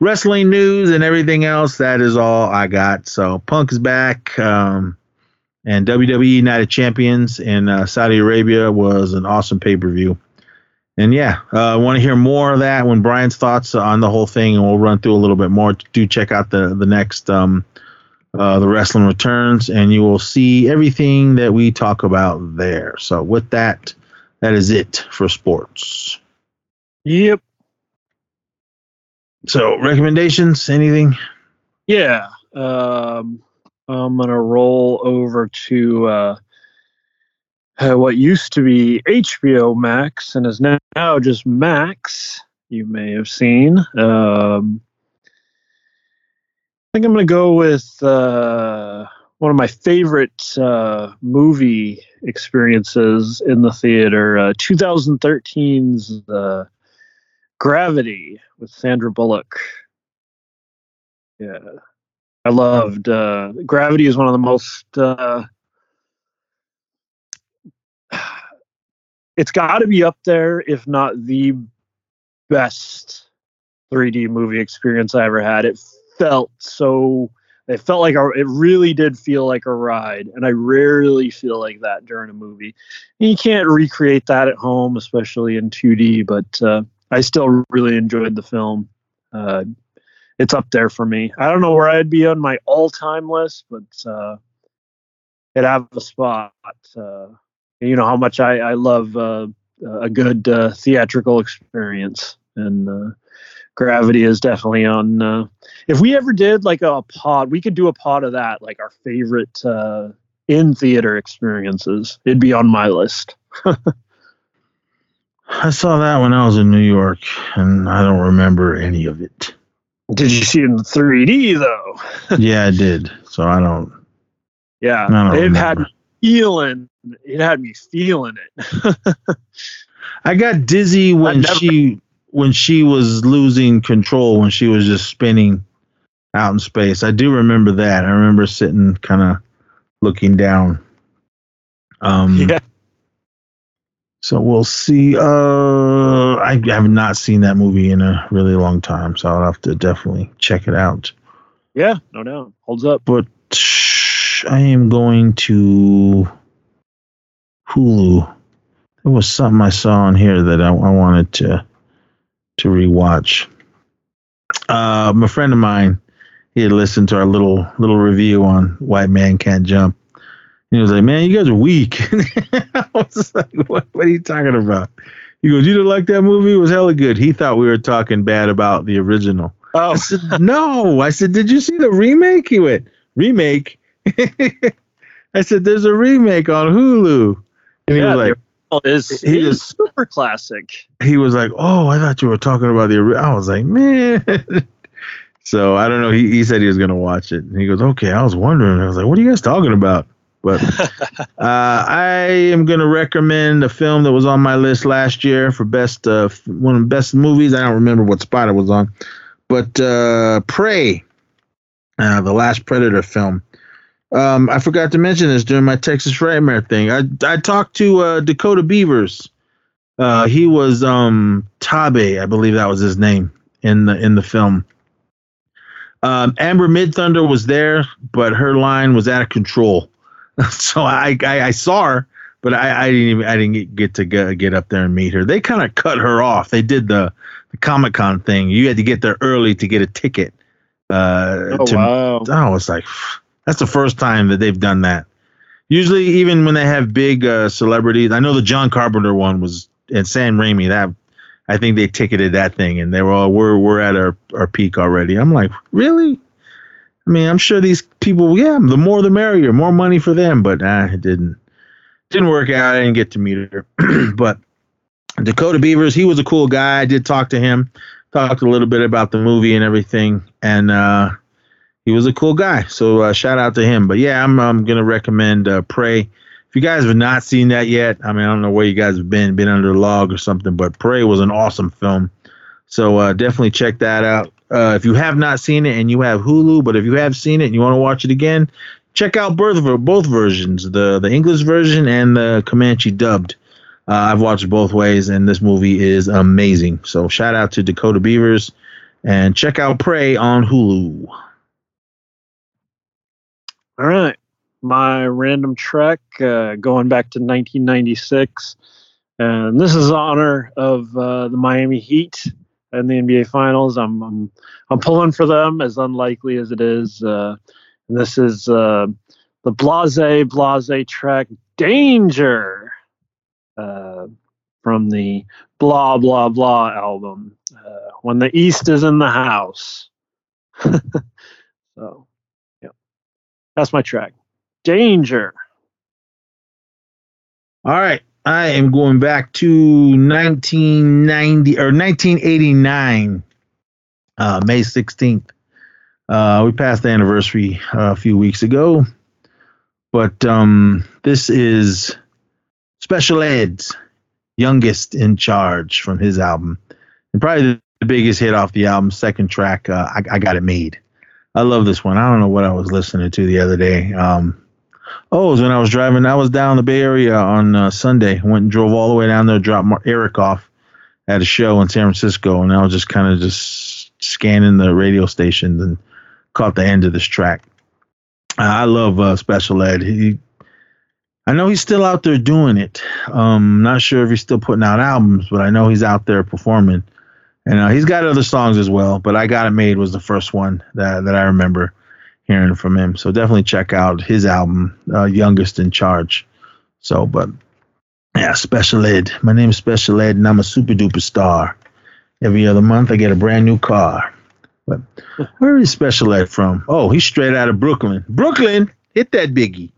wrestling news and everything else, that is all I got. So Punk is back, um, and WWE of Champions in uh, Saudi Arabia was an awesome pay per view. And yeah, I uh, want to hear more of that when Brian's thoughts on the whole thing, and we'll run through a little bit more. Do check out the the next um, uh, the wrestling returns, and you will see everything that we talk about there. So with that, that is it for sports. Yep. So recommendations, anything? Yeah. Um, I'm gonna roll over to uh, uh, what used to be HBO Max and is now, just Max. You may have seen. Um, I think I'm gonna go with uh, one of my favorite uh, movie experiences in the theater. Uh, 2013's uh, Gravity with Sandra Bullock. Yeah, I loved uh, Gravity. Is one of the most. Uh, it's got to be up there, if not the best 3D movie experience I ever had. It felt so. It felt like a, it really did feel like a ride, and I rarely feel like that during a movie. And you can't recreate that at home, especially in 2D. But uh, I still really enjoyed the film. Uh, it's up there for me. I don't know where I'd be on my all-time list, but uh, it have a spot. Uh, you know how much I, I love uh, a good uh, theatrical experience, and uh, Gravity is definitely on. Uh, if we ever did like a pod, we could do a pod of that, like our favorite uh, in theater experiences. It'd be on my list. I saw that when I was in New York, and I don't remember any of it. Did you see it in 3D though? yeah, I did. So I don't. Yeah, I don't it had remember. me feeling. It had me feeling it. I got dizzy when never- she when she was losing control when she was just spinning out in space. I do remember that. I remember sitting kind of looking down. Um, yeah, So we'll see. Uh, I have not seen that movie in a really long time, so I'll have to definitely check it out. yeah, no doubt, holds up. But I am going to Hulu. There was something I saw on here that I, I wanted to to rewatch. Uh, my friend of mine, he had listened to our little little review on White Man Can't Jump. He was like, "Man, you guys are weak." I was like, what, "What are you talking about?" He goes, "You didn't like that movie? It was hella good." He thought we were talking bad about the original. Oh, I said, "No." I said, "Did you see the remake?" He went, "Remake." I said, "There's a remake on Hulu," and he Yeah, was like, is he he is super classic. he was like, "Oh, I thought you were talking about the." ori-" I was like, "Man." so I don't know. He he said he was gonna watch it, and he goes, "Okay." I was wondering. I was like, "What are you guys talking about?" But uh, I am gonna recommend a film that was on my list last year for best uh, one of the best movies. I don't remember what spot it was on, but uh, Prey, uh, the last Predator film. Um, I forgot to mention this during my Texas Frightmare thing. I I talked to uh, Dakota Beavers. Uh, he was um Taabe, I believe that was his name in the in the film. Um, Amber Midthunder was there, but her line was out of control. so I, I I saw her, but I, I didn't even I didn't get, to get, get up there and meet her. They kind of cut her off. They did the, the Comic Con thing. You had to get there early to get a ticket. Uh, Oh to, wow! I was like, that's the first time that they've done that. Usually, even when they have big uh, celebrities, I know the John Carpenter one was and Sam Raimi. That I think they ticketed that thing, and they were all we're we're at our our peak already. I'm like, really? I mean, I'm sure these people, yeah, the more the merrier, more money for them. But uh, it didn't didn't work out. I didn't get to meet her, but Dakota Beavers, he was a cool guy. I did talk to him, talked a little bit about the movie and everything, and uh, he was a cool guy. So uh, shout out to him. But yeah, I'm I'm gonna recommend uh, Prey. If you guys have not seen that yet, I mean I don't know where you guys have been, been under a log or something, but Prey was an awesome film. So uh, definitely check that out. Uh, if you have not seen it and you have Hulu, but if you have seen it and you want to watch it again, check out both both versions, the the English version and the Comanche dubbed. Uh, I've watched both ways, and this movie is amazing. So shout out to Dakota Beavers, and check out Prey on Hulu. All right, my random trek uh, going back to 1996, and this is honor of uh, the Miami Heat and the NBA Finals. I'm I'm, I'm pulling for them, as unlikely as it is. Uh, and this is uh, the Blahzay Blahzay track "Danger" uh, from the Blah Blah Blah album. Uh, when the East is in the house. so, yeah, that's my track. Danger. All right. I am going back to 1990 or 1989, uh, May 16th. Uh, we passed the anniversary uh, a few weeks ago, but um, this is Special Ed's youngest in charge from his album, and probably the, biggest hit off the album. Second track, uh, I, I got it made. I love this one. I don't know what I was listening to the other day. Um, Oh, it was when I was driving. I was down the Bay Area on uh, Sunday. Went and drove all the way down there, dropped Eric off at a show in San Francisco, and I was just kind of just scanning the radio stations and caught the end of this track. I love uh, Special Ed. He, I know he's still out there doing it. Um, not sure if he's still putting out albums, but I know he's out there performing. And uh, he's got other songs as well. But I Got It Made was the first one that that I remember hearing from him. So definitely check out his album, uh, Youngest in Charge. So, but yeah, Special Ed. My name is Special Ed, and I'm a super duper star. Every other month, I get a brand new car. But where is Special Ed from? Oh, he's straight out of Brooklyn. Brooklyn, hit that biggie.